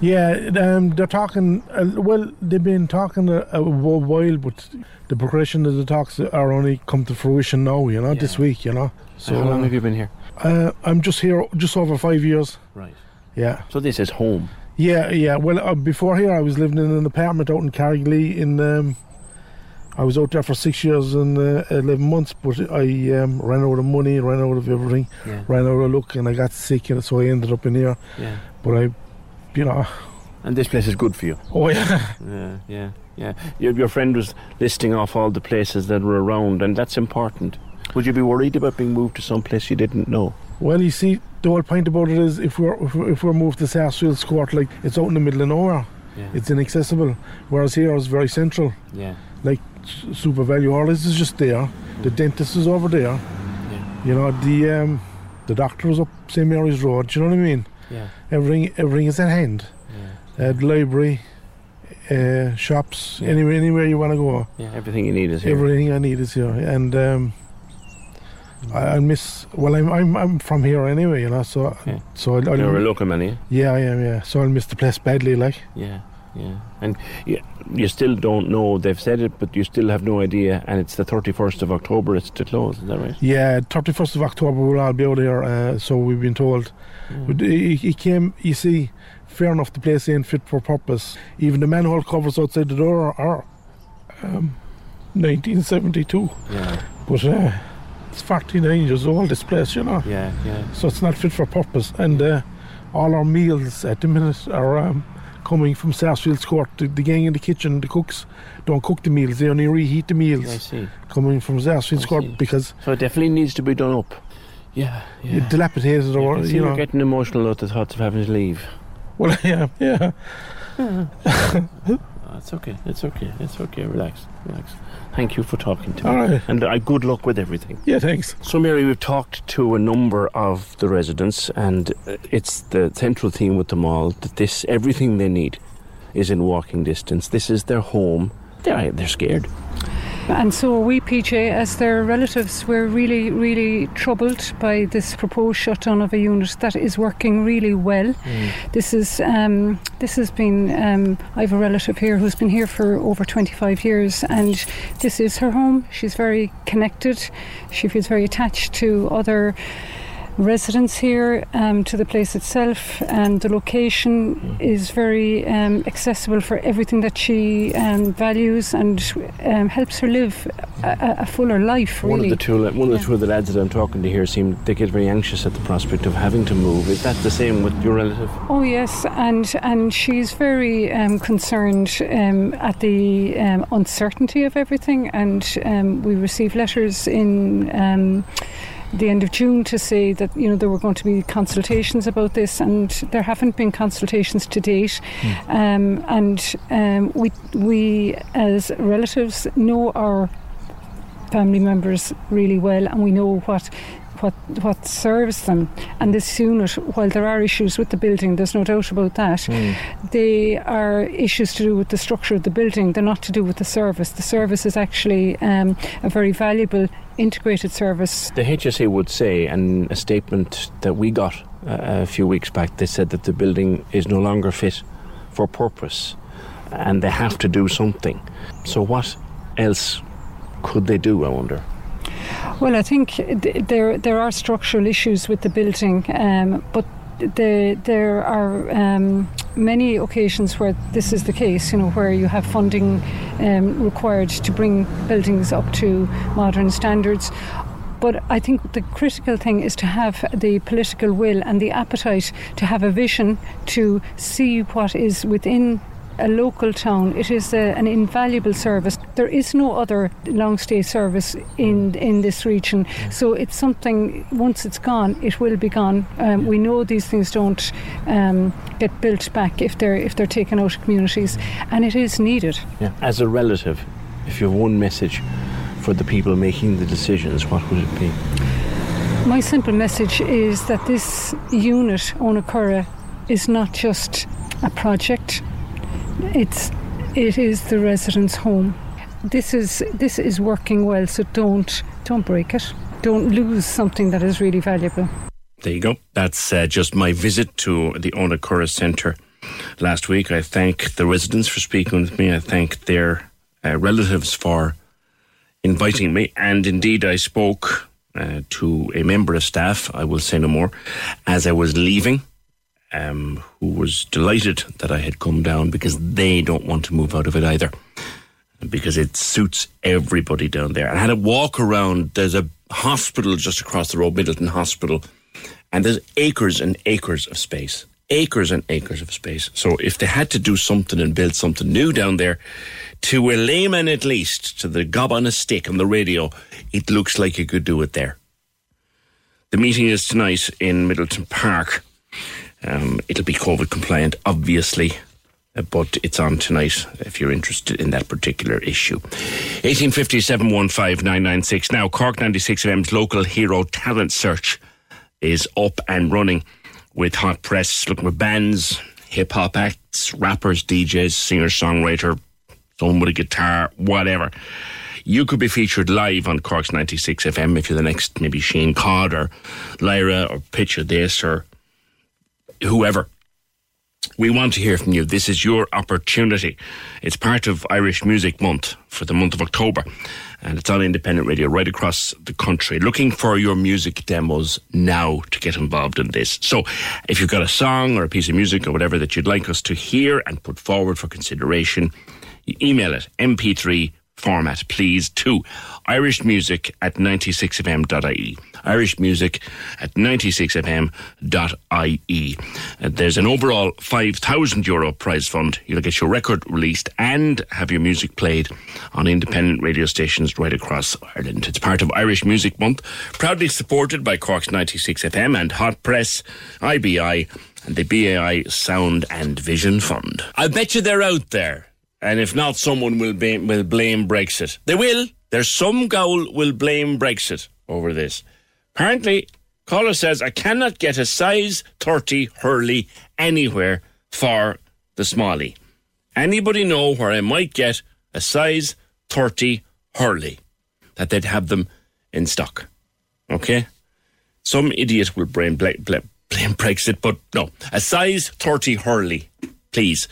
Yeah, um, they're talking. Uh, well, they've been talking a, a while, but the progression of the talks are only come to fruition now. You know, this week. You know. So how long have you been here? Uh, I'm just here just over five years. Right. Yeah. So this is home. Yeah, yeah. Well, uh, before here, I was living in an apartment out in Carrigley. In um, I was out there for six years and uh, eleven months, but I um, ran out of money, ran out of everything, Yeah. ran out of luck, and I got sick, and so I ended up in here. Yeah. But I, you know, And this place is good for you. oh yeah. Yeah, yeah, yeah. Your, your friend was listing off all the places that were around, and that's important. Would you be worried about being moved to some place you didn't know? Well, you see, the whole point about it is if we're if we're, if we're moved to Sarsfields Court, like it's out in the middle of nowhere, Yeah. it's inaccessible. Whereas here it's very central. Yeah. Like Super Value Hurleys is just there. The dentist is over there. You know the um, the doctor is up St Mary's Road. Do you know what I mean? Yeah. Everything everything is at hand. Uh, the library, uh, shops, Yeah. anywhere anywhere you want to go. Yeah, everything you need is here. Everything I need is here, and um, I, I miss. Well, I'm I'm I'm from here anyway, you know. So so I, I You're a local man, yeah? Yeah, I am. Yeah, so I'll miss the place badly, like. Yeah, yeah. And you, you still don't know, they've said it, but you still have no idea, and it's the 31st of October it's to close, is that right? Yeah, thirty first of October we'll all be out here. Uh, so we've been told. He came. You see, fair enough. The place ain't fit for purpose. Even the manhole covers outside the door are, um, 1972. Yeah. But uh, it's 49 years old. This place, you know. Yeah, yeah. So it's not fit for purpose. And uh, all our meals at the minute are um, coming from Sarsfields Court. The, the gang in the kitchen, the cooks, don't cook the meals. They only reheat the meals. I see. Coming from Sarsfields Court because So it definitely needs to be done up. Yeah, yeah. dilapidated or see you you're getting emotional at the thoughts of having to leave. Well, yeah, yeah. Oh, it's okay, it's okay, it's okay, relax, relax. Thank you for talking to me. All right. And uh, good luck with everything. Yeah, thanks. So, Mary, we've talked to a number of the residents, and uh, it's the central theme with them all that this everything they need is in walking distance. This is their home. They're, they're scared. And so we, PJ, as their relatives, we're really, really troubled by this proposed shutdown of a unit that is working really well. This is um, this has been. Um, I have a relative here who's been here for over 25 years, and this is her home. She's very connected. She feels very attached to other residents here, um, to the place itself, and the location is very um, accessible for everything that she um, values and um, helps her live a, a- fuller life. Really. One of the two, one of the two of the lads that I'm talking to here seem they get very anxious at the prospect of having to move. Is that the same with your relative? Oh yes, and and she's very um, concerned um, at the um, uncertainty of everything, and um, we receive letters in. The end of June to say that you know there were going to be consultations about this, and there haven't been consultations to date. Um, and um, we we as relatives know our family members really well, and we know what what what serves them. And this unit, while there are issues with the building, there's no doubt about that. They are issues to do with the structure of the building. They're not to do with the service. The service is actually um, a very valuable integrated service. The HSE would say, and a statement that we got uh, a few weeks back, they said that the building is no longer fit for purpose and they have to do something. So, what else could they do, I wonder? Well, I think th- there there are structural issues with the building, um, but the, there are um, many occasions where this is the case. You know, where you have funding um, required to bring buildings up to modern standards. But I think the critical thing is to have the political will and the appetite to have a vision to see what is within a local town. It is a, an invaluable service. There is no other long stay service in in this region, so it's something. Once it's gone, it will be gone. Um, we know these things don't um, get built back if they're if they're taken out of communities, and it is needed. Yeah. As a relative, if you have one message for the people making the decisions, what would it be? My simple message is that this unit, Owenacurra, is not just a project. It's it is the residents' home. This is this is working well, so don't don't break it. Don't lose something that is really valuable. There you go. That's uh, just my visit to the Owenacurra Centre last week. I thank the residents for speaking with me. I thank their uh, relatives for inviting me. And indeed, I spoke uh, to a member of staff, I will say no more, as I was leaving, um, who was delighted that I had come down because they don't want to move out of it either. Because it suits everybody down there. I had a walk around. There's a hospital just across the road, Midleton Hospital, and there's acres and acres of space. Acres and acres of space. So if they had to do something and build something new down there, to a layman at least, to the gob on a stick on the radio, it looks like you could do it there. The meeting is tonight in Midleton Park. Um, it'll be COVID compliant, obviously, uh, but it's on tonight if you're interested in that particular issue. 1857 Now, Cork 96 FM's local hero talent search is up and running with Hot Press, looking for bands, hip hop acts, rappers, DJs, singer songwriter, someone with a guitar, whatever. You could be featured live on Cork's 96 FM if you're the next maybe Shane Codd or Lyra or Picture This or whoever. We want to hear from you. This is your opportunity. It's part of Irish Music Month for the month of October, and it's on independent radio right across the country. Looking for your music demos now to get involved in this. So, if you've got a song or a piece of music or whatever that you'd like us to hear and put forward for consideration, you email it mp3 format, please, to Irish Music at 96fm.ie. Irish Music at 96fm.ie. Uh, there's an overall 5,000 euro prize fund. You'll get your record released and have your music played on independent radio stations right across Ireland. It's part of Irish Music Month, proudly supported by Cork's 96FM and Hot Press, IBI, and the BAI Sound and Vision Fund. I bet you they're out there. And if not, someone will, will blame Brexit. They will. There's some goal will blame Brexit over this. Apparently, caller says, I cannot get a size 30 Hurley anywhere for the Smalley. Anybody know where I might get a size 30 Hurley? That they'd have them in stock. Okay? Some idiot will blame, blame, blame Brexit, but no. A size 30 Hurley, please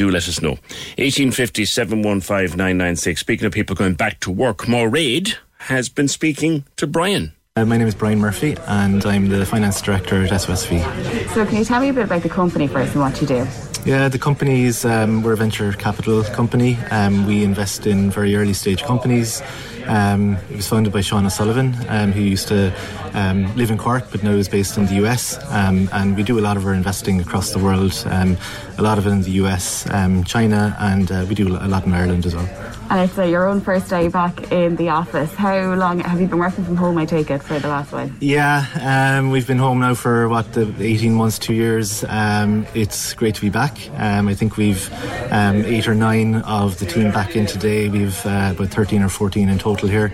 do let us know. 1850 715 996. Speaking of people going back to work, Raid has been speaking to Brian. Uh, my name is Brian Murphy, and I'm the finance director at SOSV. So, can you tell me a bit about the company first and what you do? Yeah, the company is um, we're a venture capital company. Um, we invest in very early stage companies. Um, it was founded by Sean O'Sullivan, um, who used to um, live in Cork but now is based in the US. Um, and we do a lot of our investing across the world, um, a lot of it in the US, um, China, and uh, we do a lot in Ireland as well. And it's uh, your own first day back in the office. How long have you been working from home, I take it, for the last one? Yeah, um, we've been home now for what, the 18 months, two years. Um, it's great to be back. Um, I think we've um, eight or nine of the team back in today. We've uh, about 13 or 14 in total here.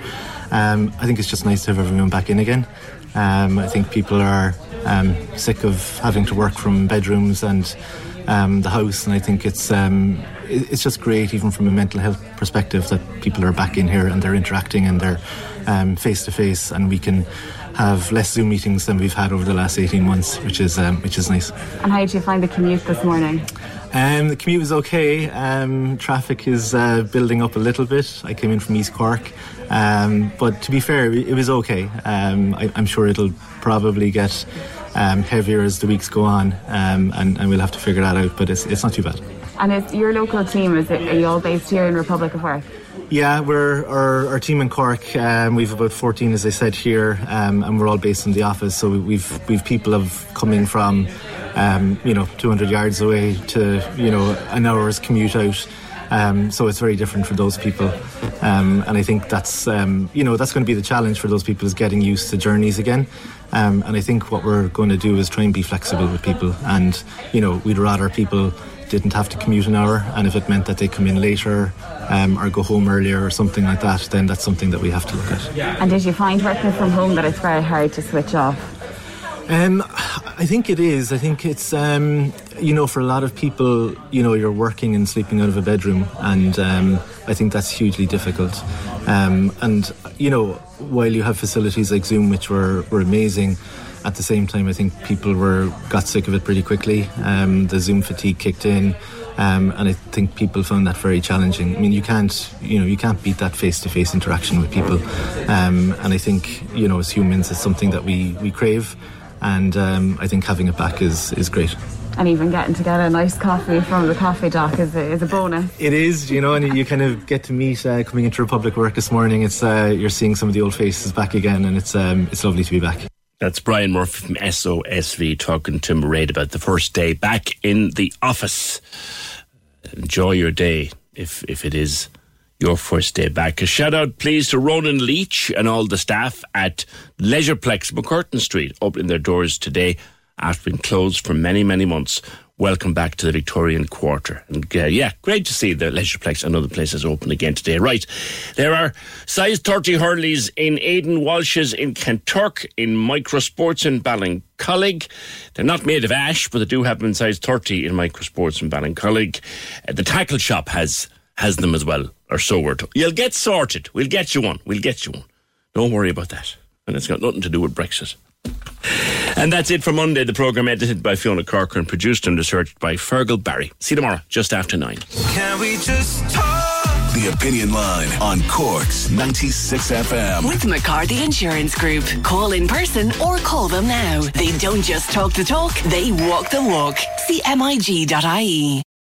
Um, I think it's just nice to have everyone back in again. Um, I think people are um, sick of having to work from bedrooms and um, the house, and I think it's um, it's just great, even from a mental health perspective, that people are back in here and they're interacting and they're face to face, and we can have less Zoom meetings than we've had over the last 18 months, which is um, which is nice. And how did you find the commute this morning? Um, the commute was okay. Um, traffic is uh, building up a little bit. I came in from East Cork, um, but to be fair, it was okay. Um, I, I'm sure it'll probably get um, heavier as the weeks go on, um, and, and we'll have to figure that out. But it's, it's not too bad. And is your local team, is it, are you all based here in Republic of Work? Yeah, we're our, our team in Cork. Um, we've about 14, as I said here, um, and we're all based in the office. So we- we've we've people have coming from, um, you know, 200 yards away to you know an hour's commute out. Um, so it's very different for those people, um, and I think that's um, you know that's going to be the challenge for those people is getting used to journeys again. Um, and I think what we're going to do is try and be flexible with people, and you know we'd rather people didn't have to commute an hour, and if it meant that they come in later um, or go home earlier or something like that, then that's something that we have to look at. And did you find working from home that it's very hard to switch off? Um, I think it is. I think it's um, you know for a lot of people, you know, you're working and sleeping out of a bedroom, and um, I think that's hugely difficult. Um, and you know, while you have facilities like Zoom, which were were amazing. At the same time, I think people were got sick of it pretty quickly. Um, the Zoom fatigue kicked in, um, and I think people found that very challenging. I mean, you can't, you know, you can't beat that face-to-face interaction with people. Um, and I think, you know, as humans, it's something that we we crave, and um, I think having it back is is great. And even getting to get a nice coffee from the coffee dock is a, is a bonus. It is, you know, and you kind of get to meet uh, coming into Republic Work this morning. It's uh, you're seeing some of the old faces back again, and it's um, it's lovely to be back. That's Brian Murphy from SOSV talking to Mairead about the first day back in the office. Enjoy your day if if it is your first day back. A shout out, please, to Ronan Leach and all the staff at Leisureplex McCurtain Street, opening their doors today after being closed for many, many months. Welcome back to the Victorian Quarter. And uh, yeah, great to see the Leisureplex and other places open again today. Right, there are size 30 hurleys in Aidan Walsh's in Kanturk, in Microsports in Ballincollig. They're not made of ash, but they do have them in size 30 in Microsports in Ballincollig. Uh, the tackle shop has has them as well, or so we're told. You'll get sorted. We'll get you one. We'll get you one. Don't worry about that. And it's got nothing to do with Brexit. And that's it for Monday. The programme edited by Fiona Corker and produced and researched by Fergal Barry. See you tomorrow, just after nine. Can we just talk? The Opinion Line on Cork's 96 FM. With McCarthy Insurance Group. Call in person or call them now. They don't just talk the talk, they walk the walk. See MIG.ie.